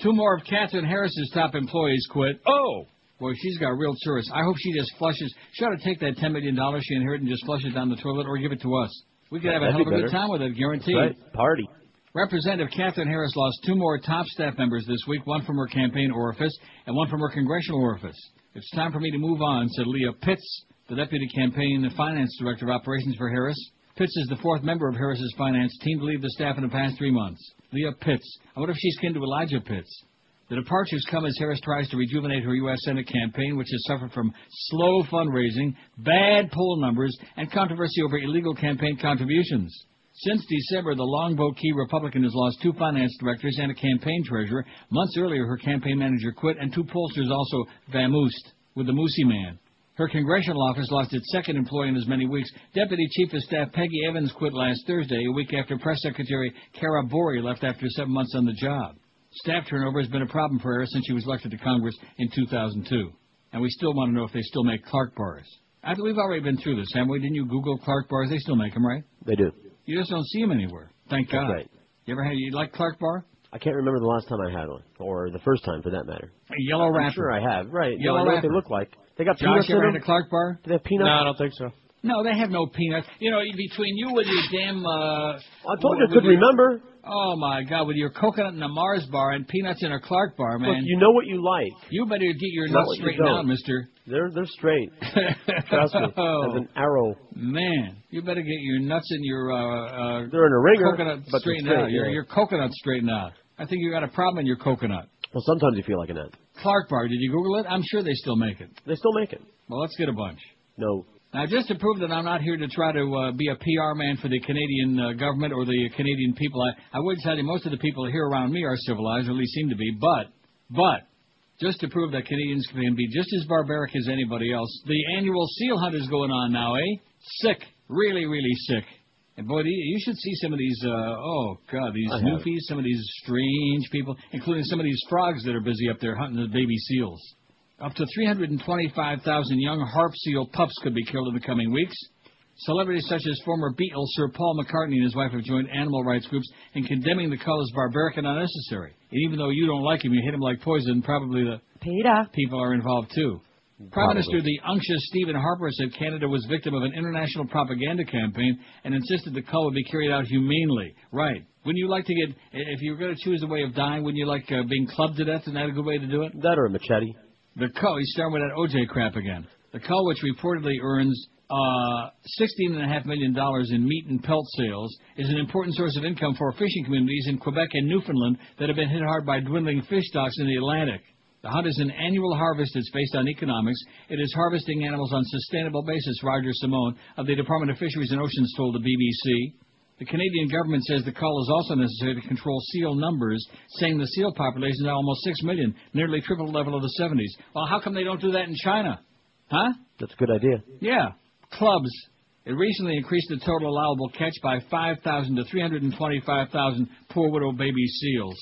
Two more of Katherine Harris's top employees quit. Oh! Boy, she's got real tourists. I hope she just flushes. She ought to take that $10 million she inherited and just flush it down the toilet or give it to us. We could have a That'd hell of a good time with it, guaranteed. Right. Party. Representative Katherine Harris lost two more top staff members this week, one from her campaign orifice and one from her congressional orifice. It's time for me to move on, said Leah Pitts, the deputy campaign and finance director of operations for Harris. Pitts is the fourth member of Harris's finance team to leave the staff in the past three months. Leah Pitts. I wonder if she's kin to Elijah Pitts. The departures come as Harris tries to rejuvenate her U.S. Senate campaign, which has suffered from slow fundraising, bad poll numbers, and controversy over illegal campaign contributions. Since December, the Longboat Key Republican has lost two finance directors and a campaign treasurer. Months earlier, her campaign manager quit, and two pollsters also vamoosed with the Moosey Man. Her congressional office lost its second employee in as many weeks. Deputy Chief of Staff Peggy Evans quit last Thursday, a week after Press Secretary Kara Bori left after seven months on the job. Staff turnover has been a problem for her since she was elected to Congress in 2002. And we still want to know if they still make Clark bars. Think we've already been through this, haven't we? Didn't you Google Clark bars? They still make them, right? They do. You just don't see them anywhere. Thank That's God. right. You ever had you like Clark bar? I can't remember the last time I had one, or the first time for that matter. A yellow I'm wrapper. sure I have. Right. No, Yellow I know what wrapper. they look like. They got Josh, peanuts you ever in had them. a Clark bar? Do they have peanuts? No, I don't think so. No, they have no peanuts. You know, between you and your damn. Uh, I told you I could your- remember. Oh my God, with your coconut in a Mars bar and peanuts in a Clark bar, Look, man. you know what you like. You better get your Not nuts straightened out, Mister. They're they're straight. Trust me. As an arrow. Man, you better get your nuts and your uh, uh, They're in a ringer, coconut but straightened straight, out. Your yeah. your coconut straightened out. I think you got a problem in your coconut. Well, sometimes you feel like a nut. Clark bar. Did you Google it? I'm sure they still make it. They still make it. Well, let's get a bunch. No. Now, just to prove that I'm not here to try to uh, be a PR man for the Canadian uh, government or the Canadian people, I, I would tell you most of the people here around me are civilized, or at least seem to be. But, but, just to prove that Canadians can be just as barbaric as anybody else, the annual seal hunt is going on now, eh? Sick, really, really sick. And boy, you- should see some of these. Uh, oh God, these newfies, some of these strange people, including some of these frogs that are busy up there hunting the baby seals. Up to 325,000 young harp seal pups could be killed in the coming weeks. Celebrities such as former Beatle Sir Paul McCartney and his wife have joined animal rights groups in condemning the cull as barbaric and unnecessary. And even though you don't like him, you hit him like poison, probably the Peter. people are involved too. Prime Probably. Minister the unctuous Stephen Harper said Canada was victim of an international propaganda campaign and insisted the cull would be carried out humanely. Right. Wouldn't you like to get, if you were going to choose a way of dying, wouldn't you like uh, being clubbed to death? Isn't that a good way to do it? That or a machete. The cull, he's starting with that OJ crap again. The cull, which reportedly earns uh, $16.5 million in meat and pelt sales, is an important source of income for fishing communities in Quebec and Newfoundland that have been hit hard by dwindling fish stocks in the Atlantic. The hunt is an annual harvest that's based on economics. It is harvesting animals on sustainable basis, Roger Simone of the Department of Fisheries and Oceans told the BBC. The Canadian government says the call is also necessary to control seal numbers, saying the seal population is now almost 6 million, nearly triple the level of the 70s. Well, how come they don't do that in China? Huh? That's a good idea. Yeah. Clubs. It recently increased the total allowable catch by 5,000 to 325,000 poor widow baby seals.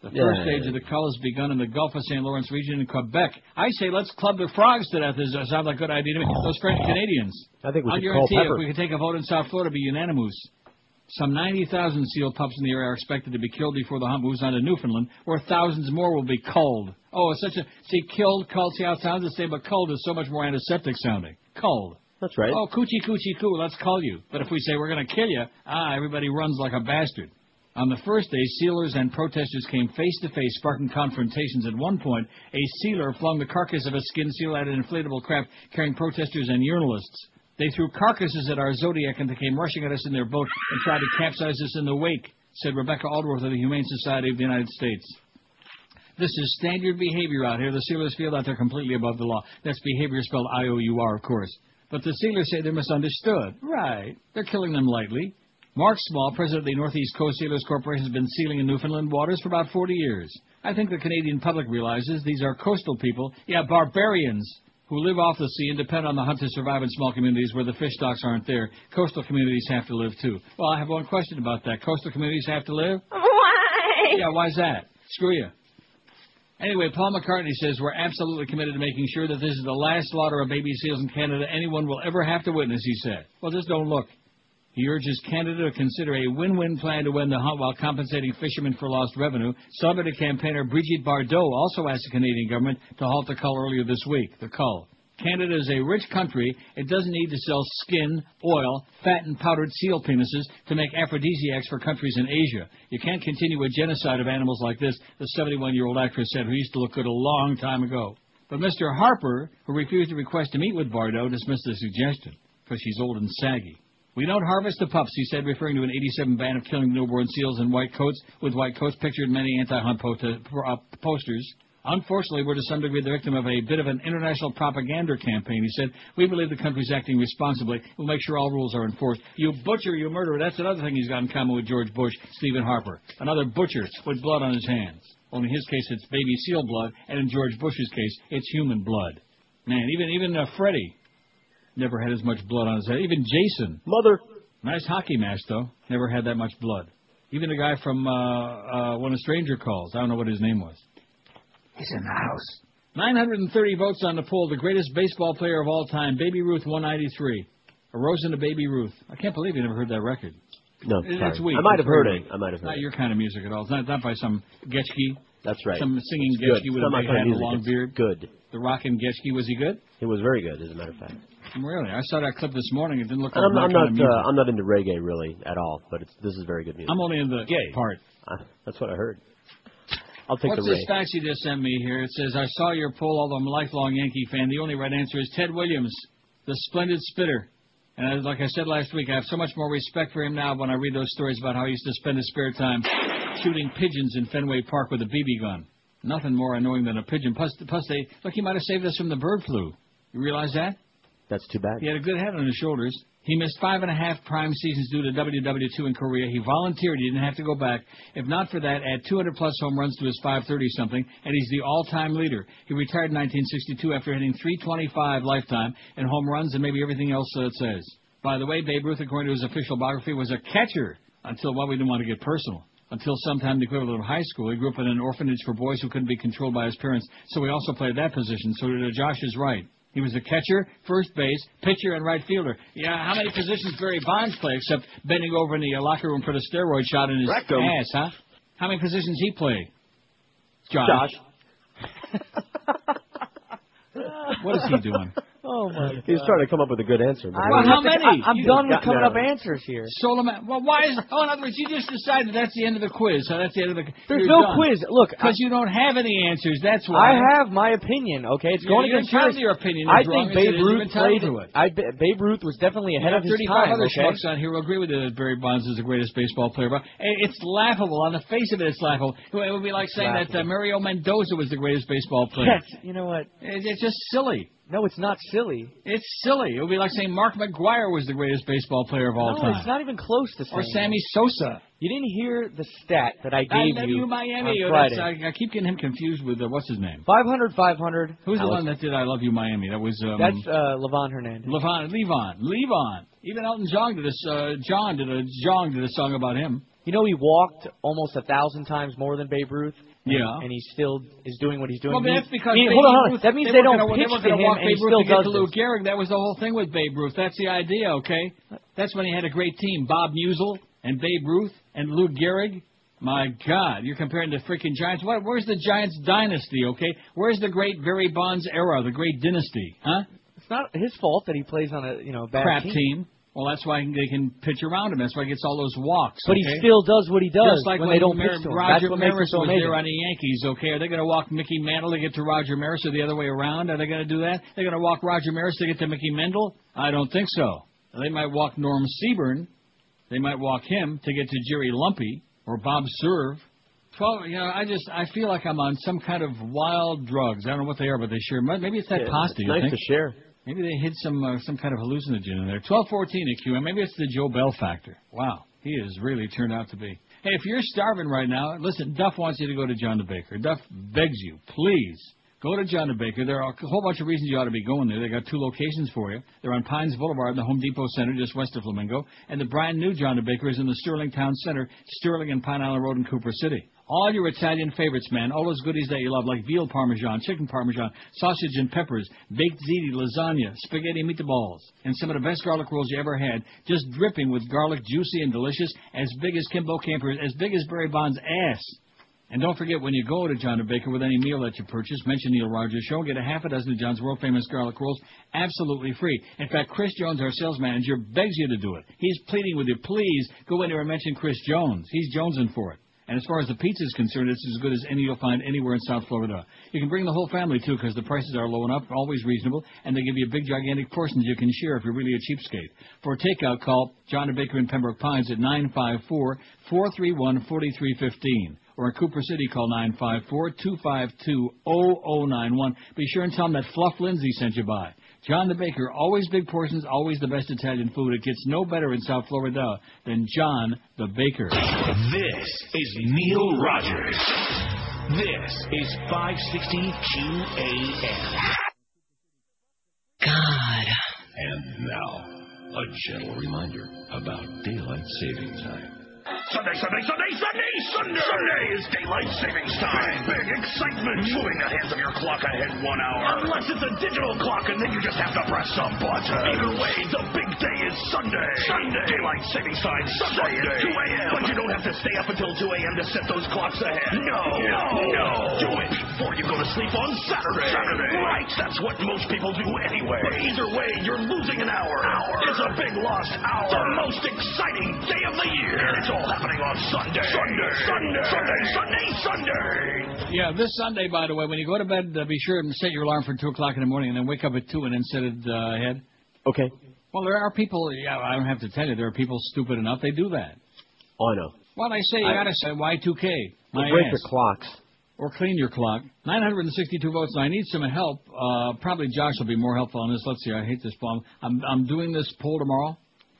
The first Yeah. stage of the cull has begun in the Gulf of St. Lawrence region in Quebec. I say let's club the frogs to death. Does that sound like a good idea to me? Those French oh. Canadians. I think we call guarantee if we could take a vote in South Florida, it'd be unanimous. Some 90,000 seal pups in the area are expected to be killed before the hunt moves on to Newfoundland, where thousands more will be culled. Oh, it's such a see killed, culled. See how it sounds the same, but culled is so much more antiseptic sounding. Culled. That's right. Oh, coochie coochie coo. Let's cull you. But if we say we're going to kill you, ah, everybody runs like a bastard. On the first day, sealers and protesters came face to face, sparking confrontations. At one point, a sealer flung the carcass of a skin seal at an inflatable craft carrying protesters and urinalists. They threw carcasses at our Zodiac and they came rushing at us in their boat and tried to capsize us in the wake, said Rebecca Aldworth of the Humane Society of the United States. This is standard behavior out here. The sealers feel that they're completely above the law. That's behavior spelled I-O-U-R, of course. But the sealers say they're misunderstood. Right. They're killing them lightly. Mark Small, president of the Northeast Coast Sealers Corporation, has been sealing in Newfoundland waters for about 40 years. I think the Canadian public realizes these are coastal people, yeah, barbarians, who live off the sea and depend on the hunt to survive in small communities where the fish stocks aren't there. Coastal communities have to live too. Well, I have one question about that. Coastal communities have to live? Why? Yeah, why's that? Screw you. Anyway, Paul McCartney says we're absolutely committed to making sure that this is the last slaughter of baby seals in Canada anyone will ever have to witness, he said. Well, just don't look. He urges Canada to consider a win-win plan to win the hunt while compensating fishermen for lost revenue. Celebrity campaigner Brigitte Bardot also asked the Canadian government to halt the cull earlier this week. The cull. Canada is a rich country. It doesn't need to sell skin, oil, fat, and powdered seal penises to make aphrodisiacs for countries in Asia. You can't continue a genocide of animals like this, the 71-year-old actress said, who used to look good a long time ago. But Mr. Harper, who refused to request to meet with Bardot, dismissed the suggestion, because she's old and saggy. We don't harvest the pups, he said, referring to an 87 ban of killing newborn seals in white coats, with white coats pictured in many anti-hunt uh, posters. Unfortunately, we're to some degree the victim of a bit of an international propaganda campaign. He said, we believe the country's acting responsibly. We'll make sure all rules are enforced. You butcher, you murderer. That's another thing he's got in common with George Bush, Stephen Harper. Another butcher with blood on his hands. Only in his case, it's baby seal blood, and in George Bush's case, it's human blood. Man, even even uh, Freddie never had as much blood on his head. Even Jason. Mother. Nice hockey mask, though. Never had that much blood. Even the guy from uh, uh, When a Stranger Calls. I don't know what his name was. He's in the house. 930 votes on the poll. The greatest baseball player of all time, Baby Ruth, 193. A rose into Baby Ruth. I can't believe you never heard that record. No, It- sorry. It's weak. I might have heard very it. I might have heard Not it. your kind of music at all. It's not, not by some Getchke. That's right. Some singing It's good. Getchke with It's a my big kind of hat and a long beard. Good. The rockin' Getchke, was he good? It was very good, as a matter of fact. Really? I saw that clip this morning. It didn't look like I'm, I'm not. Uh, I'm not into reggae really at all, but it's, this is very good music. I'm only in the Gay. part. Uh, that's what I heard. I'll take What's the this ray. fax you just sent me here? It says, I saw your poll, although I'm a lifelong Yankee fan. The only right answer is Ted Williams, the splendid spitter. And I- like I said last week, I have so much more respect for him now when I read those stories about how he used to spend his spare time shooting pigeons in Fenway Park with a BB gun. Nothing more annoying than a pigeon. Plus, plus they, look, he might have saved us from the bird flu. You realize that? That's too bad. He had a good head on his shoulders. He missed five and a half prime seasons due to WW2 in Korea. He volunteered. He didn't have to go back. If not for that, add 200 plus home runs to his 530 something, and he's the all-time leader. He retired in 1962 after hitting 325 lifetime in home runs and maybe everything else uh, it says. By the way, Babe Ruth, according to his official biography, was a catcher until, well, we didn't want to get personal. Until sometime the equivalent of high school. He grew up in an orphanage for boys who couldn't be controlled by his parents, so he also played that position. So Josh is right. He was a catcher, first base, pitcher, and right fielder. Yeah, how many positions Barry Bonds play except bending over in the locker room for the steroid shot in his Rectum. ass, huh? How many positions he play? Josh. Josh. What is he doing? Oh my god. He's trying to come up with a good answer. but- well how many? I, am You- done with coming no. up answers here. Solomon. Well, why is? Oh, in other words, you just decided that's the end of the quiz. So that's the end of the. There's no quiz. Look, because you don't have any answers. That's why. I have my opinion. Okay, it's You're- going you're against yours. your opinion. I think Babe Ruth played. to it. I Babe Ruth was definitely ahead of have his 35 time. other Okay. schmucks on here who agree with you that Barry Bonds is the greatest baseball player. But eh, it's laughable. On the face of it, it's laughable. It would be like saying that uh, Mario Mendoza was the greatest baseball player. Yes, you know what? It's just silly. No, it's not silly. It's silly. It would be like saying Mark McGwire was the greatest baseball player of all no, time. it's not even close to saying. Or Sammy Sosa. You didn't hear the stat that I I gave love you Miami. on Oh, Friday. I, I keep getting him confused with uh, what's his name. 500, 500. Who's the Alex. one that did I Love You, Miami? That was um, That's uh, Livan Hernandez. Levon, Levon, Levon. Even Elton John did a uh, John did a John did a song about him. You know, he walked almost a thousand times more than Babe Ruth. And- Yeah. And he still is doing what he's doing. Well, He- that's because he- Babe hold on, hold on. Ruth- That means they they, don't gonna- they pitch weren't to him, walk and Babe he Ruth still to get does to Lou this. Gehrig. That was the whole thing with Babe Ruth. That's the idea, okay? That's when he had a great team. Bob Meusel and Babe Ruth and Lou Gehrig. My God, you're comparing the freaking Giants. What? Where's the Giants dynasty? Okay, where's the great Barry Bonds era, the great dynasty? Huh? It's not his fault that he plays on a you know bad Crap team. team. Well, that's why they can pitch around him. That's why he gets all those walks. But he still does what he does Just like when when they don't Mar- pitch to him. Roger That's what makes him Maris so was amazing. there on the Yankees. Okay, are they going to walk Mickey Mantle to get to Roger Maris, or the other way around? Are they going to do that? They're going to walk Roger Maris to get to Mickey Mendel? I don't think so. They might walk Norm Siebern. They might walk him to get to Jerry Lumpe or Bob Cerv. Twelve. You know, I just I feel like I'm on some kind of wild drugs. I don't know what they are, but they sure. Maybe it's that Yeah, pasta. it's you nice think? to share. Maybe they hid some uh, some kind of hallucinogen in there. Twelve fourteen at QM. Maybe it's the Joe Bell factor. Wow, he has really turned out to be. Hey, if you're starving right now, listen. Duff wants you to go to John the Baker. Duff begs you, please go to John the Baker. There are a whole bunch of reasons you ought to be going there. They got two locations for you. They're on Pines Boulevard, in the Home Depot Center, just west of Flamingo, and the brand new John the Baker is in the Sterling Town Center, Sterling and Pine Island Road in Cooper City. All your Italian favorites, man. All those goodies that you love, like veal parmesan, chicken parmesan, sausage and peppers, baked ziti, lasagna, spaghetti meatballs, and some of the best garlic rolls you ever had, just dripping with garlic, juicy and delicious, as big as Kimbo Camper, as big as Barry Bond's ass. And don't forget, when you go to John Baker with any meal that you purchase, mention Neil Rogers Show, and get a half a dozen of John's world famous garlic rolls absolutely free. In fact, Chris Jones, our sales manager, begs you to do it. He's pleading with you, please go in there and mention Chris Jones. He's jonesing for it. And as far as the pizza is concerned, it's as good as any you'll find anywhere in South Florida. You can bring the whole family too, because the prices are low enough, always reasonable, and they give you a big, gigantic portions you can share if you're really a cheapskate. For takeout, call John and Baker in Pembroke Pines at 954-431-4315. Or in Cooper City, call 954-252-0091. Be sure and tell them that Fluff Lindsay sent you by. John the Baker, always big portions, always the best Italian food. It gets no better in South Florida than John the Baker. This is Neil Rogers. This is 560 QAM. God. And now, a gentle reminder about daylight saving time. Sunday, Sunday, Sunday, Sunday, Sunday! Sunday is daylight savings time. Big, big excitement. Moving the hands of your clock ahead one hour. Unless it's a digital clock and then you just have to press some button. Either way, the big day is Sunday. Sunday. Daylight savings time, Sunday, at 2 a.m. But you don't have to stay up until 2 a.m. to set those clocks ahead. No, no, no. Do it before you go to sleep on Saturday. Saturday. Right, that's what most people do anyway. But either way, you're losing an hour. Hour. It's a big lost hour. The most exciting day of the year. And it's all happening on Sunday. Sunday. Sunday. Sunday. Sunday. Sunday. Yeah, this Sunday, by the way, when you go to bed, uh, be sure and set your alarm for 2 o'clock in the morning and then wake up at 2 and then set it uh, ahead. Okay. Well, there are people, yeah, I don't have to tell you, there are people stupid enough, they do that. Oh, I know. Well, I say you I- gotta say Y2K. My break ass. your clocks. Or clean your clock. 962 votes. Now, I need some help. Uh, probably Josh will be more helpful on this. Let's see. I hate this poll. I'm, I'm doing this poll tomorrow.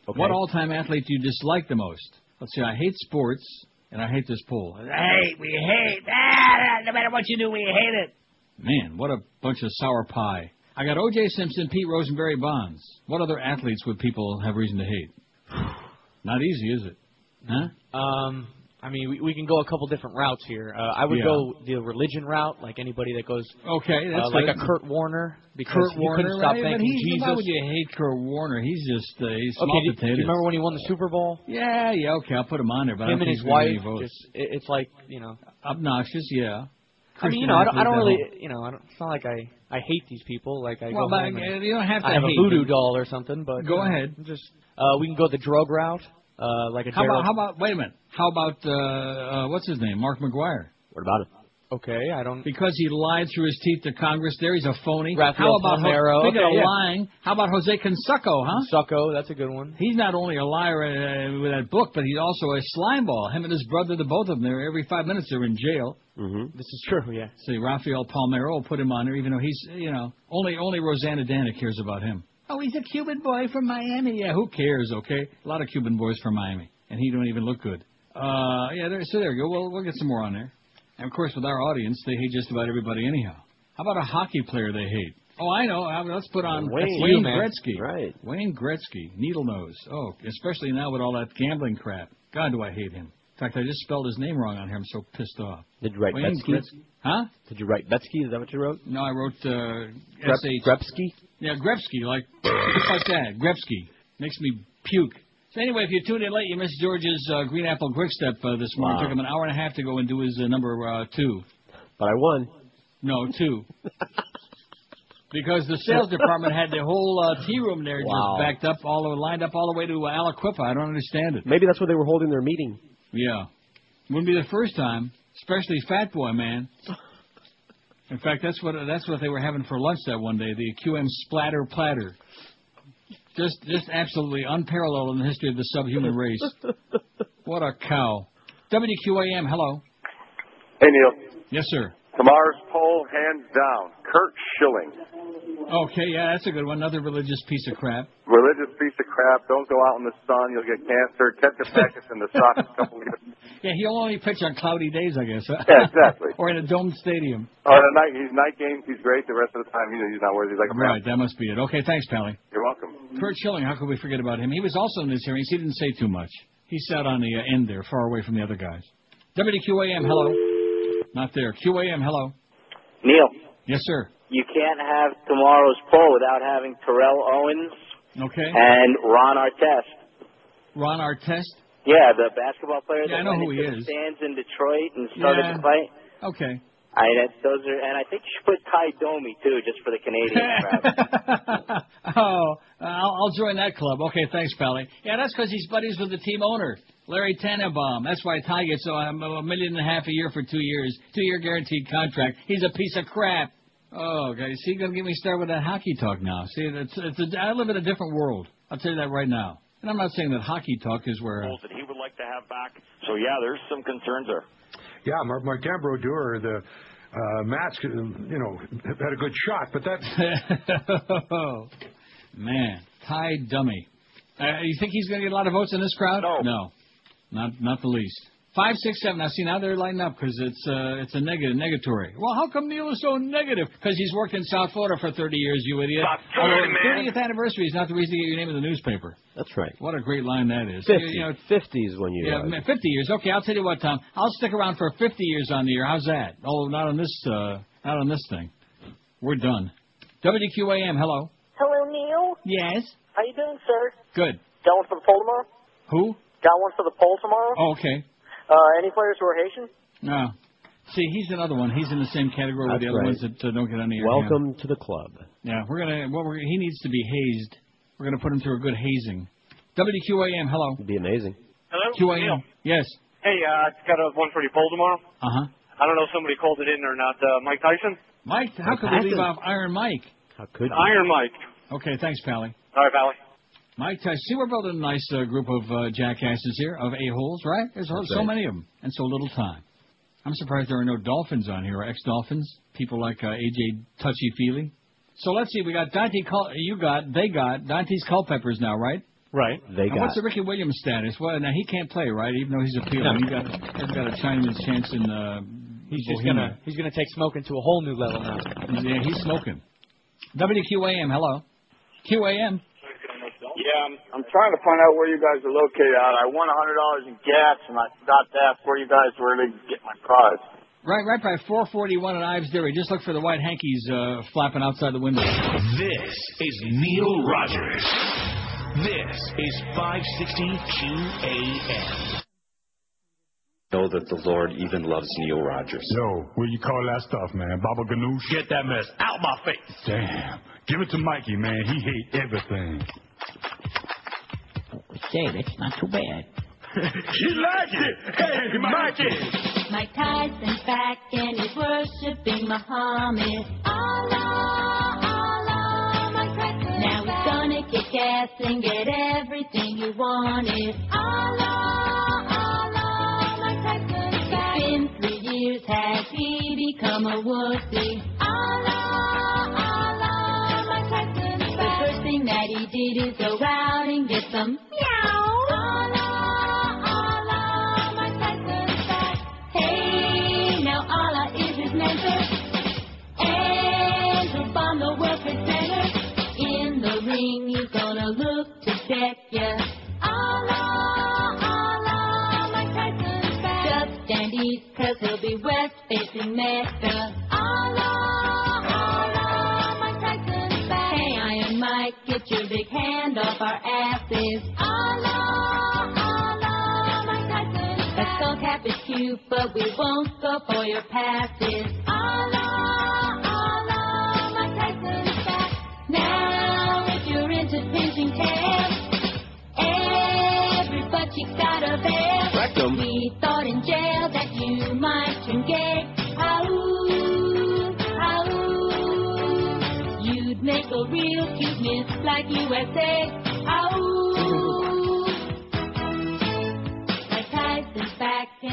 Okay. What all-time athlete do you dislike the most? Let's see. I hate sports, and I hate this poll. Hey, we hate. Ah, no matter what you do, we hate it. Man, what a bunch of sour pie. I got O.J. Simpson, Pete Rose, and Barry Bonds. What other athletes would people have reason to hate? Not easy, is it? Huh? Um, I mean, we, we can go a couple different routes here. Uh, I would Yeah. go the religion route, like anybody that goes. Okay, that's uh, like a Kurt Warner because Kurt you Warner, couldn't stop right? thanking he's, Jesus. Why would you hate Kurt Warner? He's just uh, he's okay, small do, do potatoes. you remember when he won the Super Bowl? Yeah, yeah, okay, I'll put him on there, but I Him and think his wife, just it, it's like you know. obnoxious, yeah. I mean, you know, I don't, I don't really, you know, I don't, it's not like I I hate these people. Like I Well, go home and you don't have to I have a voodoo them. doll or something, but Go you know, ahead. Just uh, we can go the drug route, uh, like a How Gerald- about how about wait a minute? How about uh, uh what's his name? Mark McGwire. What about it? Okay, I don't. Because he lied through his teeth to Congress. There, he's a phony. Rafael how about Palmeiro. Speaking Okay, yeah. lying, how about Jose Canseco, huh? Succo, that's a good one. He's not only a liar uh, with that book, but he's also a slimeball. Him and his brother, the both of them, they're every five minutes they're in jail. Mm-hmm. This is true, yeah. See, Rafael Palmeiro will put him on there, even though he's, you know, only only Rosanna Dana cares about him. Oh, he's a Cuban boy from Miami. Yeah, who cares? Okay, a lot of Cuban boys from Miami, and he don't even look good. Uh, yeah, there, so there you go. Well, we'll get some more on there. And of course, with our audience, they hate just about everybody anyhow. How about a hockey player they hate? Oh, I know. Uh, Let's put on Wayne. Wayne. Gretzky. Right. Wayne Gretzky, needle nose. Oh, especially now with all that gambling crap. God, do I hate him. In fact, I just spelled his name wrong on here. I'm so pissed off. Did you write Wayne Betsky? Gretzky. Huh? Did you write Betsky? Is that what you wrote? No, I wrote uh, S-H. Grepsky? Yeah, Grepsky, like like that. Grepsky makes me puke. So anyway, if you tuned in late, you missed George's uh, Green Apple Quick Step uh, this morning. Wow. It took him an hour and a half to go and do his uh, number uh, two. But I won. No, two. Because the sales department had the whole uh, tea room there Wow. just backed up, all lined up all the way to uh, Aliquippa. I don't understand it. Maybe that's where they were holding their meeting. Yeah. Wouldn't be the first time, especially Fat Boy Man. In fact, that's what that's what they were having for lunch that one day, the QM splatter platter. Just just absolutely unparalleled in the history of the subhuman race. What a cow. WQAM, hello. Hey, Neil. Yes, sir. Tomorrow's poll, hands down. Curt Schilling. Okay, yeah, that's a good one. Another religious piece of crap. Religious piece of crap. Don't go out in the sun. You'll get cancer. Catch the packets in the sock a couple years. Yeah, he'll only pitch on cloudy days, I guess. Yeah, exactly. or in a domed stadium. Oh, the night, he's night games. He's great. The rest of the time, he's, he's not worthy. He's like a Right, that must be it. Okay, thanks, Pally. You're welcome. Curt Schilling, how could we forget about him? He was also in this hearings. He didn't say too much. He sat on the uh, end there, far away from the other guys. WQAM, hello. Not there. QAM, hello. Neil, Yes, sir. you can't have tomorrow's poll without having Terrell Owens Okay. and Ron Artest. Ron Artest. Yeah, the basketball player Yeah, I that know who he is. stands in Detroit and started Yeah. the fight. Okay. I that, those are, and I think you should put Ty Domi too, just for the Canadian crowd. oh, I'll, I'll join that club. Okay, thanks, Pally. Yeah, that's because he's buddies with the team owner, Larry Tannenbaum. That's why Ty gets so um, a million and a half a year for two years, two-year guaranteed contract. He's a piece of crap. Oh, guys, see, gonna get me started with that hockey talk now. See, it's, it's a, I live in a different world. I'll tell you that right now. And I'm not saying that hockey talk is where. that he would like to have back. So yeah, there's some concerns there. Yeah, Mark, Mark Brodeur, the uh, Mats, uh, you know, had a good shot, but that Man, Ty Dummy. Uh, you think he's going to get a lot of votes in this crowd? No. No, not not the least. Five, six, seven. Now see, now they're lighting up because it's uh, it's a negative, negatory. Well, how come Neil is so negative? Because he's worked in South Florida for 30 years, you idiot. About 30, Although man. 30th anniversary is not the reason to get your name in the newspaper. That's right. What a great line that is. 50. You know, 50 is when you. yeah, uh, 50 years. Okay, I'll tell you what, Tom. I'll stick around for 50 years on the air. How's that? Oh, not on this, uh, not on this thing. We're done. WQAM. Hello. Hello, Neil. Yes. How you doing, sir? Good. Got one for the poll tomorrow? Who? Got one for the poll tomorrow? Oh, okay. Uh, any players who are Haitian? No. See, he's another one. He's in the same category with the other right. ones that uh, don't get on the air. Welcome to the club. Yeah, we're gonna. What we're, he needs to be hazed. We're gonna put him through a good hazing. WQAM. Hello. It'd be amazing. Hello? QAM. Neil. Yes. Hey, uh, I got a one for your poll tomorrow. Uh huh. I don't know if somebody called it in or not. Uh, Mike Tyson? Mike, how Mike could we leave Tyson. off Iron Mike? How could Iron Mike. Okay, thanks, Pally. All right, Pally. Mike Tyson. See, we're building a nice uh, group of uh, jackasses here, of a-holes, right? There's so- That's so right. many of them, and so little time. I'm surprised there are no dolphins on here, or ex-dolphins, people like uh, AJ Touchy Feely. So let's see, we got Daunte. Cul- you got, they got Daunte's Culpeppers now, right? Right. They Now, got. what's the Ricky Williams status? Well, now he can't play, right? Even though he's appealing, he got he's got a Chinese chance in. Uh, He's just Bohemia. gonna he's gonna take smoking to a whole new level now. Yeah, he's smoking. WQAM, hello. QAM. Yeah, I'm, I'm trying to find out where you guys are located at. I won a hundred dollars in gas, and I forgot to ask where you guys were to get my prize. Right, right by 441 at Ives Dairy. Just look for the white hankies uh, flapping outside the window. This is Neil Rogers. This is 560 QAM. know that the Lord even loves Neil Rogers. Yo, where you call that stuff, man? Baba Ganoush? Get that mess out my face. Damn. Give it to Mikey, man. He hate everything. Say, that's not too bad. he likes it. Hey, Mikey. Mike Tyson's back and he's worshiping Muhammad. Allah, Allah, Mike Tyson. Now he's gonna kick ass and get everything he wanted. Allah, Allah, Mike Tyson's back. It's three years, has he become a wussy? Allah, Allah, that he did is go out and get some meow. Allah, Allah, Mike Tyson's back. Hey, now Allah is his mentor. And he'll bomb the World Trade Center. In the ring, he's gonna look to deck ya. Allah, Allah, Mike Tyson's back. Just stand east, cause he'll be west facing Mecca. but we won't go for your passes. Allah, Allah, Mike Tyson's back. Now, if you're into pinching hair, every butt cheek's got a bear. Rectum. We thought in jail that you might turn gay. Ah ooh ah ooh, You'd make a real cute miss like USA. Ah ooh.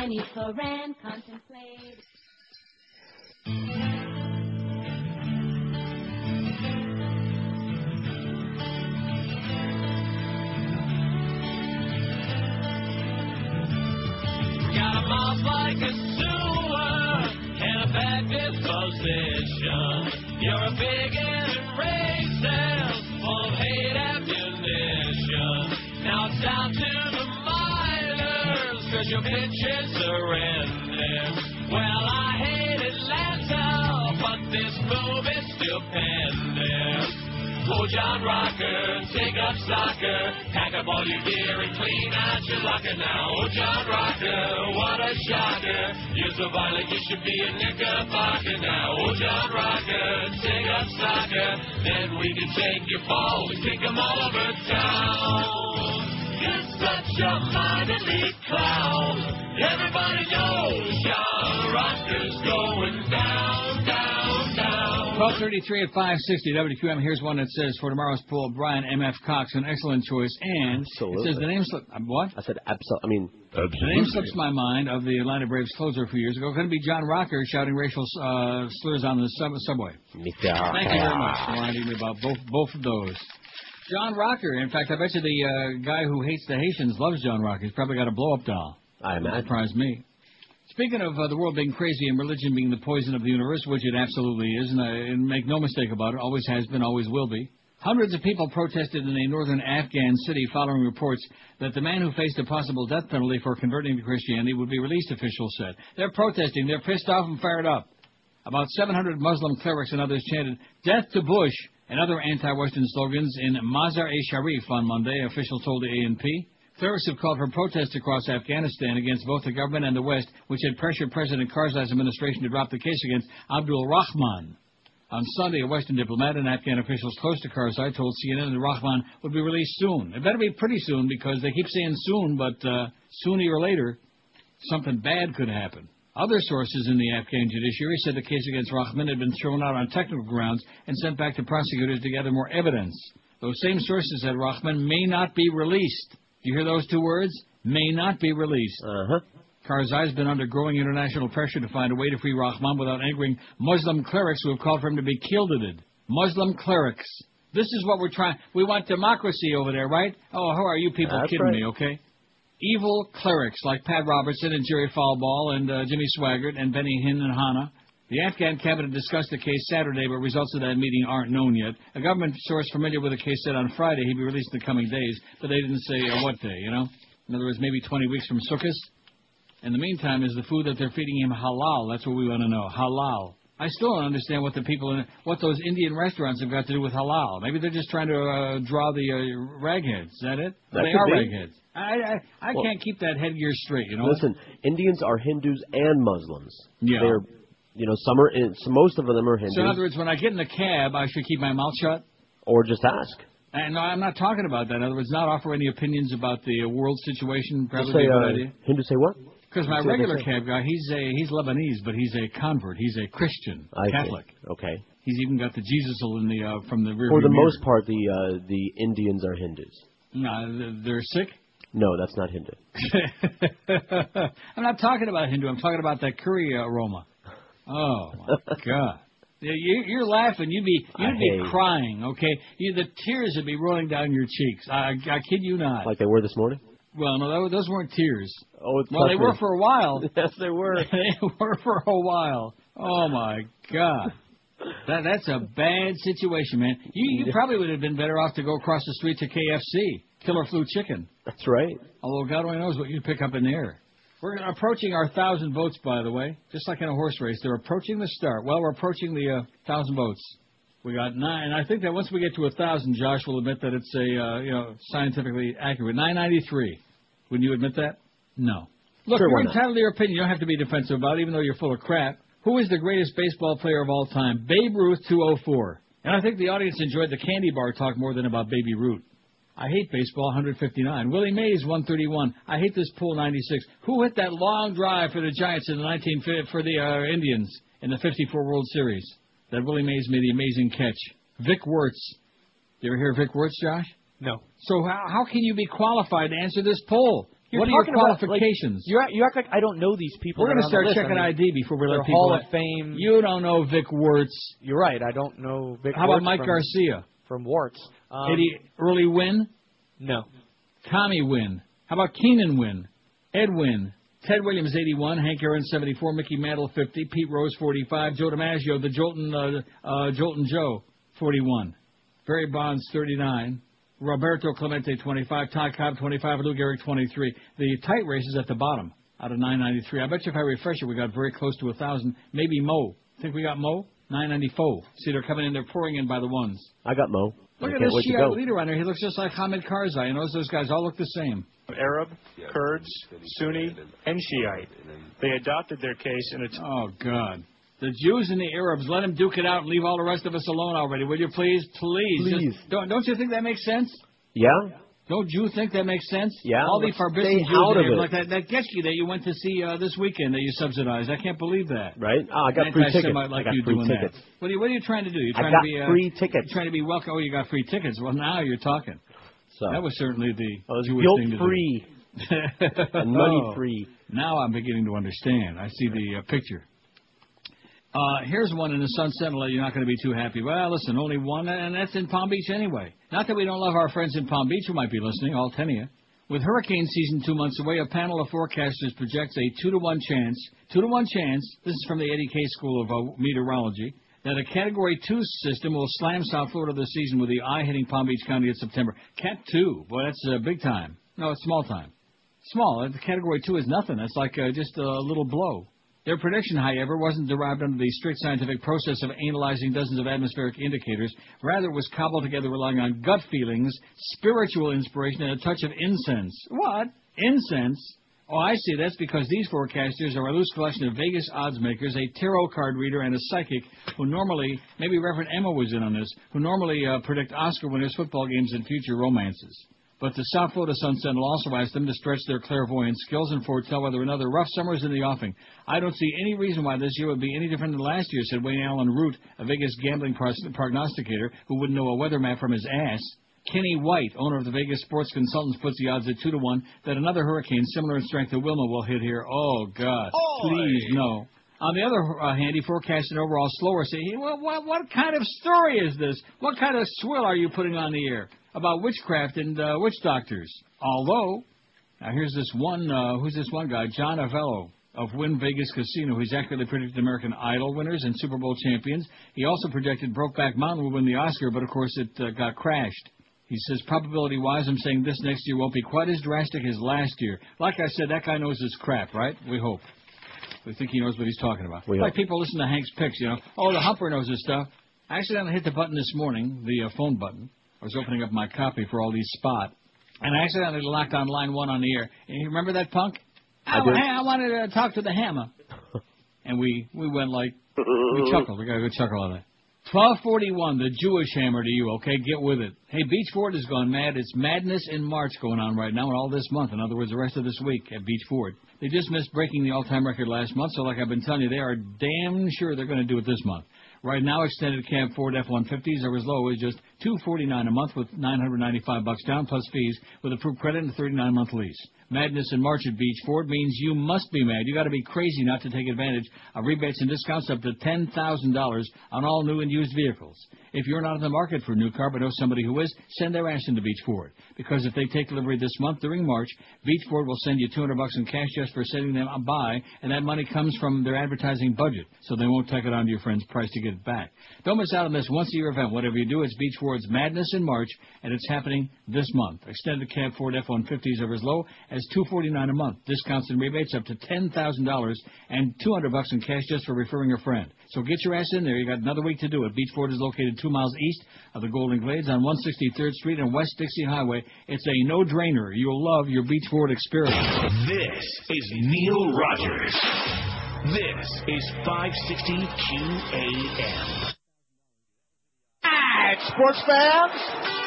Back and he Coran contemplate. Got a mouth like a sewer and a bad disposition. You're a bigot and racist, full of hate ammunition. Now it's down to your bitches surrender. Well, I hate Atlanta, but this move is stupendous. Oh, John Rocker, take up soccer, pack up all your gear and clean out your locker now. Oh, John Rocker, what a shocker. You're so violent, you should be a knickerbocker now. Oh, John Rocker, take up soccer, then we can take your balls and kick 'em all over town. You're such a minor league clown. Everybody knows John Rocker's going down, down, down. 1233 at 560 WQM. Here's one that says for tomorrow's poll, Brian M.F. Cox, an excellent choice. And it says the name slip. What? I said absolutely. I mean, The name slips my mind of the Atlanta Braves closer a few years ago. Going to be John Rocker shouting racial uh, slurs on the sub- subway. Thank you very much for reminding me about both both of those. John Rocker. In fact, I bet you the uh, guy who hates the Haitians loves John Rocker. He's probably got a blow up doll. I imagine. Surprised me. Speaking of uh, the world being crazy and religion being the poison of the universe, which it absolutely is, and, uh, and make no mistake about it, always has been, always will be. Hundreds of people protested in a northern Afghan city following reports that the man who faced a possible death penalty for converting to Christianity would be released, officials said. They're protesting. They're pissed off and fired up. About 700 Muslim clerics and others chanted, Death to Bush, and other anti-Western slogans in Mazar-e-Sharif on Monday, officials told the ANP. Clerics have called for protests across Afghanistan against both the government and the West, which had pressured President Karzai's administration to drop the case against Abdul Rahman. On Sunday, a Western diplomat and Afghan officials close to Karzai told CNN that Rahman would be released soon. It better be pretty soon because they keep saying soon, but uh, sooner or later, something bad could happen. Other sources in the Afghan judiciary said the case against Rahman had been thrown out on technical grounds and sent back to prosecutors to gather more evidence. Those same sources said Rahman may not be released. Do you hear those two words? May not be released. Uh-huh. Karzai has been under growing international pressure to find a way to free Rahman without angering Muslim clerics who have called for him to be killed. Muslim clerics. This is what we're trying. We want democracy over there, right? Oh, how are you people That's kidding right. me? Okay. Evil clerics like Pat Robertson and Jerry Falwell and uh, Jimmy Swaggart and Benny Hinn and Hanna. The Afghan cabinet discussed the case Saturday, but results of that meeting aren't known yet. A government source familiar with the case said on Friday he'd be released in the coming days, but they didn't say uh, what day, you know? In other words, maybe 20 weeks from Sukkot. In the meantime, is the food that they're feeding him halal? That's what we want to know. Halal. I still don't understand what the people in what those Indian restaurants have got to do with halal. Maybe they're just trying to uh, draw the uh, ragheads. Is that it? That they are be. ragheads. I I, I Well- can't keep that headgear straight. You know. Listen, Indians are Hindus and Muslims. Yeah. They're, you know, some are, in, so most of them are Hindus. So in other words, when I get in the cab, I should keep my mouth shut. or just ask. And no, I'm not talking about that. In other words, not offer any opinions about the uh, world situation. Probably say, a good uh, idea. Hindu say what? Because my Say what they regular cab guy, he's a he's Lebanese, but he's a convert. He's a Christian, I see. Catholic. Okay. He's even got the Jesus in the uh, from the rear. For the mirror. most part, the uh, the Indians are Hindus. No, they're sick. No, that's not Hindu. I'm not talking about Hindu. I'm talking about that curry aroma. Oh my God! You, you're laughing. You'd be you'd be hate- crying. Okay, you, the tears would be rolling down your cheeks. I, I kid you not. Like they were this morning. Well, no, that, those weren't tears. Oh, it's well, they were for a while. yes, they were. they were for a while. Oh my God. That that's a bad situation, man. You you probably would have been better off to go across the street to KFC, Killer Flu Chicken. That's right. Although God only knows what you'd pick up in there. We're approaching our thousand votes, by the way, just like in a horse race. They're approaching the start. Well, we're approaching the uh, thousand votes. We got nine, and I think that once we get to a thousand, Josh will admit that it's a uh, you know scientifically accurate. Nine ninety three. Wouldn't you admit that? No. Look, Sure, you're why entitled to your opinion. You don't have to be defensive about it, even though you're full of crap. Who is the greatest baseball player of all time? Babe Ruth, 204. And I think the audience enjoyed the candy bar talk more than about Baby Ruth. I hate baseball, 159. Willie Mays, 131. I hate this pool, 96. Who hit that long drive for the Giants in the 19 for the uh, Indians in the 54 World Series? That Willie Mays made the amazing catch. Vic Wertz. You ever hear Vic Wertz, Josh? No. So how, how can you be qualified to answer this poll? You're what are your talking about, like, qualifications? you act, you act like I don't know these people. We're going gonna start checking ID before we let people. Hall in. of Fame. You don't know Vic Wertz. You're right. I don't know Vic. How about Mike from, Garcia? from Warts? Um, Did he early win? No. Tommy Win. How about Keenan Wynn? Ed Wynn. Ted Williams, 81. Hank Aaron, 74. Mickey Mantle, 50. Pete Rose, 45. Joe DiMaggio, the Joltin', uh, uh, Joltin' Joe, 41. Barry Bonds, 39. Roberto Clemente, 25. Todd Cobb, 25. Lou Gehrig, 23. The tight race is at the bottom out of 993. I bet you if I refresh it, we got very close to a 1,000. Maybe Mo. Think we got Mo? 994. See, they're coming in. They're pouring in by the ones. I got Mo. Look I at this wait to Shiite leader on there. He looks just like Hamid Karzai. You notice those guys all look the same. Arab, Kurds, Sunni, and Shiite. They adopted their case in a. T- Oh God. The Jews and the Arabs, let them duke it out and leave all the rest of us alone already, will you please? Please. Please. Just- don't, don't you think that makes sense? Yeah. Don't you think that makes sense? Yeah, All these let's Jews out of it. like that, that Getchke that you went to see uh, this weekend that you subsidized. I can't believe that. Right? Oh, I got free tickets. Like I got you free doing tickets. That. What are you What are you trying to do? You I trying got to be uh, free tickets. Trying to be welcome. Oh, you got free tickets. Well, now you're talking. So That was certainly the was Jewish guilt thing to do. free and money Oh. free. Now I'm beginning to understand. I see the uh, picture. Uh, here's one in the Sun Sentinel. You're not going to be too happy. Well, listen, only one, and that's in Palm Beach anyway. Not that we don't love our friends in Palm Beach who might be listening, all ten of you. With hurricane season two months away, a panel of forecasters projects a two to one chance, two to one chance. This is from the Eddie K. School of uh, Meteorology. That a Category 2 system will slam South Florida this season with the eye hitting Palm Beach County in September. Cat 2, boy, that's uh, big time. No, it's small time. Small. Uh, Category 2 is nothing. That's like uh, just a little blow. Their prediction, however, wasn't derived under the strict scientific process of analyzing dozens of atmospheric indicators. Rather, it was cobbled together relying on gut feelings, spiritual inspiration, and a touch of incense. What? Incense? Oh, I see. That's because these forecasters are a loose collection of Vegas odds makers, a tarot card reader, and a psychic who normally, maybe Reverend Emma was in on this, who normally uh, predict Oscar winners, football games, and future romances. But the South Florida Sun Sentinel also asked them to stretch their clairvoyant skills and foretell whether another rough summer is in the offing. I don't see any reason why this year would be any different than last year, said Wayne Allyn Root, a Vegas gambling prognosticator who wouldn't know a weather map from his ass. Kenny White, owner of the Vegas Sports Consultants, puts the odds at two to one that another hurricane similar in strength to Wilma will hit here. Oh God! Please no. On the other uh, hand, he forecasted overall slower. Say, hey, what, what, what kind of story is this? What kind of swill are you putting on the air about witchcraft and uh, witch doctors? Although, now here's this one. Uh, who's this one guy? John Avello of Wynn Vegas Casino. He's accurately predicted American Idol winners and Super Bowl champions. He also projected Brokeback Mountain will win the Oscar, but of course it uh, got crashed. He says, probability wise, I'm saying this next year won't be quite as drastic as last year. Like I said, that guy knows his crap, right? We hope. We think he knows what he's talking about. We like hope. people listen to Hank's picks, you know. Oh, the Humper knows his stuff. I accidentally hit the button this morning, the uh, phone button. I was opening up my copy for all these spot, and I accidentally locked on line one on the air. And you remember that punk? I oh, hey, I wanted to talk to the hammer. and we we went like we chuckled. We got a good chuckle on that. Twelve forty one, the Jewish hammer to you. Okay, get with it. Hey, Beach Ford has gone mad. It's madness in March going on right now, and all this month. In other words, the rest of this week at Beach Ford. They just missed breaking the all-time record last month, so like I've been telling you, they are damn sure they're going to do it this month. Right now, extended cab Ford F-150s are as low as just two forty-nine a month with 995 bucks down plus fees with approved credit and a 39-month lease. Madness in March at Beach Ford means you must be mad. You got to be crazy not to take advantage of rebates and discounts up to ten thousand dollars on all new and used vehicles. If you're not in the market for a new car but know somebody who is, send their ass into Beach Ford. Because if they take delivery this month during March, Beach Ford will send you 200 bucks in cash just for sending them a buy, and that money comes from their advertising budget, so they won't tack it onto your friend's price to get it back. Don't miss out on this once-a-year event. Whatever you do, it's Beach Ford's Madness in March, and it's happening this month. Extended cab Ford F-150s are as low as 249 a month. Discounts and rebates up to $10,000 and 200 bucks in cash just for referring a friend. So get your ass in there. You got another week to do it. Beach Ford is located two miles east of the Golden Glades on 163rd Street and West Dixie Highway. It's a no-drainer. You'll love your Beach Ford experience. This is Neil Rogers. This is 560 QAM. Alright, sports fans,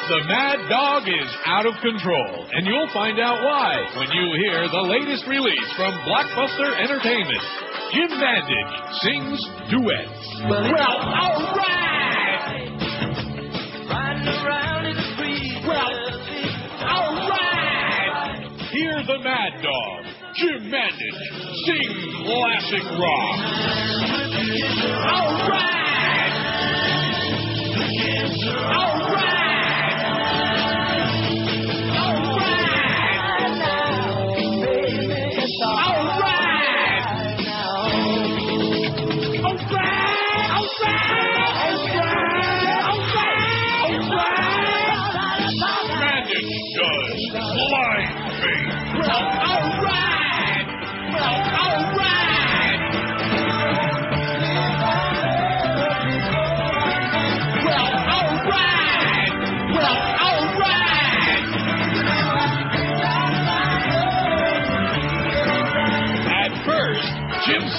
The Mad Dog is out of control, and you'll find out why when you hear the latest release from Blockbuster Entertainment. Jim Mandich sings duets. Well, all right. Riding around in the breeze. Well, all right. Hear the Mad Dog, Jim Mandich, sing classic rock. All right. All right.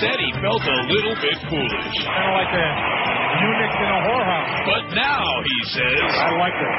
Said he felt a little bit foolish. Kind of like a eunuch in a whorehouse. But now he says, I like it.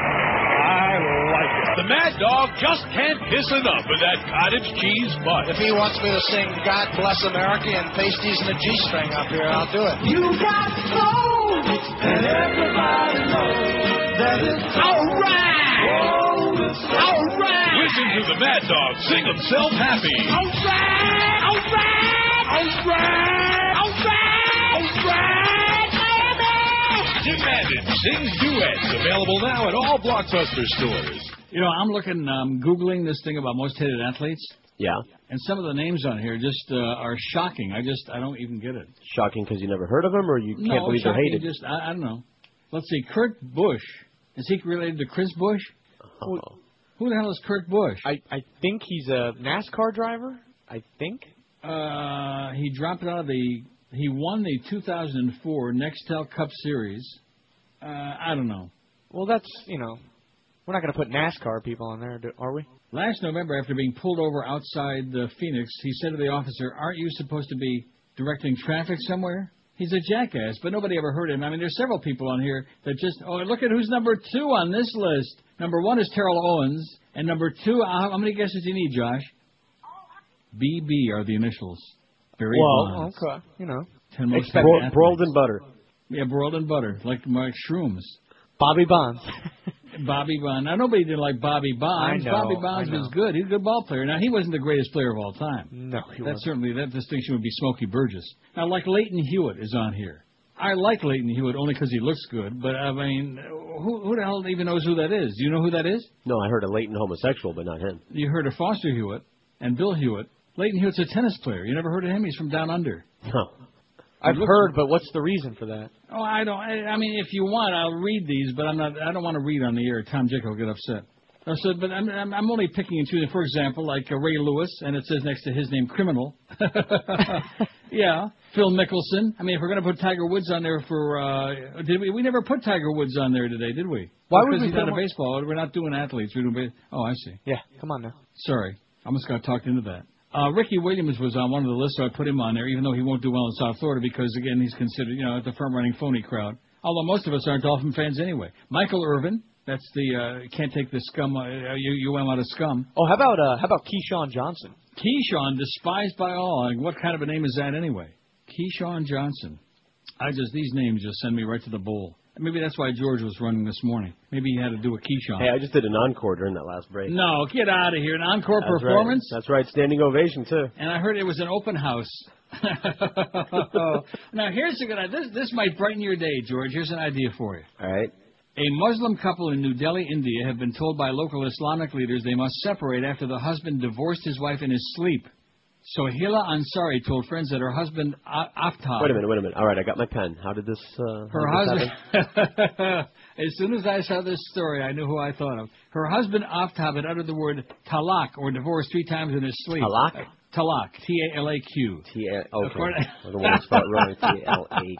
I like it. The Mad Dog just can't kiss enough of that cottage cheese butt. If he wants me to sing God Bless America and pasties and a G string up here, I'll do it. You got soul, and everybody knows that it's all right. Oh, it's all right. Listen to the Mad Dog sing himself happy. All right. All right. All right. All right. All right, baby. Jim Mandich sings duets. Available now at all Blockbuster stores. You know, I'm looking, um, googling this thing about most hated athletes, Yeah. and some of the names on here just uh, are shocking. I just, I don't even get it. Shocking because you never heard of them, or you can't no, believe they're hated. Just, I, I don't know. Let's see, Kurt Busch. Is he related to Chris Bush? Oh. Who the hell is Kurt Busch? I I think he's a NASCAR driver. I think. Uh, he dropped out of the. He won the 2004 Nextel Cup Series. Uh, I don't know. Well, that's you know, we're not going to put NASCAR people on there, are we? Last November, after being pulled over outside the Phoenix, he said to the officer, "Aren't you supposed to be directing traffic somewhere?" He's a jackass, but nobody ever heard him. I mean, there's several people on here that just. Oh, look at who's number two on this list. Number one is Terrell Owens, and number two. How, how many guesses do you need, Josh? BB are the initials. Barry well, Bonds. okay, you know. Ten most Bro- broiled in butter. Yeah, broiled in butter, like like shrooms. Bobby Bonds. Bobby Bonds. Now nobody did like Bobby Bonds. I know, Bobby Bonds I know. was good. He's a good ball player. Now he wasn't the greatest player of all time. No, he That wasn't. certainly that distinction would be Smokey Burgess. Now, like Lleyton Hewitt is on here. I like Lleyton Hewitt only because he looks good. But I mean, who who the hell even knows who that is? Do you know who that is? No, I heard a Leighton homosexual, but not him. You heard of Foster Hewitt and Bill Hewitt. Lleyton Hewitt's a tennis player. You never heard of him? He's from down under. No. I've heard, but what's the reason for that? Oh, I don't. I, I mean, if you want, I'll read these, but I'm not. I don't want to read on the air. Tom Jicha will get upset. Uh, so, but I'm, I'm, only picking and choosing. For example, like uh, Ray Lewis, and it says next to his name, criminal. yeah, Phil Mickelson. I mean, if we're going to put Tiger Woods on there for, uh, did we? We never put Tiger Woods on there today, did we? Why would because we he's not a baseball. We're not doing athletes. We're doing. Ba- oh, I see. Yeah, come on now. Sorry, I almost got talked into that. Uh, Ricky Williams was on one of the lists, so I put him on there, even though he won't do well in South Florida because, again, he's considered, you know, the firm-running phony crowd. Although most of us aren't Dolphin fans anyway. Michael Irvin, that's the uh, can't take the scum, uh, you, UM out of scum. Oh, how about uh, how about Keyshawn Johnson? Keyshawn, despised by all. Like, what kind of a name is that anyway? Keyshawn Johnson. I just these names just send me right to the bowl. Maybe that's why George was running this morning. Maybe he had to do a Keyshawn. Hey, I just did an encore during that last break. No, get out of here! An encore That's right. performance. That's right. Standing ovation too. And I heard it was an open house. now here's a good idea. This this might brighten your day, George. Here's an idea for you. All right. A Muslim couple in New Delhi, India, have been told by local Islamic leaders they must separate after the husband divorced his wife in his sleep. Sohila Ansari told friends that her husband Aftab. Wait a minute. Wait a minute. All right, I got my pen. How did this? Uh, Her how did this husband. as soon as I saw this story, I knew who I thought of. Her husband Aftab had uttered the word talak or divorce three times in his sleep. Talak? Uh, talak. T A L A Q. T A. Okay. According- I don't want to spell it wrong. T L A Q.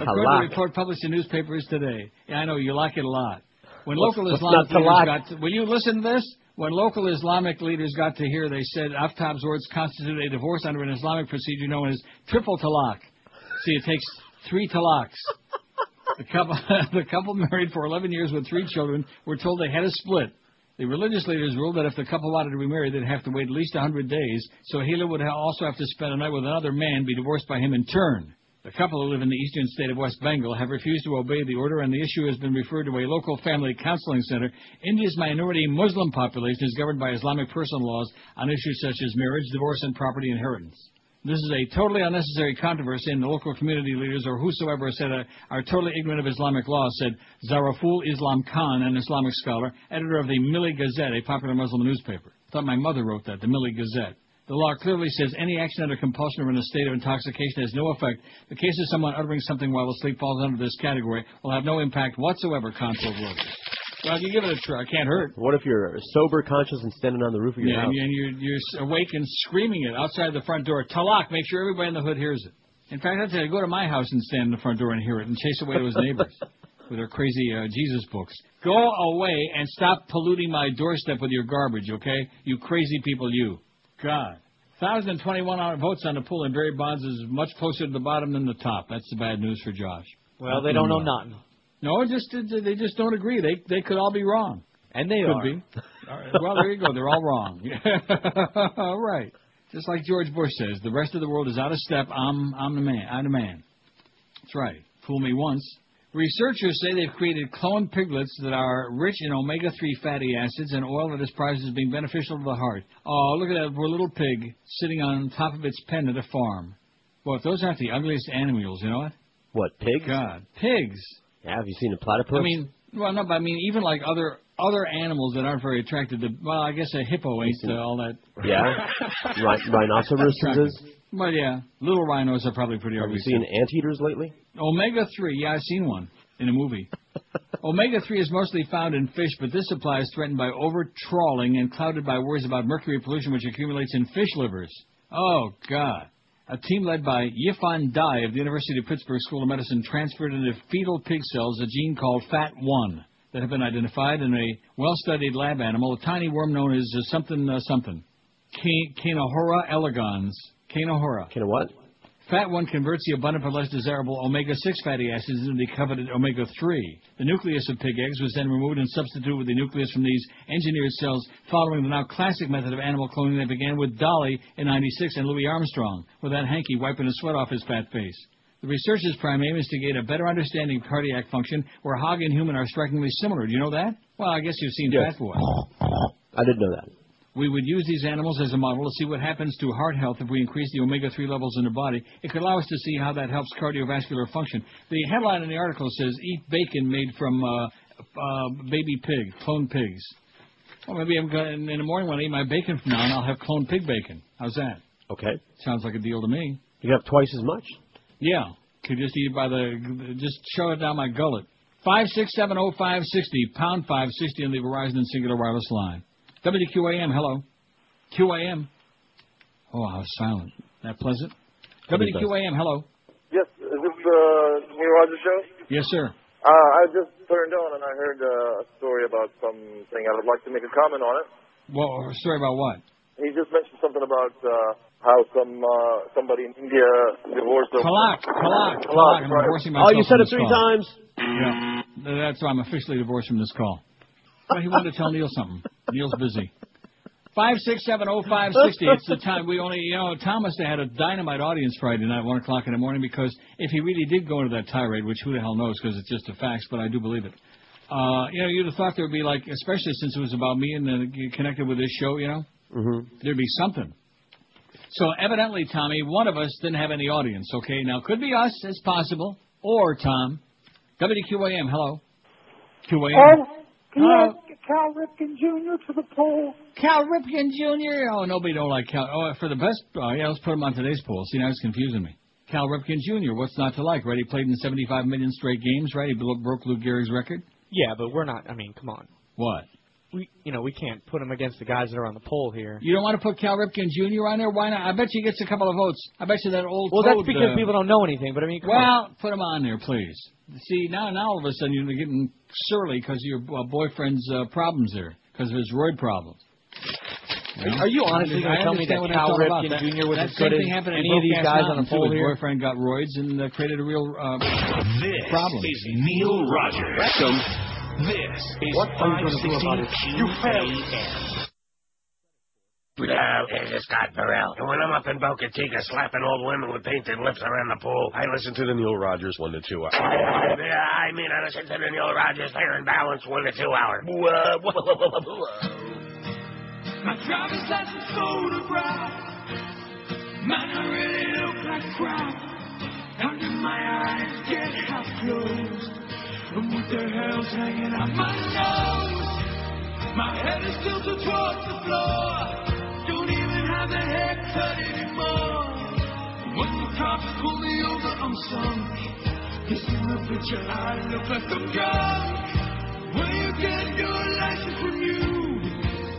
According to a report published in newspapers today. Yeah, I know you like it a lot. When What's- local what's not got will you listen to this? When local Islamic leaders got to hear, they said Aftab's words constitute a divorce under an Islamic procedure known as triple talak. See, it takes three talaks. The couple, the couple married for 11 years with three children were told they had a split. The religious leaders ruled that if the couple wanted to remarry, they'd have to wait at least 100 days, Sohila would also have to spend a night with another man, be divorced by him in turn. The couple who live in the eastern state of West Bengal have refused to obey the order, and the issue has been referred to a local family counseling center. India's minority Muslim population is governed by Islamic personal laws on issues such as marriage, divorce, and property inheritance. This is a totally unnecessary controversy, and the local community leaders or whosoever said are totally ignorant of Islamic law, said Zafarul Islam Khan, an Islamic scholar, editor of the Milli Gazette, a popular Muslim newspaper. I thought my mother wrote that, the Milli Gazette. The law clearly says any action under compulsion or in a state of intoxication has no effect. The case of someone uttering something while asleep falls under this category will have no impact whatsoever, Consul wrote. Well, you give it a try. It can't hurt. What if you're sober, conscious, and standing on the roof of your Yeah, house? Yeah, and you're, you're awake and screaming it outside the front door. Talak, make sure everybody in the hood hears it. In fact, I'd say go to my house and stand in the front door and hear it and chase away those neighbors with their crazy uh, Jesus books. Go away and stop polluting my doorstep with your garbage, okay? You crazy people, you. God. 1,021 out- votes on the poll, and Barry Bonds is much closer to the bottom than the top. That's the bad news for Josh. Well, they don't know nothing. No, just they just don't agree. They they could all be wrong. And they could are. be. All right. Well, there you go. They're all wrong. all right. Just like George Bush says, the rest of the world is out of step. I'm I'm the man. I'm the man. That's right. Fool me once. Researchers say they've created cloned piglets that are rich in omega-3 fatty acids and oil that is prized as being beneficial to the heart. Oh, look at that poor little pig sitting on top of its pen at a farm. Well, those aren't the ugliest animals, you know what? What, pigs? God, pigs. Yeah, have you seen a platypus? I mean, well, no, but I mean, even like other other animals that aren't very attractive to. Well, I guess a hippo ain't uh, all that. Yeah? Ri- rhinoceroses? Well, yeah, little rhinos are probably pretty Have you seen anteaters lately? Omega three, yeah, I've seen one in a movie. Omega three is mostly found in fish, but this supply is threatened by over trawling and clouded by worries about mercury pollution, which accumulates in fish livers. Oh God. A team led by Yifan Dai of the University of Pittsburgh School of Medicine transferred into fetal pig cells a gene called FAT1 that have been identified in a well-studied lab animal, a tiny worm known as uh, something uh, something. Ca- Canohora elegans. Canohora. Can what? Fat one converts the abundant but less desirable omega-6 fatty acids into the coveted omega-3. The nucleus of pig eggs was then removed and substituted with the nucleus from these engineered cells following the now classic method of animal cloning that began with Dolly in 96 and Louis Armstrong, with that hanky wiping the sweat off his fat face. The research's prime aim is to gain a better understanding of cardiac function, where hog and human are strikingly similar. Do you know that? Well, I guess you've seen Yes. Fat Boy. I didn't know that. We would use these animals as a model to see what happens to heart health if we increase the omega-3 levels in the body. It could allow us to see how that helps cardiovascular function. The headline in the article says, "Eat bacon made from uh, uh, baby pig, cloned pigs." Well, maybe I'm going in the morning when I eat my bacon from now on, I'll have cloned pig bacon. How's that? Okay. Sounds like a deal to me. You have twice as much. Yeah, could just eat it by the, just shove it down my gullet. Five six seven oh five sixty pound five sixty on the Verizon and Cingular Wireless line. WQAM, hello. QAM. Oh, how silent. That pleasant. WQAM, hello. Yes, is this the Neil Rogers show? Yes, sir. Uh, I just turned on and I heard uh, a story about something. I would like to make a comment on it. Well, a story about what? He just mentioned something about uh, how some uh, somebody in India divorced a Talak, talak, talak. Talak, I'm right. divorcing Oh, you said it three call. times. Yeah, that's why I'm officially divorced from this call. Well, he wanted to tell Neil something. Neil's busy. Five six seven oh five sixty. It's the time we only, you know, Thomas had a dynamite audience Friday night, one o'clock in the morning, because if he really did go into that tirade, which who the hell knows, because it's just a fax, but I do believe it. Uh, you know, you'd have thought there would be like, especially since it was about me and then connected with this show, you know, Mm-hmm. there'd be something. So evidently, Tommy, one of us didn't have any audience. Okay, now could be us, it's possible, or Tom. WQAM, hello. QAM. Oh, can you uh, Hello. add Cal Ripken Jr. to the poll? Cal Ripken Jr. Oh, nobody don't like Cal. Oh, for the best. Oh, yeah, let's put him on today's poll. See, now it's confusing me. Cal Ripken Jr. What's not to like? Right? He played in 75 million straight games. Right? He broke Lou Gehrig's record. Yeah, but we're not. I mean, come on. What? We, you know, we can't put him against the guys that are on the poll here. You don't want to put Cal Ripken Jr. on there? Why not? I bet you he gets a couple of votes. I bet you that old. Well, toad, that's because uh, people don't know anything. But I mean, come on. Well, put him on there, please. See, now, now all of a sudden you're getting surly because of your uh, boyfriend's uh, problems there, because of his roid problems. Are, are you honestly going to I tell me that understand what Cal it's all about. Ripken That- Jr. was that as good same as thing happened in any of these guys on the Mountain, too. poll His here? boyfriend got roids and uh, created a real uh, This problem. is Neil Rogers. This is What are you gonna do about it? You failed. Now, this is Scott Burrell. And when I'm up in Boca Chica slapping old women with painted lips around the pool, I listen to the Neil Rogers 1 to 2 hour. Yeah, I mean, I listen to the Neil Rogers Fair and Balance 1 to 2 hour. Whoa, whoa, whoa, whoa, whoa. My driver's license photograph might not really look like crap. Under my eyes get half closed. And what the hell's hanging out my nose? My head is tilted towards the floor. Don't even have the haircut anymore. When the cops pull me over, I'm sunk. Cause in the picture I look like I'm drunk. When you get your license renewed,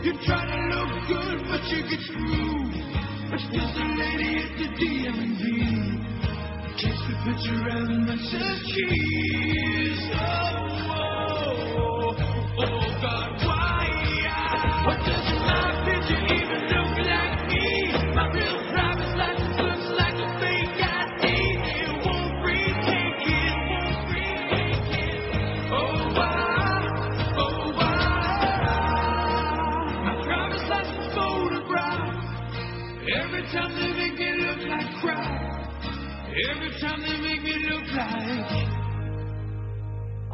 you You try to look good, but you get screwed. There's just a lady at the DMV. Takes the picture and says cheese. Oh, oh, oh, God,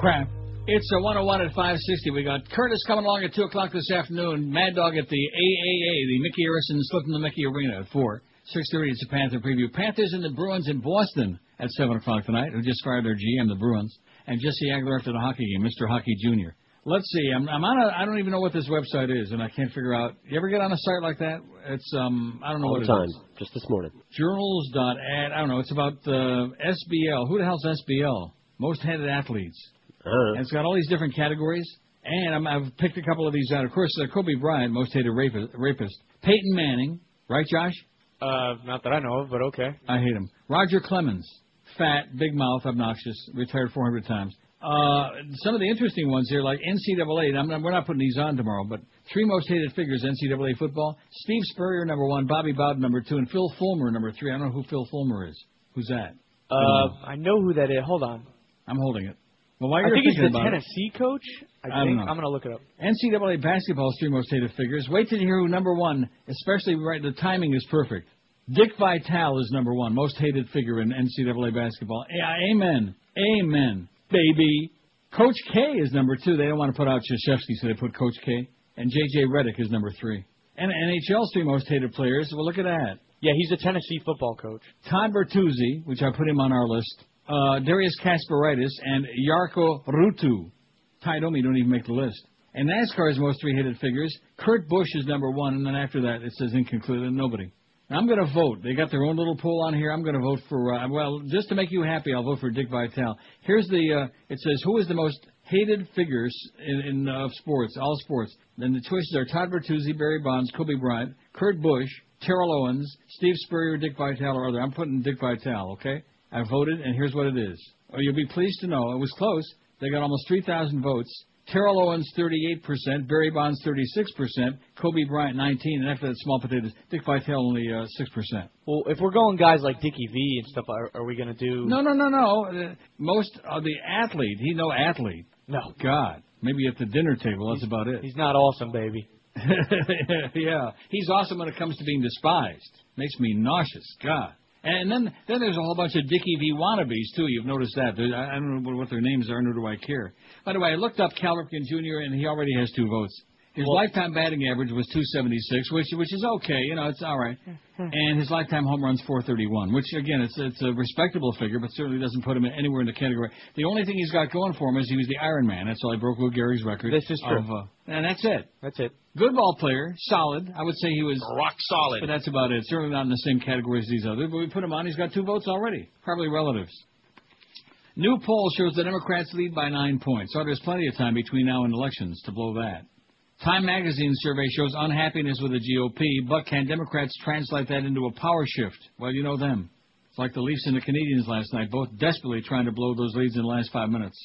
crap. It's a 101 at 560. We got Curtis coming along at 2 o'clock this afternoon. Mad Dog at the AAA, the Mickey Harrison Slip in the Mickey Arena at 4. 6.30 it's a Panther preview. Panthers and the Bruins in Boston at 7 o'clock tonight, who just fired their GM, the Bruins. And Jesse Agler after the hockey game, Mr. Hockey Jr. Let's see. I'm, I'm on a. I don't even know what this website is, and I can't figure out. You ever get on a site like that? It's um. I don't know All what the time. is. Just this morning. Journals.ad. I don't know. It's about uh, SBL. Who the hell's SBL? Most hated athletes. Uh-huh. And it's got all these different categories. And I'm, I've picked a couple of these out. Of course, uh, Kobe Bryant, most hated rapist, rapist. Peyton Manning, right, Josh? Uh, not that I know of, but okay. I hate him. Roger Clemens, fat, big mouth, obnoxious, retired 400 times. Uh, some of the interesting ones here, like NCAA. and I'm not, we're not putting these on tomorrow, but three most hated figures in NCAA football: Steve Spurrier, number one; Bobby Bowden, number two; and Phil Fulmer, number three. I don't know who Phil Fulmer is. Who's that? Uh, I know who that is. Hold on. I'm holding it. Well, while I you're think he's the about it- Tennessee coach. I, I don't think know. I'm gonna look it up. NCAA basketball's three most hated figures. Wait till you hear who number one, especially right. The timing is perfect. Dick Vitale is number one, most hated figure in NCAA basketball. Yeah, amen, amen, baby. Coach K is number two. They don't want to put out Krzyzewski, so they put Coach K. And J.J. Redick is number three. And NHL's three most hated players. Well, look at that. Yeah, he's a Tennessee football coach. Todd Bertuzzi, which I put him on our list. Uh, Darius Kasparaitis and Jarkko Ruutu. Tie Domi don't even make the list. And NASCAR's most three hated figures. Kurt Busch is number one, and then after that it says inconcluded, nobody. Now, I'm going to vote. They got their own little poll on here. I'm going to vote for, uh, well, just to make you happy, I'll vote for Dick Vitale. Here's the, uh, it says, who is the most hated figures in, in uh, sports, all sports? Then the choices are Todd Bertuzzi, Barry Bonds, Kobe Bryant, Kurt Busch, Terrell Owens, Steve Spurrier, Dick Vitale, or other. I'm putting Dick Vitale, okay? I voted, and here's what it is. Oh, you'll be pleased to know it was close. They got almost 3,000 votes. Terrell Owens 38%, Barry Bonds 36%, Kobe Bryant 19, and after that, small potatoes, Dick Vitale only uh, 6%. Well, if we're going guys like Dickie V and stuff, are, are we gonna do? No, no, no, no. Uh, most of the athlete, he no athlete. No. God, maybe at the dinner table, that's about it. He's not awesome, baby. yeah, he's awesome when it comes to being despised. Makes me nauseous. God. And then then there's a whole bunch of Dickie V wannabes too. You've noticed that. There- I I don't know what their names are, nor do I care. By the way, I looked up Cal Ripken Jr. and he already has two votes. His Well- lifetime batting average was 276, which which is okay. You know, it's all right. And his lifetime home runs 431, which again, it's it's a respectable figure, but certainly doesn't put him anywhere in the category. The only thing he's got going for him is he was the Iron Man. That's why he broke Lou Gehrig's record. This is true. Of, uh, and that's it. That's it. Good ball player, solid. I would say he was Rock solid. but that's about it. Certainly not in the same category as these others. But we put him on. He's got two votes already. Probably relatives. New poll shows the Democrats lead by nine points. So there's plenty of time between now and elections to blow that. Time magazine survey shows unhappiness with the GOP, but can Democrats translate that into a power shift? Well, you know them. It's like the Leafs and the Canadiens last night, both desperately trying to blow those leads in the last five minutes.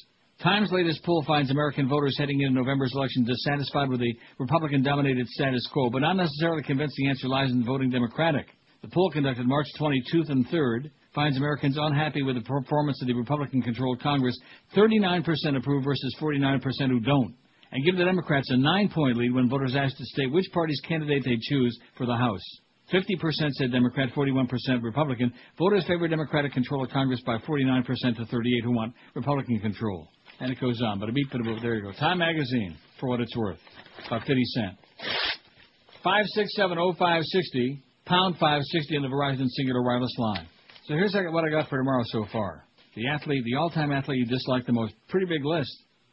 Times latest poll finds American voters heading into November's election dissatisfied with the Republican-dominated status quo, but not necessarily convinced the answer lies in voting Democratic. The poll conducted March 22nd and 3rd finds Americans unhappy with the performance of the Republican-controlled Congress. 39% approve versus 49% who don't, and give the Democrats a nine-point lead when voters asked to state which party's candidate they choose for the House. 50% said Democrat, 41% Republican. Voters favor Democratic control of Congress by 49% to 38 who want Republican control. And it goes on. But a beat, but a boop. There you go. Time Magazine, for what it's worth. About 50 cents. 5670560, pound 560 on the Verizon Cingular Wireless line. So here's what I got for tomorrow so far. The athlete, the all-time athlete you dislike the most. Pretty big list.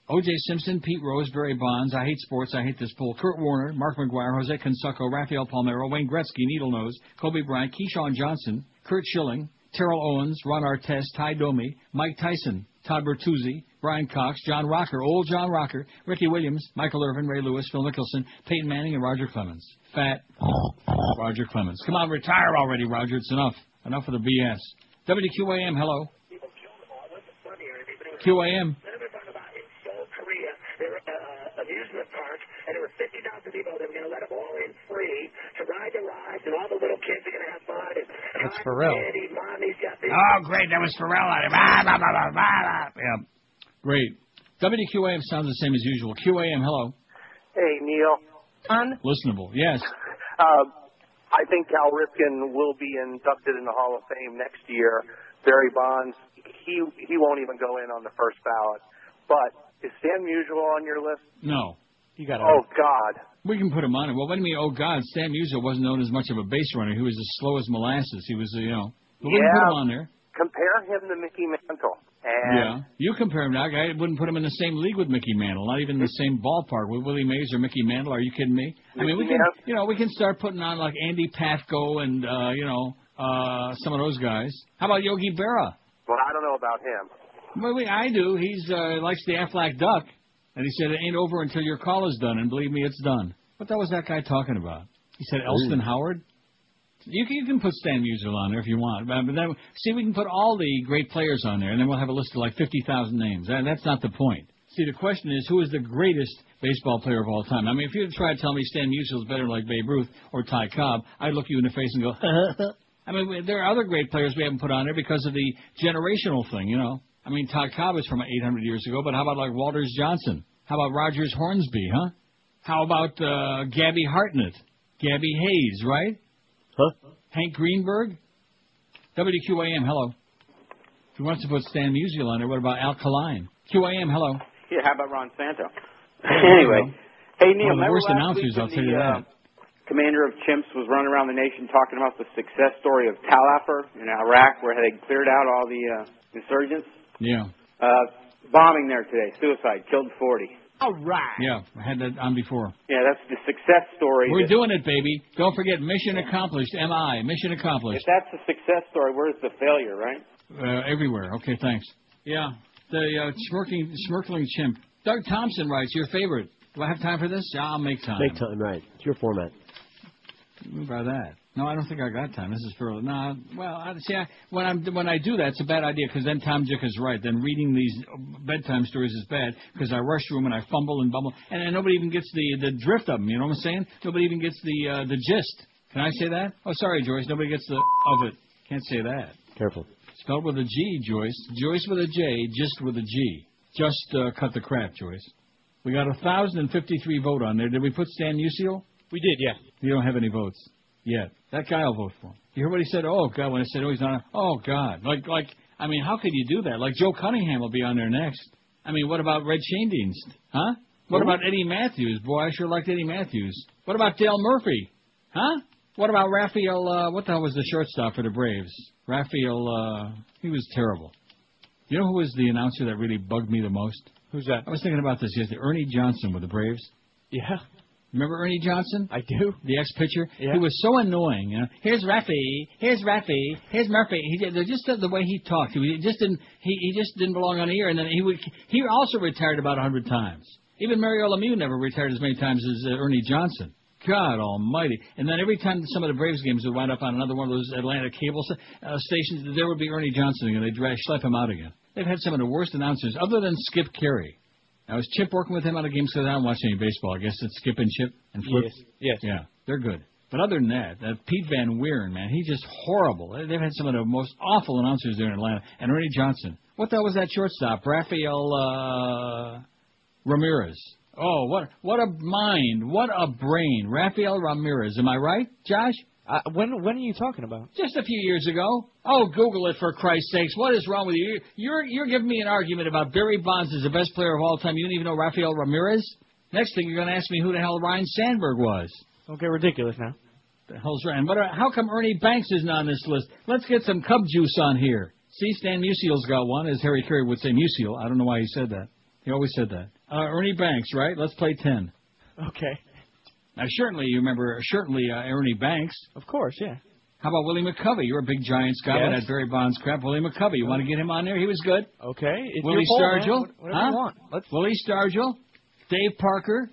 O.J. Simpson, Pete Rose, Barry Bonds, I Hate Sports, I Hate This Pool, Kurt Warner, Mark McGwire, Jose Canseco, Rafael Palmeiro, Wayne Gretzky, Needle Nose, Kobe Bryant, Keyshawn Johnson, Curt Schilling, Terrell Owens, Ron Artest, Tie Domi, Mike Tyson, Todd Bertuzzi, Bryan Cox, John Rocker, old John Rocker, Ricky Williams, Michael Irvin, Ray Lewis, Phil Mickelson, Peyton Manning, and Roger Clemens. Fat Roger Clemens. Come on, retire already, Roger. It's enough. Enough of the BS. WQAM, hello. QAM. Korea. They were uh, amusement park, and there were 50,000 people. They were going to let all in free to ride the rides, and all the little kids are going to have fun. And That's Ferrall. Daddy, mommy's got this. Oh, great. That was Ferrall on it. Blah, blah, blah, blah, blah. Yeah. Great. WQAM sounds the same as usual. QAM, hello. Hey, Neil. Son? Listenable. Yes. Uh, I think Cal Ripken will be inducted in the Hall of Fame next year. Barry Bonds, he he won't even go in on the first ballot. But is Stan Musial on your list? No. You got Oh God. We can put him on it. Well, what do you mean, oh, God? Stan Musial wasn't known as much of a base runner. He was as slow as molasses. He was, you know. But we can put Yeah. him on there. Compare him to Mickey Mantle. And Yeah. You compare him. I wouldn't put him in the same league with Mickey Mantle. Not even in the same ballpark with Willie Mays or Mickey Mantle. Are you kidding me? I mean, we can, Mantle- you know, we can start putting on like Andy Pafko and, uh, you know, uh, some of those guys. How about Yogi Berra? well, I don't know about him. Well, we, I do. He's uh, likes the Aflac duck, and he said it ain't over until your call is done. And believe me, it's done. What the hell was that guy talking about? He said Elston Howard. You can, you can put Stan Musial on there if you want, but then see we can put all the great players on there, and then we'll have a list of like fifty thousand names. And that's not the point. See, the question is who is the greatest baseball player of all time? I mean, if you try to tell me Stan Musial is better like Babe Ruth or Ty Cobb, I'd look you in the face and go. I mean, there are other great players we haven't put on there because of the generational thing, you know. I mean, Todd Cobb is from 800 years ago, but how about like Walters Johnson? How about Rogers Hornsby, huh? How about uh, Gabby Hartnett? Gabby Hayes, right? Huh? Hank Greenberg? WQAM, hello. If he wants to put Stan Musial on there, what about Al Kaline? QAM, hello. Yeah, how about Ron Santo? Anyway, hey Neil, One of the worst announcers, week when I'll tell you the, that. Uh, commander of chimps was running around the nation talking about the success story of Tal Afar in Iraq, where they cleared out all the uh, insurgents. Yeah. Uh, bombing there today, suicide, killed 40. All right. Yeah, I had that on before. Yeah, that's the success story. We're that- doing it, baby. Don't forget, mission accomplished. MI, mission accomplished. If that's the success story, where's the failure, right? Uh, everywhere. Okay, thanks. Yeah, the uh, smirking, smirkling chimp. Doug Thompson writes, your favorite. Do I have time for this? Yeah, I'll make time. Make time, right. It's your format. What about that? No, I don't think I got time. This is for no. Well, I, see, I, when I'm when I do that, it's a bad idea because then Tom Jicha is right. Then reading these bedtime stories is bad because I rush through them and I fumble and bumble, and then nobody even gets the the drift of them. You know what I'm saying? Nobody even gets the uh, the gist. Can I say that? Oh, sorry, Joyce. Nobody gets the of it. Can't say that. Careful. Spelled with a G, Joyce. Joyce with a J, just with a G. Just uh, cut the crap, Joyce. We got a thousand and fifty-three vote on there. Did we put Stan Musial? We did, yeah. You don't have any votes yet. That guy will vote for him. You heard what he said? Oh God! When I said, "Oh, he's not," oh God! Like, like, I mean, how could you do that? Like Joe Cunningham will be on there next. I mean, what about Red Schoendienst? Huh? What about Eddie Mathews? Boy, I sure liked Eddie Mathews. What about Dale Murphy? Huh? What about Raphael? Uh, what the hell was the shortstop for the Braves? Raphael. Uh, he was terrible. You know who was the announcer that really bugged me the most? Who's that? I was thinking about this yesterday. Ernie Johnson with the Braves. Yeah. Remember Ernie Johnson? I do. The ex-pitcher? Yeah. He was so annoying. You know? Here's Raffy. Here's Raffy. Here's Murphy. He did, just the way he talked. He just didn't. He, he just didn't belong on the air. And then he would. He also retired about a hundred times. Even Mario Lemieux never retired as many times as uh, Ernie Johnson. God Almighty! And then every time some of the Braves games would wind up on another one of those Atlanta cable uh, stations, there would be Ernie Johnson again. They'd drag, schlep him out again. They've had some of the worst announcers, other than Skip Caray. Now, is Chip working with him on a game? Because I don't watch any baseball. I guess it's Skip and Chip and Flip. Yes. Yes. Yeah, they're good. But other than that, that Pete Van Wieren, man, he's just horrible. They- They've had some of the most awful announcers there in Atlanta. And Ernie Johnson. What the hell was that shortstop? Rafael uh, Ramirez. Oh, what what a mind, what a brain, Rafael Ramirez. Am I right, Josh? Uh, when when are you talking about? Just a few years ago. Oh, Google it for Christ's sakes. What is wrong with you? You're you're giving me an argument about Barry Bonds is the best player of all time. You don't even know Rafael Ramirez. Next thing you're going to ask me who the hell Ryne Sandberg was. Don't get ridiculous now. The hell's Ryne? But Are, how come Ernie Banks isn't on this list? Let's get some Cub juice on here. See, Stan Musial's got one, as Harry Caray would say Musial. I don't know why he said that. He always said that. Uh, Ernie Banks, right? Let's play ten. Okay. Now, certainly you remember, certainly uh, Ernie Banks. Of course, yeah. How about Willie McCovey? You're a big Giants guy Yes. with that Barry Bonds crap. Willie McCovey, you want to get him on there? He was good. Okay. It's Willie your poll, man. Stargell, What- Whatever huh? you want. Let's Willie Stargell, Dave Parker,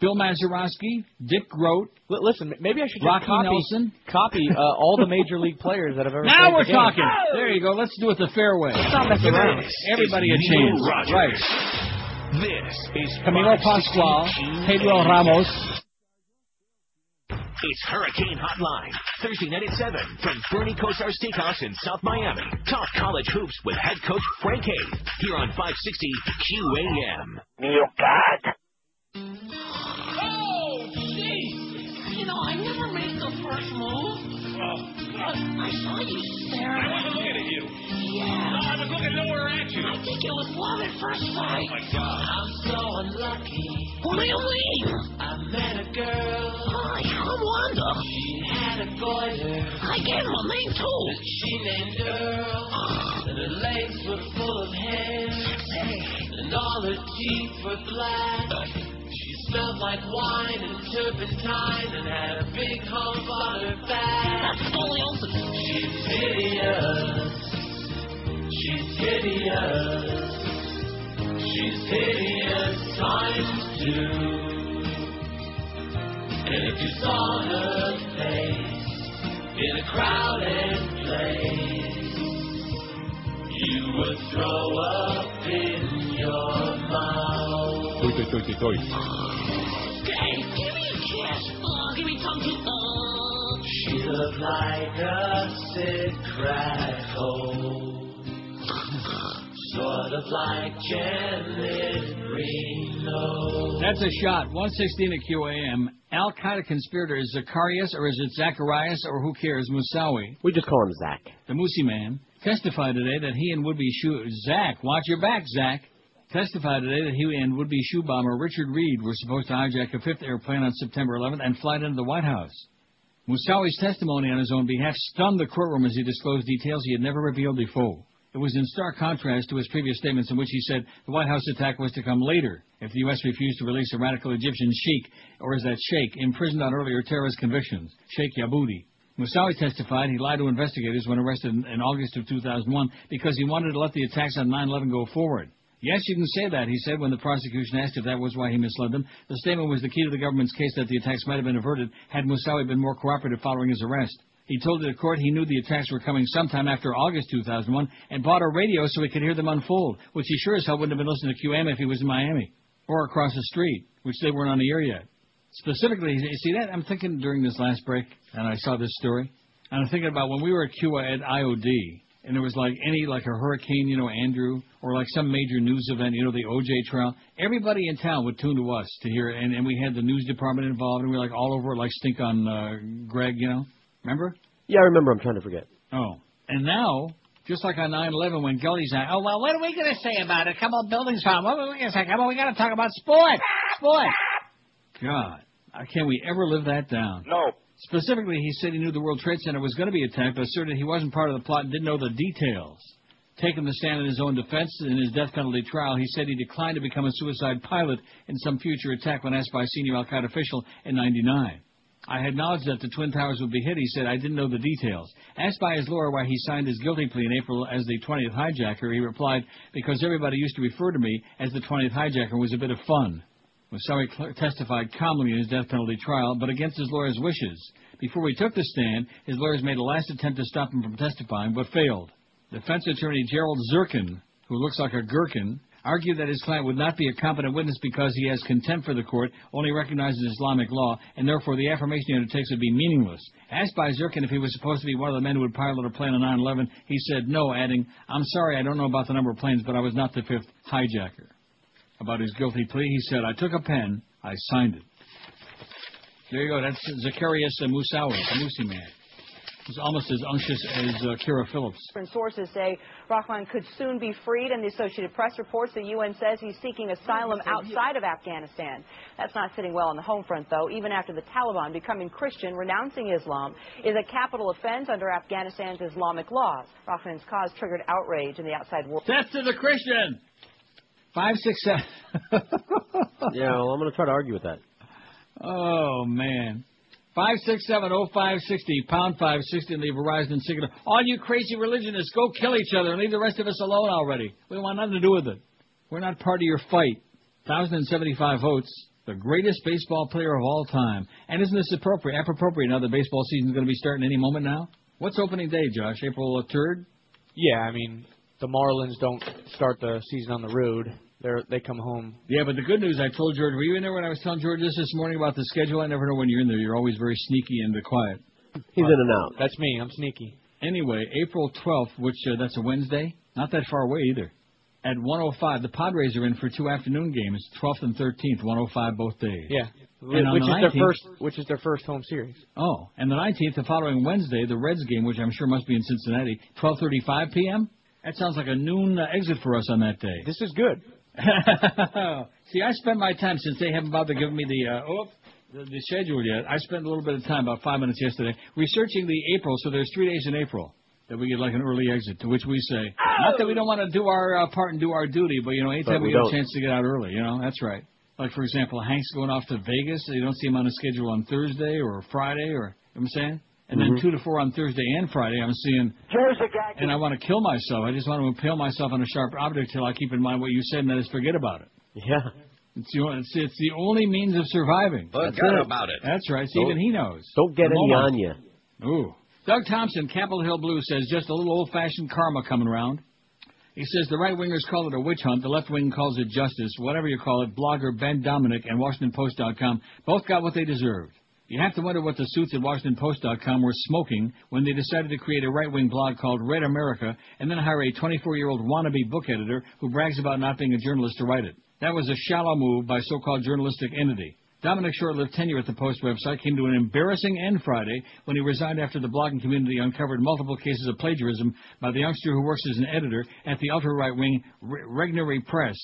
Bill Mazeroski, Dick Groat. Li- listen. Maybe I should just Rocky copy Nelson. copy uh, all the major league players that have ever. Now we're the game. talking. There you go. Let's do it the fair way. Let's not mess around. Everybody a Neil chance. Rogers. Right. This is Camilo 560 Pascual, Pedro Ramos. It's Hurricane Hotline, Thursday night at 7 from Bernie Kosar Steakhouse in South Miami. Talk college hoops with head coach Frank Haith here on 560 QAM. Neil God. Oh, jeez. You know, I never make the first move. Oh, I saw you staring. I wasn't looking at you. Yeah. I was looking nowhere at you. I think it was love at first oh, sight. Oh, my God. I'm so unlucky. What do you mean? I met a girl. Hi, I'm Wanda. She had a goiter. I gave her a name too. She named Earl. and her legs were full of hair. And all her teeth were black. She smelled like wine and turpentine and had a big hump on her back. That's scoliosis. She's hideous. She's hideous. She's hideous times two. And if you saw her face in a crowded place, you would throw up in your mouth. Hey, give me a kiss. Oh, give me tongue too. Oh. She looked like a sick crack hole. Sort of like Janet Reno. That's a shot. 116 at QAM. Al Qaeda conspirator is Zacharias or is it Zacharias or who cares? Moussaoui. We just call him Zach. The Moosey man testified today that he and would-be shoe Zach, watch your back, Zach. Testified today that he and would-be shoe bomber Richard Reid were supposed to hijack a fifth airplane on September 11th and fly it into the White House. Moussaoui's testimony on his own behalf stunned the courtroom as he disclosed details he had never revealed before. It was in stark contrast to his previous statements in which he said the White House attack was to come later if the U.S. refused to release a radical Egyptian sheikh, or is that sheikh, imprisoned on earlier terrorist convictions, Sheikh Yaboudi. Moussaoui testified he lied to investigators when arrested in, in August of 2001 because he wanted to let the attacks on 9-11 go forward. Yes, you can say that, he said when the prosecution asked if that was why he misled them. The statement was the key to the government's case that the attacks might have been averted had Moussaoui been more cooperative following his arrest. He told the court he knew the attacks were coming sometime after August 2001 and bought a radio so he could hear them unfold, which he sure as hell wouldn't have been listening to QM if he was in Miami or across the street, which they weren't on the air yet. Specifically, you see that? I'm thinking during this last break, and I saw this story, and I'm thinking about when we were at QA at IOD, and there was like any, like a hurricane, you know, Andrew, or like some major news event, you know, the OJ trial, everybody in town would tune to us to hear and, and we had the news department involved, and we were like all over it, like stink on uh, Greg, you know? Remember? Yeah, I remember. I'm trying to forget. Oh. And now, just like on 9-11 when Gully's like, oh, well, what are we going to say about it? A couple of buildings found. What are we going to say? Come on, we got to talk about sport. Sport. God, uh, can we ever live that down? No. Specifically, he said he knew the World Trade Center was going to be attacked, but asserted he wasn't part of the plot and didn't know the details. Taking the stand in his own defense in his death penalty trial, he said he declined to become a suicide pilot in some future attack when asked by a senior Al Qaeda official in 99. I had knowledge that the Twin Towers would be hit, he said. I didn't know the details. Asked by his lawyer why he signed his guilty plea in April as the 20th hijacker, he replied, because everybody used to refer to me as the 20th hijacker was a bit of fun. Moussaoui cl- testified calmly in his death penalty trial, but against his lawyer's wishes. Before he took the stand, his lawyers made a last attempt to stop him from testifying, but failed. Defense attorney Gerald Zerkin who looks like a gherkin, argued that his client would not be a competent witness because he has contempt for the court, only recognizes Islamic law, and therefore the affirmation he undertakes would be meaningless. Asked by Zerkin if he was supposed to be one of the men who would pilot a plane on 9/11, he said no, adding, "I'm sorry, I don't know about the number of planes, but I was not the fifth hijacker." About his guilty plea, he said, "I took a pen, I signed it." There you go. That's Zacharias Moussaoui, the Musi man. He's almost as unctuous as uh, Kyra Phillips. Different sources say Rahman could soon be freed, and the Associated Press reports the UN says he's seeking asylum outside of Afghanistan. That's not sitting well on the home front, though, even after the Taliban becoming Christian, renouncing Islam is a capital offense under Afghanistan's Islamic laws. Rahman's cause triggered outrage in the outside world. Death to the Christian! Five, six, seven. yeah, well, I'm going to try to argue with that. Oh, man. Five six seven oh five sixty pound five sixty in the Verizon signal. All you crazy religionists, go kill each other and leave the rest of us alone already. We want nothing to do with it. We're not part of your fight. Thousand and seventy five votes. The greatest baseball player of all time. And isn't this appropriate? Appropriate now the baseball season's going to be starting any moment now. What's opening day, Josh? April third. Yeah, I mean the Marlins don't start the season on the road. They're they come home. Yeah, but the good news, I told George, were you in there when I was telling George this this morning about the schedule? I never know when you're in there. You're always very sneaky and quiet. He's in and out. That's me. I'm sneaky. Anyway, April 12th, which uh, that's a Wednesday, not that far away either. At 105, the Padres are in for two afternoon games, 12th and 13th, 105 both days. Yeah, And which the is their first which is their first home series. Oh, and the 19th, the following Wednesday, the Reds game, which I'm sure must be in Cincinnati, 12:35 p.m. That sounds like a noon uh, exit for us on that day. This is good. See, I spent my time since they haven't bothered giving me the uh, oh, the, the schedule yet. I spent a little bit of time, about five minutes yesterday, researching the April. So there's three days in April that we get like an early exit. To which we say, not that we don't want to do our uh, part and do our duty, but you know, anytime But we, we get a chance to get out early, you know, that's right. Like for example, Hank's going off to Vegas. So You don't see him on the schedule on Thursday or Friday, or you know what I'm saying. And then Mhm. two to four on Thursday and Friday, I'm seeing Here's a guy. and I want to kill myself. I just want to impale myself on a sharp object till I keep in mind what you said and then just forget about it. Yeah. It's the, it's, it's the only means of surviving. Forget That's about it. That's right. See, even he knows. Don't get any on you. Ooh. Doug Thompson, Capitol Hill Blue, says just a little old-fashioned karma coming around. He says the right wingers call it a witch hunt, the left wing calls it justice. Whatever you call it, blogger Ben Domenech and WashingtonPost.com both got what they deserved. You have to wonder what the suits at WashingtonPost.com were smoking when they decided to create a right-wing blog called Red America and then hire a 24-year-old wannabe book editor who brags about not being a journalist to write it. That was a shallow move by so-called journalistic entity. Domenech's short-lived tenure at the Post website came to an embarrassing end Friday when he resigned after the blogging community uncovered multiple cases of plagiarism by the youngster who works as an editor at the ultra-right-wing Re- Regnery Press.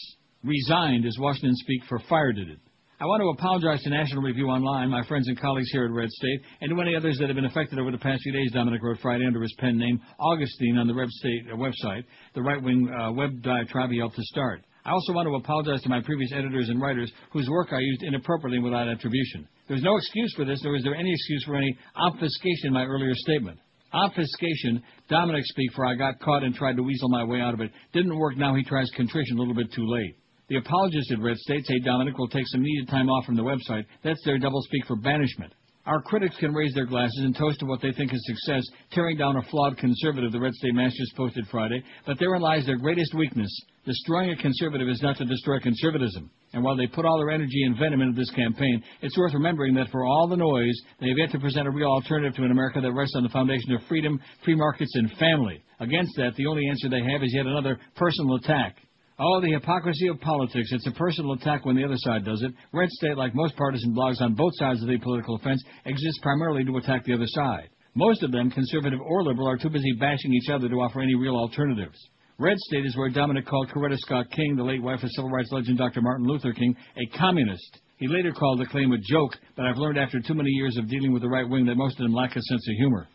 Resigned, as Washington speak, for fired it. I want to apologize to National Review Online, my friends and colleagues here at Red State, and to any others that have been affected over the past few days, Domenech wrote Friday under his pen name, Augustine, on the Red State uh, website, the right-wing uh, web diatribe he helped to start. I also want to apologize to my previous editors and writers whose work I used inappropriately and without attribution. There's no excuse for this, nor is there any excuse for any obfuscation in my earlier statement. Obfuscation, Domenech speak, for I got caught and tried to weasel my way out of it. Didn't work, now he tries contrition a little bit too late. The apologists at Red State say Domenech will take some needed time off from the website. That's their doublespeak for banishment. Our critics can raise their glasses and toast to what they think is success, tearing down a flawed conservative, the Red State Masters posted Friday, but therein lies their greatest weakness. Destroying a conservative is not to destroy conservatism. And while they put all their energy and venom into this campaign, it's worth remembering that for all the noise, they have yet to present a real alternative to an America that rests on the foundation of freedom, free markets, and family. Against that, the only answer they have is yet another personal attack. Oh, the hypocrisy of politics. It's a personal attack when the other side does it. Red State, like most partisan blogs on both sides of the political fence, exists primarily to attack the other side. Most of them, conservative or liberal, are too busy bashing each other to offer any real alternatives. Red State is where Domenech called Coretta Scott King, the late wife of civil rights legend Dr. Martin Luther King, a communist. He later called the claim a joke, but I've learned after too many years of dealing with the right wing that most of them lack a sense of humor.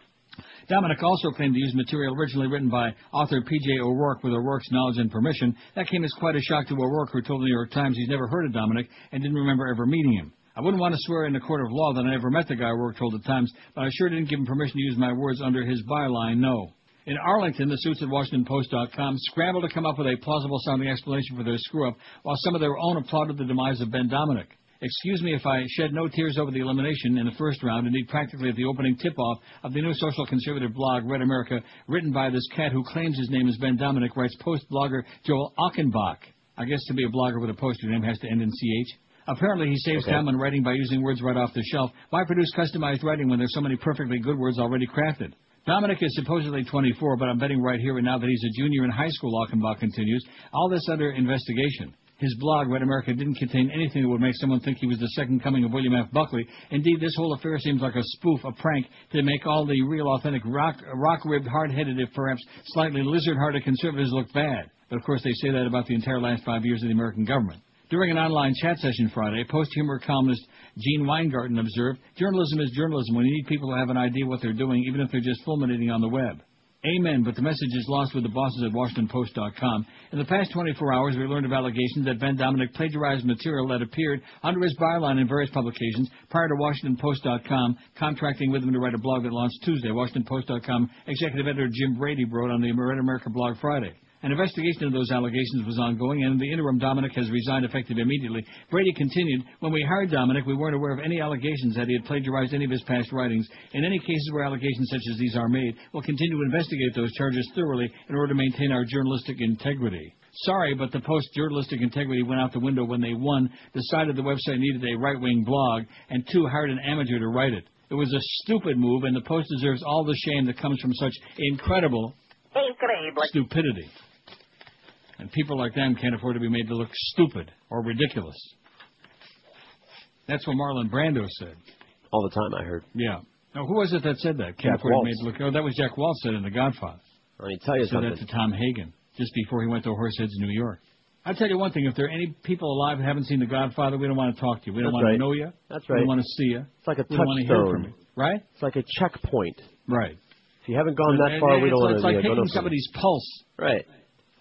Domenech also claimed to use material originally written by author P.J. O'Rourke with O'Rourke's knowledge and permission. That came as quite a shock to O'Rourke, who told the New York Times he's never heard of Domenech and didn't remember ever meeting him. I wouldn't want to swear in a court of law that I never met the guy O'Rourke told the Times, but I sure didn't give him permission to use my words under his byline, no. In Arlington, the suits at WashingtonPost.com scrambled to come up with a plausible sounding explanation for their screw up, while some of their own applauded the demise of Ben Domenech. Excuse me if I shed no tears over the elimination in the first round, indeed practically at the opening tip-off of the new social conservative blog, Red America, written by this cat who claims his name is Ben Domenech, writes post-blogger Joel Achenbach. I guess to be a blogger with a poster name has to end in CH. Apparently he saves Okay. time on writing by using words right off the shelf. Why produce customized writing when there's so many perfectly good words already crafted? Domenech is supposedly 24, but I'm betting right here and now that he's a junior in high school, Achenbach continues. All this under investigation. His blog, Red America, didn't contain anything that would make someone think he was the second coming of William F. Buckley. Indeed, this whole affair seems like a spoof, a prank, to make all the real, authentic, rock, rock-ribbed, hard-headed, if perhaps slightly lizard-hearted conservatives look bad. But of course, they say that about the entire last five years of the American government. During an online chat session Friday, post-humor columnist Gene Weingarten observed, journalism is journalism when you need people to have an idea what they're doing, even if they're just fulminating on the web. Amen, but the message is lost with the bosses at WashingtonPost.com. In the past 24 hours, we learned of allegations that Ben Domenech plagiarized material that appeared under his byline in various publications prior to WashingtonPost.com contracting with him to write a blog that launched Tuesday. WashingtonPost.com executive editor Jim Brady wrote on the Red America blog Friday. An investigation of those allegations was ongoing, and in the interim, Domenech has resigned effective immediately. Brady continued, When we hired Domenech, we weren't aware of any allegations that he had plagiarized any of his past writings. In any cases where allegations such as these are made, we'll continue to investigate those charges thoroughly in order to maintain our journalistic integrity. Sorry, but the Post journalistic integrity went out the window when they, one, decided the website needed a right-wing blog, and two, hired an amateur to write it. It was a stupid move, and the Post deserves all the shame that comes from such incredible stupidity. And people like them can't afford to be made to look stupid or ridiculous. That's what Marlon Brando said. All the time, I heard. Yeah. Now, who was it that said that? Can't Jack afford to be made to look. Oh, that was Jack Woltz said in The Godfather. Let me tell you said something. that to Tom Hagen just before he went to Horseheads, New York. I'll tell you one thing: if there are any people alive who haven't seen The Godfather, we don't want to talk to you. We don't That's want right. to know you. That's right. We don't want to see you. It's like a we don't want to hear from touchstone. Right? It's like a checkpoint. Right. If you haven't gone that And- far, and we don't it's, want It's to like yeah, go taking somebody's pulse. Right.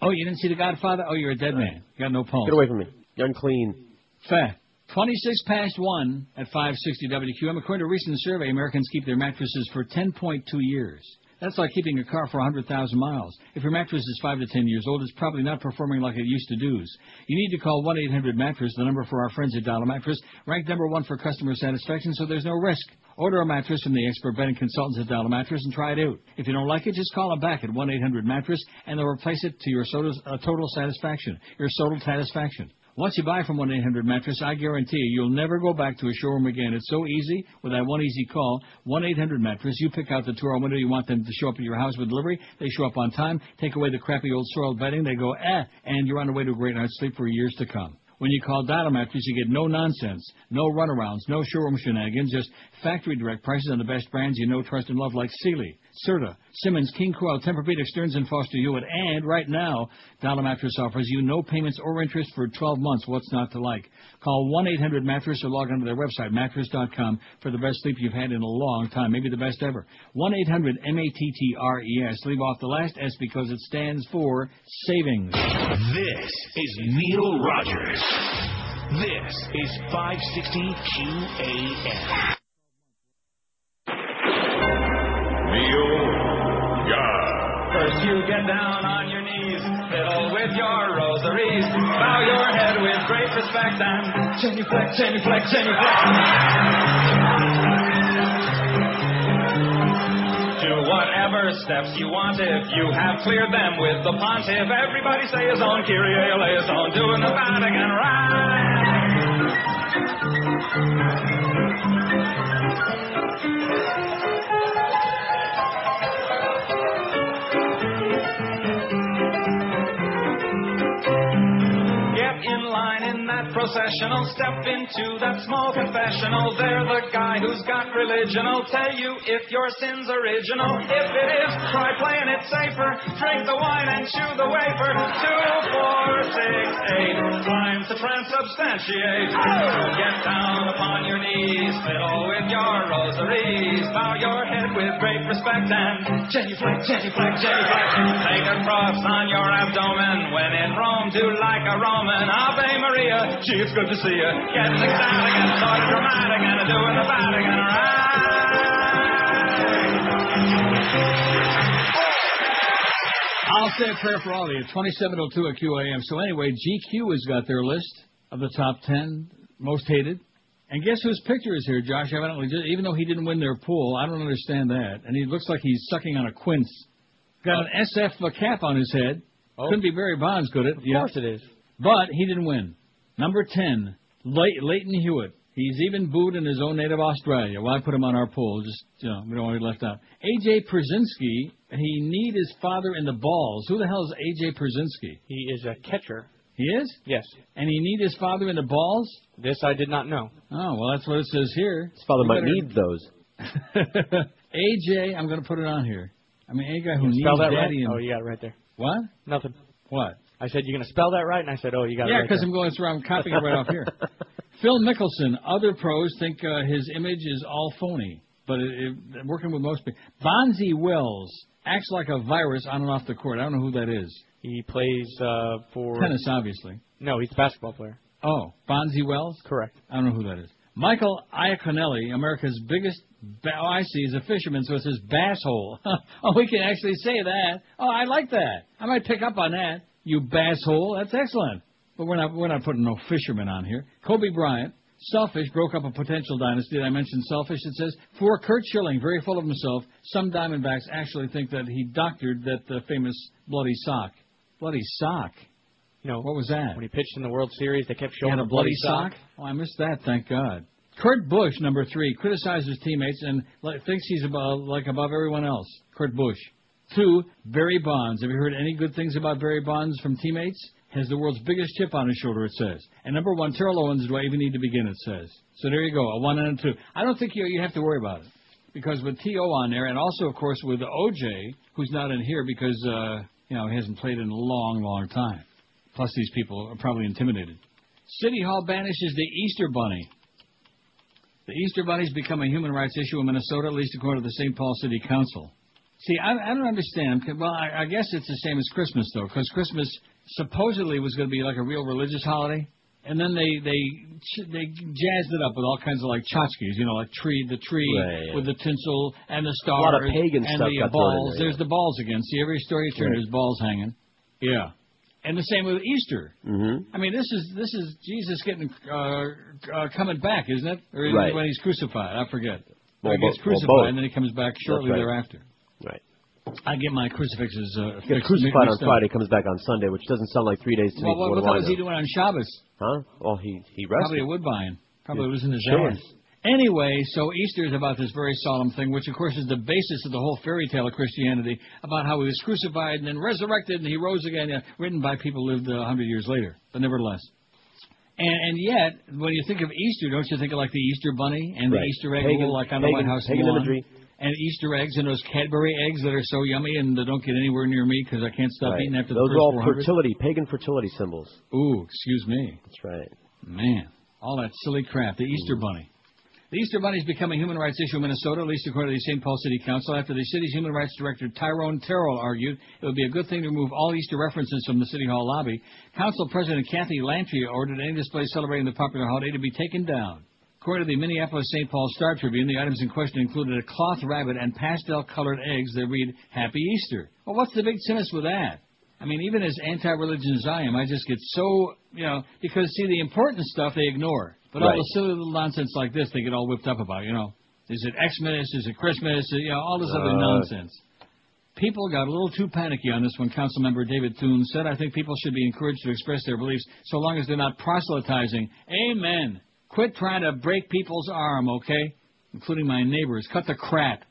Oh, you didn't see The Godfather? Oh, you're a dead man. You got no pulse. Get away from me. You're unclean. Fact. 26 past 1 at 560 WQAM. According to a recent survey, Americans keep their mattresses for 10.2 years. That's like keeping a car for 100,000 miles. If your mattress is 5 to 10 years old, it's probably not performing like it used to do. You need to call 1-800-MATTRESS, the number for our friends at Dial Mattress, ranked number one for customer satisfaction, so there's no risk. Order a mattress from the expert bedding consultants at Dial Mattress and try it out. If you don't like it, just call them back at 1-800-MATTRESS, and they'll replace it to your uh, total satisfaction. Your total satisfaction. Once you buy from 1-800-Mattress, I guarantee you, you'll never go back to a showroom again. It's so easy. With that one easy call, 1-800-Mattress, you pick out the two-hour window you want them to show up at your house with delivery. They show up on time. Take away the crappy old soiled bedding. They go, eh, and you're on the way to a great night's sleep for years to come. When you call Dial Mattress, you get no nonsense, no runarounds, no showroom shenanigans, just factory direct prices on the best brands you know, trust, and love like Sealy, Serta, Simmons, King Coil, Tempur-Pedic, Stearns and Foster Hewitt, and right now, Dial Mattress offers you no payments or interest for 12 months. What's not to like? Call 1-800-Mattress or log on to their website, mattress.com, for the best sleep you've had in a long time, maybe the best ever. 1-800-M-A-T-T-R-E-S. E Leave off the last S because it stands for savings. This is Neil Rogers. This is 560 QAM. Neil God. First you get down on your knees, fiddle with your rosaries, bow your head with great respect and genuflect, genuflect, genuflect. Do whatever steps you want if you have cleared them with the pontiff. Everybody say his own Kyrie eleison, doing the Vatican Get processional, step into that small confessional. They're the guy who's got religion. I'll tell you if your sin's original. If it is, try playing it safer. Drink the wine and chew the wafer. Two, four, six, eight. Time to transubstantiate. Get down upon your knees, fiddle with your rosaries. Bow your head with great respect and genuflect, genuflect, genuflect. Take a cross on your abdomen. When in Rome, do like a Roman. Ave Maria, gee, it's good to see you. Getting ecstatic and sort of dramatic and doing the Vatican I'll say a prayer for all of you. 2702 at QAM. So anyway, GQ has got their list of the top 10 most hated And guess whose picture is here, Josh? Evidently, even though he didn't win their pool, I don't understand that. And he looks like he's sucking on a quince. Got an SF cap on his head. Oh. Couldn't be Barry Bonds, could it? Of course it is. But he didn't win. Number 10, Ley- Lleyton Hewitt. He's even booed in his own native Australia. Well, I put him on our poll? Just, you know, we don't want to be left out. A.J. Pierzynski, he kneed his father in the balls. Who the hell is A.J. Pierzynski? He is a catcher. He is? Yes. And he kneed his father in the balls? This I did not know. Oh, well, that's what it says here. His father You might better- need those. AJ, I'm going to put it on here. I mean, a guy who You needs spell that right? daddy and Oh, you got it right there. what? Nothing. What? I said you're going to spell that right, and I said, oh, you got Yeah, it right because there. I'm going through. I'm copying it right off here. Phil Mickelson. Other pros think uh, his image is all phony, but it, it, working with most people. Bonzi Wells acts like a virus on and off the court. I don't know who that is. He plays uh, for Tennis, obviously. No, he's a basketball player. Oh, Bonzi Wells. Correct. I don't know who that is. Michael Iaconelli, America's biggest. Ba- oh, I see. He's a fisherman, so it says bass hole. oh, we can actually say that. Oh, I like that. I might pick up on that. You bass hole. That's excellent. But we're not we're not putting no fisherman on here. Kobe Bryant, selfish, broke up a potential dynasty. Did I mention selfish? It says for Curt Schilling, very full of himself. Some Diamondbacks actually think that he doctored that uh, famous bloody sock. Bloody sock. You know what was that? When he pitched in the World Series, they kept He showing had a bloody sock. Oh, I missed that. Thank God. Kurt Busch, number three, criticizes teammates and thinks he's above, like above everyone else. Kurt Busch. Two, Barry Bonds. Have you heard any good things about Barry Bonds from teammates? Has the world's biggest chip on his shoulder, it says. And number one, Terrell Owens. Do I even need to begin? It says. So there you go, a one and a two. I don't think you you have to worry about it because with T.O. on there, and also of course with O.J., who's not in here because uh, you know he hasn't played in a long, long time. Plus, these people are probably intimidated. City Hall banishes the Easter Bunny. The Easter Bunny's become a human rights issue in Minnesota, at least according to the St. Paul City Council. See, I, I don't understand. Well, I, I guess it's the same as Christmas, though, because Christmas supposedly was going to be like a real religious holiday, and then they they they jazzed it up with all kinds of like tchotchkes, you know, like tree the tree Right, yeah. with the tinsel and the A stars lot of pagan and stuff the balls. there, There's the balls again. See, every story you turn, Right. there's balls hanging. Yeah, and the same with Easter. Mm-hmm. I mean, this is this is Jesus getting uh, uh, coming back, isn't it? Or is Right. it when he's crucified? I forget. Well, he gets bo- well, crucified and then he comes back shortly right. thereafter. Right. I get my crucifixes uh, got crucified on. Friday, comes back on Sunday, which doesn't sound like three days to me. Well, what, what what do the I hell was he doing on Shabbos? Huh? Well, he he rested. Probably a woodbine. Probably Yeah. losing his Chilling. ass. Anyway, so Easter is about this very solemn thing, which of course is the basis of the whole fairy tale of Christianity, about how he was crucified and then resurrected and he rose again, uh, written by people who lived a hundred years later. But nevertheless. And, and yet, when you think of Easter, don't you think of like the Easter bunny and the Easter egg Pagan- little, like on the pagan- White House pagan lawn? imagery. And Easter eggs and those Cadbury eggs that are so yummy and they don't get anywhere near me because I can't stop Right. eating after Those the are all 400. fertility, pagan fertility symbols. Ooh, excuse me. That's right. Man, all that silly crap. The Easter mm. Bunny. The Easter Bunny has become a human rights issue in Minnesota, at least according to the St. Paul City Council, after the city's human rights director Tyrone Terrell argued it would be a good thing to remove all Easter references from the City Hall lobby. Council President Kathy Lantry ordered any display celebrating the popular holiday to be taken down. According to the Minneapolis St. Paul Star Tribune, the items in question included a cloth rabbit and pastel-colored eggs that read "Happy Easter." Well, what's the big sinister with that? I mean, even as anti-religion as I am, I just get so, you know, because see, the important stuff they ignore, but all Right. the silly little nonsense like this they get all whipped up about. You know, is it Xmas? Is it Christmas? You know, all this other Uh, nonsense. People got a little too panicky on this when Councilmember David Thune said, I think people should be encouraged to express their beliefs so long as they're not proselytizing. Amen. Quit trying to break people's arm, okay? Including my neighbors. Cut the crap.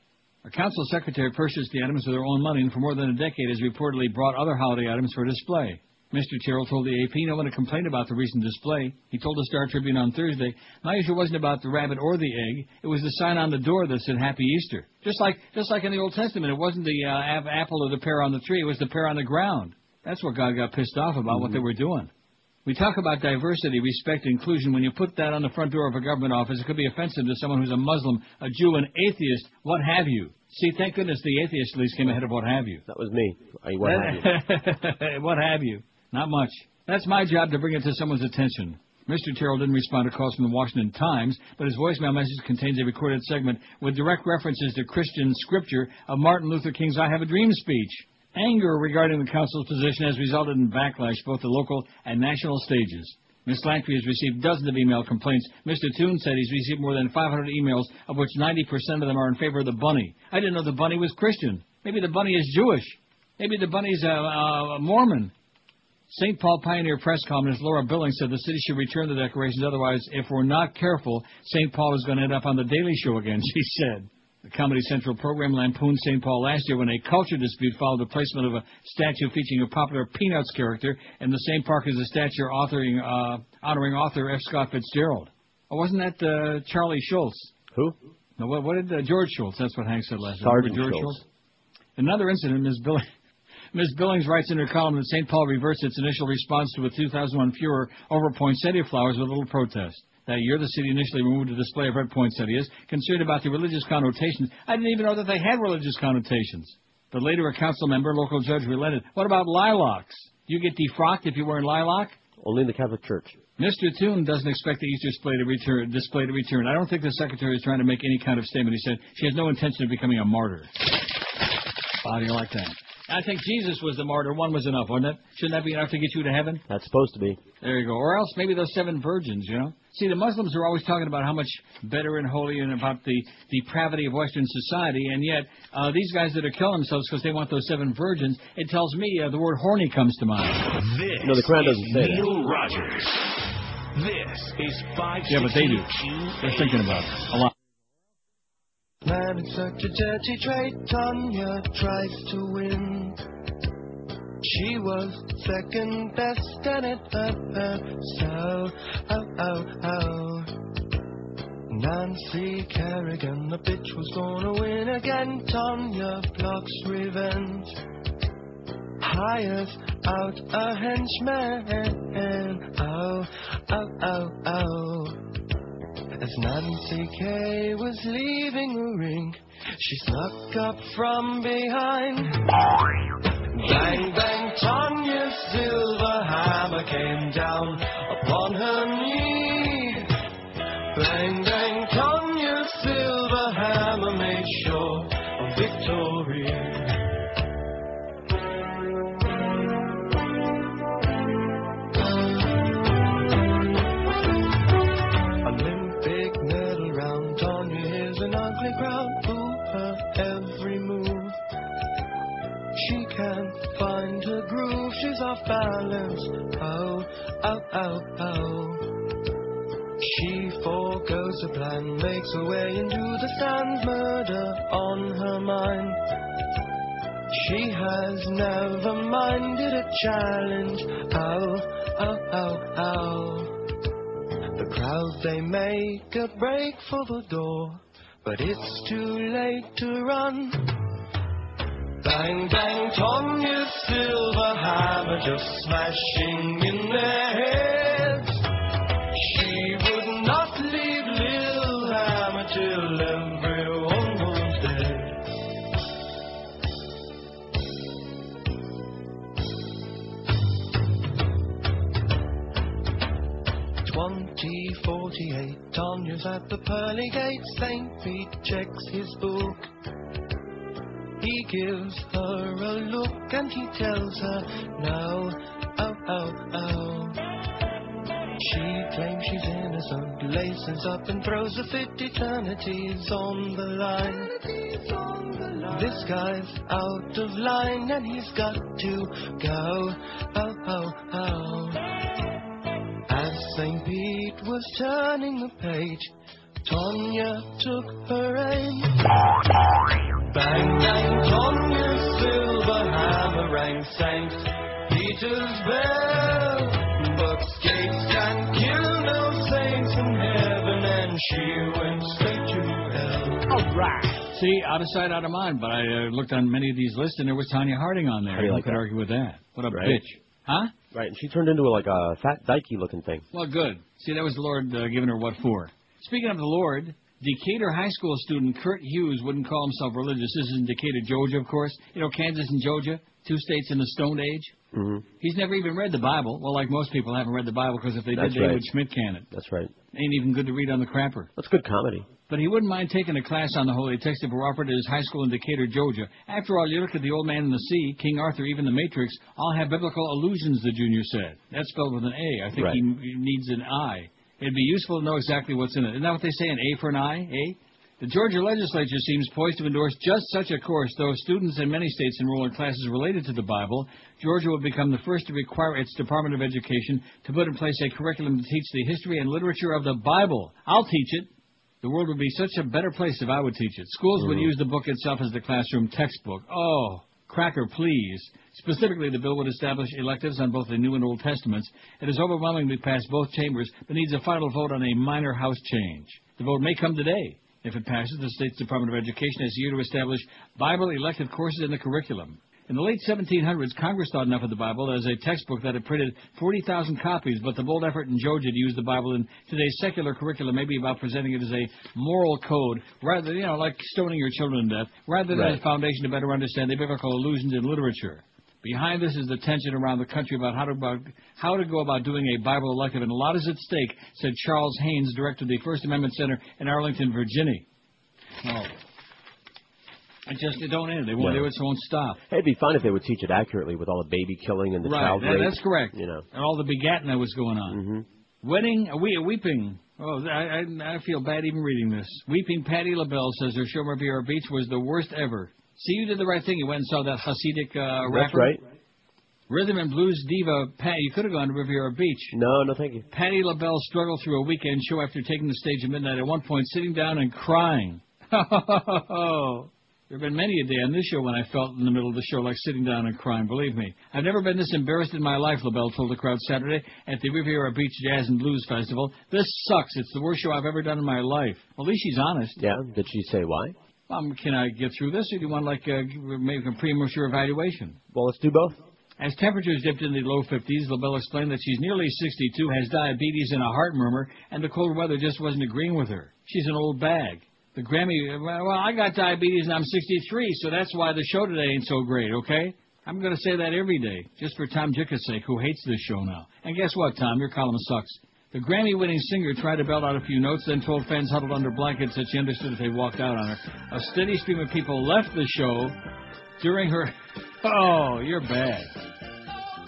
Our council secretary purchased the items with their own money and for more than a decade has reportedly brought other holiday items for display. Mr. Terrell told the AP no one had complained about the recent display. He told the Star Tribune on Thursday, my issue wasn't about the rabbit or the egg. It was the sign on the door that said Happy Easter. Just like just like in the Old Testament, it wasn't the uh, apple or the pear on the tree. It was the pear on the ground. That's what God got pissed off about, what they were doing. We talk about diversity, respect, inclusion. When you put that on the front door of a government office, it could be offensive to someone who's a Muslim, a Jew, an atheist, what have you. See, thank goodness the atheist at least came ahead of what have you. That was me. I, what have you? what have you? Not much. That's my job to bring it to someone's attention. Mr. Terrell didn't respond to calls from the Washington Times, but his voicemail message contains a recorded segment with direct references to Christian scripture of Martin Luther King's I Have a Dream speech. Anger regarding the council's position has resulted in backlash both at local and national stages. Miss Lantry has received dozens of email complaints. Mr. Thune said he's received more than 500 emails, of which 90% of them are in favor of the bunny. I didn't know the bunny was Christian. Maybe the bunny is Jewish. Maybe the bunny's a, a, a Mormon. St. Paul Pioneer Press columnist Laura Billings said the city should return the decorations, otherwise, if we're not careful, St. Paul is going to end up on The Daily Show again, she said. The Comedy Central program lampooned St. Paul last year when a culture dispute followed the placement of a statue featuring a popular Peanuts character in the same park as a statue authoring, uh, honoring author F. Scott Fitzgerald. Oh, wasn't that uh, Charlie Schulz? Who? No, what, what did uh, George Schultz? That's what Hank said last night. Sergeant Remember George Schultz. Another incident, Ms. Billings. Ms. Billings writes in her column that St. Paul reversed its initial response to a 2001 furor over poinsettia flowers with a little protest. That year, the city initially removed a display of red poinsettias, concerned about the religious connotations. I didn't even know that they had religious connotations. But later, a council member, local judge, relented. What about lilacs? You get defrocked if you wear wearing lilac? Only in the Catholic Church. Mr. Thune doesn't expect the Easter display to return. Display to return. I don't think the secretary is trying to make any kind of statement. He said she has no intention of becoming a martyr. How do you like that? I think Jesus was the martyr. One was enough, wasn't it? Shouldn't that be enough to get you to heaven? That's supposed to be. There you go. Or else maybe those seven virgins, you know? See, the Muslims are always talking about how much better and holy and about the depravity of Western society, and yet uh, these guys that are killing themselves because they want those seven virgins, it tells me uh, the word horny comes to mind. This No, the Quran doesn't is say that. Neil Rogers. This is 560 Yeah, but they do. They're thinking about it a lot. Man, it's such a dirty trait. Tanya tries to win. She was second best and it hurt her so. Oh, oh, oh. Nancy Kerrigan, the bitch was gonna win again. Tanya plots revenge. Hires out a henchman. Oh, oh, oh, oh. As Nancy K was leaving the ring, she snuck up from behind. Bang, bang, Tanya's silver hammer came down upon her knee. Bang, bang, off balance. Oh, oh, oh, oh. She forgoes her plan, makes her way into the stand, murder on her mind. She has never minded a challenge. Oh, oh, oh, oh. The crowd they make a break for the door, but it's too late to run. Bang, bang, Tanya's silver hammer just smashing in their heads. She would not leave Lil Hammer till everyone was dead. Twenty forty-eight, Tanya's at the pearly gates. Saint Pete checks his book. He gives her a look and he tells her no. Oh, oh, oh. She claims she's innocent, laces up and throws a fit. Eternity's on the line. This guy's out of line and he's got to go. Oh, oh, oh. As St. Pete was turning the page, Tonya took her aim. Bang, bang, Tonya's silver hammer rang St. Peter's bell. But skates can kill no saints in heaven, and she went straight to hell. All right. See, out of sight, out of mind. But I uh, looked on many of these lists, and there was Tonya Harding on there. How do you Who like could that? argue with that? What a Right. bitch. Huh? Right, and she turned into like a fat dykey looking thing. Well, good. See, that was the Lord uh, giving her what for. Speaking of the Lord, Decatur High School student Kurt Hughes wouldn't call himself religious. This is in Decatur, Georgia, of course. You know, Kansas and Georgia, two states in the Stone Age. hmm He's never even read the Bible. Well, like most people haven't read the Bible because if they That's did, they would Schmidt can it. That's right. Ain't even good to read on the crapper. That's good comedy. But he wouldn't mind taking a class on the Holy Text if it were offered at his high school in Decatur, Georgia. After all, you look at the Old Man and the Sea, King Arthur, even the Matrix, all have biblical allusions, the junior said. That's spelled with an A. I think Right. he needs an I. It'd be useful to know exactly what's in it. Isn't that what they say, an A for an I, eh? The Georgia legislature seems poised to endorse just such a course, though students in many states enroll in classes related to the Bible. Georgia will become the first to require its Department of Education to put in place a curriculum to teach the history and literature of the Bible. I'll teach it. The world would be such a better place if I would teach it. Schools would Mhm. use the book itself as the classroom textbook. Oh, cracker, please. Specifically, the bill would establish electives on both the New and Old Testaments. It has overwhelmingly passed both chambers, but needs a final vote on a minor House change. The vote may come today. If it passes, the state's Department of Education has a year to establish Bible elective courses in the curriculum. In the late 1700s, Congress thought enough of the Bible as a textbook that it printed 40,000 copies, but the bold effort in Georgia to use the Bible in today's secular curriculum may be about presenting it as a moral code, rather you know, like stoning your children to death, rather than Right. a foundation to better understand the biblical allusions in literature. Behind this is the tension around the country about how to about how to go about doing a Bible elective, and a lot is at stake," said Charles Haynes, director of the First Amendment Center in Arlington, Virginia. Oh, it just it don't end. They won't. No. They just won't stop. It'd be fun if they would teach it accurately with all the baby killing and the right, child rape. that's correct. You know. and all the begatting that was going on. Mm-hmm. Wedding, a we, weeping. Oh, I, I, I feel bad even reading this. Weeping Patti LaBelle says her show Beach was the worst ever. See, you did the right thing. You went and saw that Hasidic uh, That's right. Rhythm and blues diva Patti. You could have gone to Riviera Beach. No, no, thank you. Patti LaBelle struggled through a weekend show after taking the stage at midnight. At one point, sitting down and crying. There have been many a day on this show when I felt in the middle of the show like sitting down and crying. Believe me, I've never been this embarrassed in my life. LaBelle told the crowd Saturday at the Riviera Beach Jazz and Blues Festival. This sucks. It's the worst show I've ever done in my life. Well, at least she's honest. Yeah. Did she say why? Um, can I get through this, or do you want like uh, make a premature evaluation? Well, let's do both. As temperatures dipped in the low 50s, LaBelle explained that she's nearly 62, has diabetes and a heart murmur, and the cold weather just wasn't agreeing with her. She's an old bag. The Grammy, well, I got diabetes and I'm 63, so that's why the show today ain't so great, okay? I'm going to say that every day, just for Tom Jicha's sake, who hates this show now. And guess what, Tom? Your column sucks. The Grammy winning singer tried to belt out a few notes, then told fans huddled under blankets that she understood if they walked out on her. A steady stream of people left the show during her. Oh, you're bad.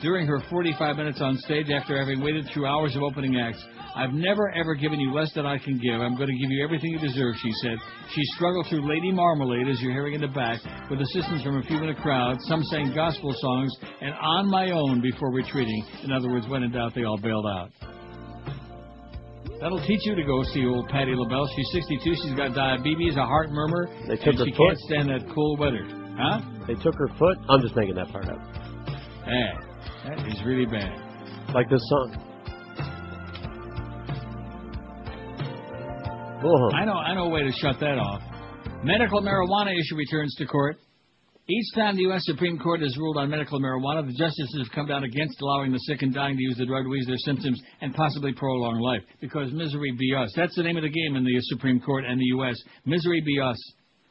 During her 45 minutes on stage after having waited through hours of opening acts. I've never ever given you less than I can give. I'm going to give you everything you deserve, she said. She struggled through Lady Marmalade, as you're hearing in the back, with assistance from a few in the crowd, some sang gospel songs, and on my own before retreating. In other words, when in doubt, they all bailed out. That'll teach you to go see old Patti LaBelle. She's 62. She's got diabetes, a heart murmur, They took and her she foot. can't stand that cold weather. Huh? They took her foot. I'm just making that part up. Bad. That is really bad. Like this song. Whoa. I know, I know a way to shut that off. Medical marijuana issue returns to court. Each time the U.S. Supreme Court has ruled on medical marijuana, the justices have come down against allowing the sick and dying to use the drug to ease their symptoms and possibly prolong life. Because misery be us. That's the name of the game in the Supreme Court and the U.S. Misery be us.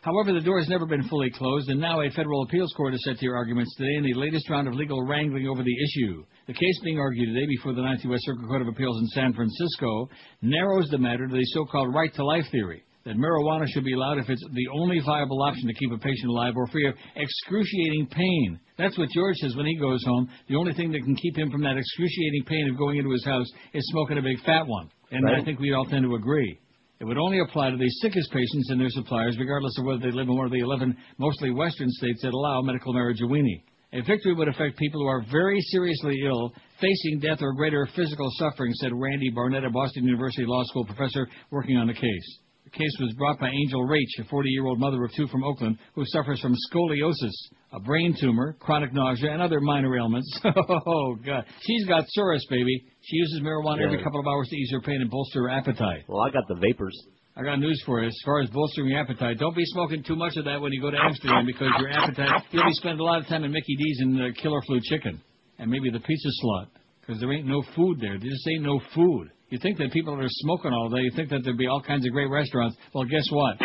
However, the door has never been fully closed, and now a federal appeals court is set to hear arguments today in the latest round of legal wrangling over the issue. The case being argued today before the Ninth U.S. Circuit Court of Appeals in San Francisco narrows the matter to the so-called right to life theory that marijuana should be allowed if it's the only viable option to keep a patient alive or free of excruciating pain. That's what George says when he goes home. The only thing that can keep him from that excruciating pain of going into his house is smoking a big fat one. And Right. I think we all tend to agree. It would only apply to the sickest patients and their suppliers, regardless of whether they live in one of the 11 mostly Western states that allow medical marijuana. A victory would affect people who are very seriously ill, facing death or greater physical suffering, said Randy Barnett, a Boston University Law School professor working on the case. The case was brought by Angel Raich, a 40-year-old mother of two from Oakland, who suffers from scoliosis, a brain tumor, chronic nausea, and other minor ailments. oh, God. She's got psoriasis, baby. She uses marijuana every couple of hours to ease her pain and bolster her appetite. Well, I got the vapors. I got news for you. As far as bolstering your appetite, don't be smoking too much of that when you go to Amsterdam because your appetite, you'll be spending a lot of time in Mickey D's and uh, Killer Flu Chicken and maybe the pizza slot because there ain't no food there. There just ain't no food. You think that people are smoking all day, you think that there'd be all kinds of great restaurants. Well, guess what?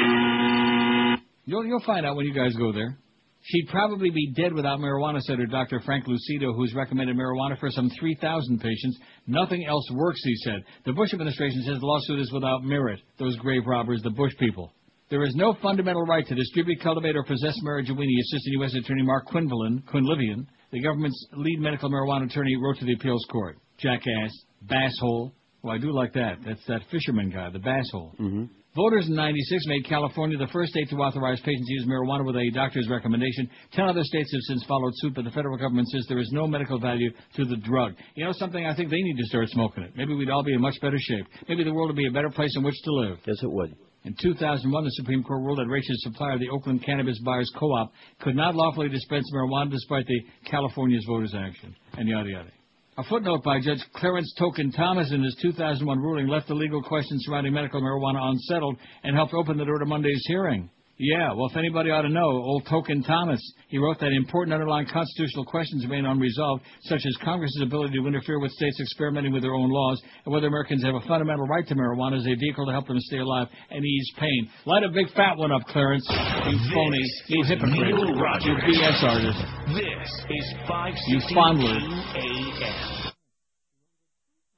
You'll, you'll find out when you guys go there. She'd probably be dead without marijuana, said her Dr. Frank Lucido, who's recommended marijuana for some 3,000 patients. Nothing else works, he said. The Bush administration says the lawsuit is without merit. Those grave robbers, the Bush people. There is no fundamental right to distribute, cultivate, or possess marijuana, Assistant U.S. Attorney Mark Quinlivan, Quinlivian, the government's lead medical marijuana attorney, wrote to the appeals court. Jackass, basshole. Well, I do like that. That's that fisherman guy, the basshole. Mm-hmm. Voters in 96 made California the first state to authorize patients to use marijuana with a doctor's recommendation. Ten other states have since followed suit, but the federal government says there is no medical value to the drug. You know something? I think they need to start smoking it. Maybe we'd all be in much better shape. Maybe the world would be a better place in which to live. Yes, it would. In 2001, the Supreme Court ruled that Rachel's supplier, the Oakland Cannabis Buyers Co-op, could not lawfully dispense marijuana despite the California's voters' action, and yada yada. A footnote by Judge Clarence Token Thomas in his 2001 ruling left the legal questions surrounding medical marijuana unsettled and helped open the door to Monday's hearing. Yeah, well, if anybody ought to know, old Token Thomas, he wrote that important underlying constitutional questions remain unresolved, such as Congress's ability to interfere with states experimenting with their own laws, and whether Americans have a fundamental right to marijuana as a vehicle to help them stay alive and ease pain. Light a big fat one up, Clarence. You phony, you hypocrite, Neil Rogers. you BS artist. This is 560 You fondler. AM.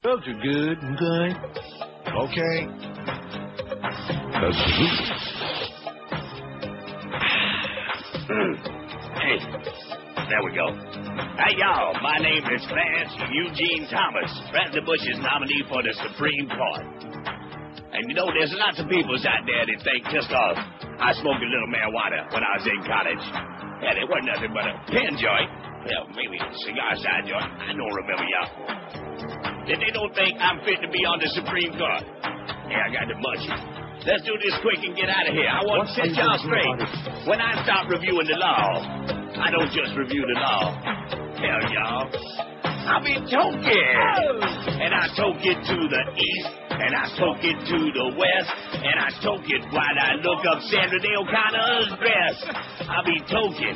Those are good. Okay. Okay. hey, there we go. Hey, y'all, my name is Clarence Eugene Thomas, President Bush's nominee for the Supreme Court. And you know, there's lots of people out there that think just cause I smoked a little marijuana when I was in college. Yeah, it wasn't nothing but a pen joint. Well, maybe a cigar side joint. I don't remember y'all. That they don't think I'm fit to be on the Supreme Court. Yeah, I got the munchies. Let's do this quick and get out of here. I want to set y'all straight. When I start reviewing the law, I don't just review the law. Hell, y'all. I be toking. And I toke it to the east, and I toke it to the west, and I toke it while I look up Sandra Day O'Connor's dress. I be toking.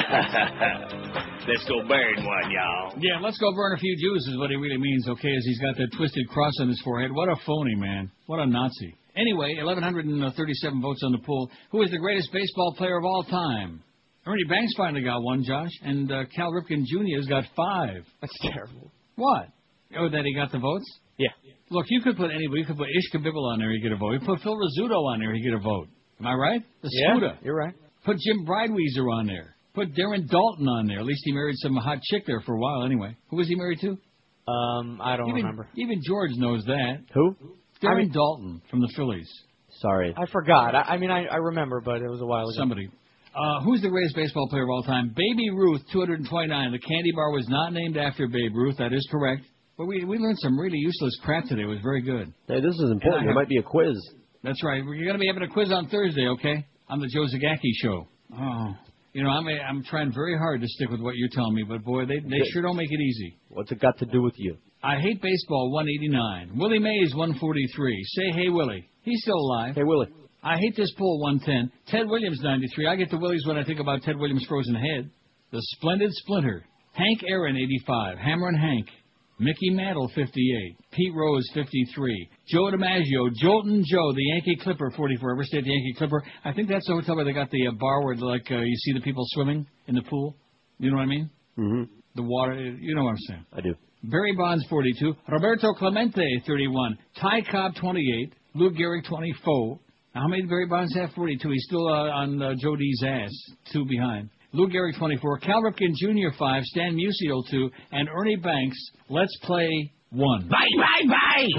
Let's go burn one, y'all. Yeah, let's go burn a few Jews is what he really means, okay, as he's got that twisted cross on his forehead. What a phony, man. What a Nazi. Anyway, 1,137 votes on the poll. Who is the greatest baseball player of all time? Ernie Banks finally got one, Josh, and uh, Cal Ripken Jr. has got five. That's terrible. What? Oh, that he got the votes? Yeah. Look, you could put anybody. You could put Ish Kabibble on there, you get a vote. You put Phil Rizzuto on there, you get a vote. Am I right? The Yeah, Scuda. you're right. Put Jim Breidwieser on there. Put Darren Daulton on there. At least he married some hot chick there for a while, anyway. Who was he married to? Um, I don't even, remember. Even George knows that. Who? Darren I mean- Daulton from the Phillies. Sorry. I forgot. I, I mean, I, I remember, but it was a while ago. Somebody. Uh, who's the greatest baseball player of all time? Baby Ruth, 229. The candy bar was not named after Babe Ruth. That is correct. But we we learned some really useless crap today. It was very good. Hey, this is important. There have- might be a quiz. That's right. We're going to be having a quiz on Thursday, okay? On the Joe Zagacki show. Oh. You know, I'm I'm trying very hard to stick with what you're telling me, but boy, they they sure don't make it easy. What's it got to do with you? I hate baseball 189. Willie Mays 143. Say hey Willie. He's still alive. Hey Willie. I hate this poll 110. Ted Williams 93. I get the Willies when I think about Ted Williams' frozen head. The Splendid Splinter. Hank Aaron 85. Hammer and Hank. Mickey Mantle 58. Pete Rose 53. Joe DiMaggio. Joltin' Joe, the Yankee Clipper 44. Ever stay at the Yankee Clipper? I think that's the hotel where they got the uh, bar where like uh, you see the people swimming in the pool. You know what I mean? Mm-hmm. The water. You know what I'm saying? I do. Barry Bonds 42, Roberto Clemente 31, Ty Cobb 28, Lou Gehrig 24. Now, how many did Barry Bonds have? 42. He's still uh, on uh, Joe D's ass, two behind. Lou Gehrig 24, Cal Ripken Jr. 5, Stan Musial 2, and Ernie Banks. Let's play one. Bye, bye, bye.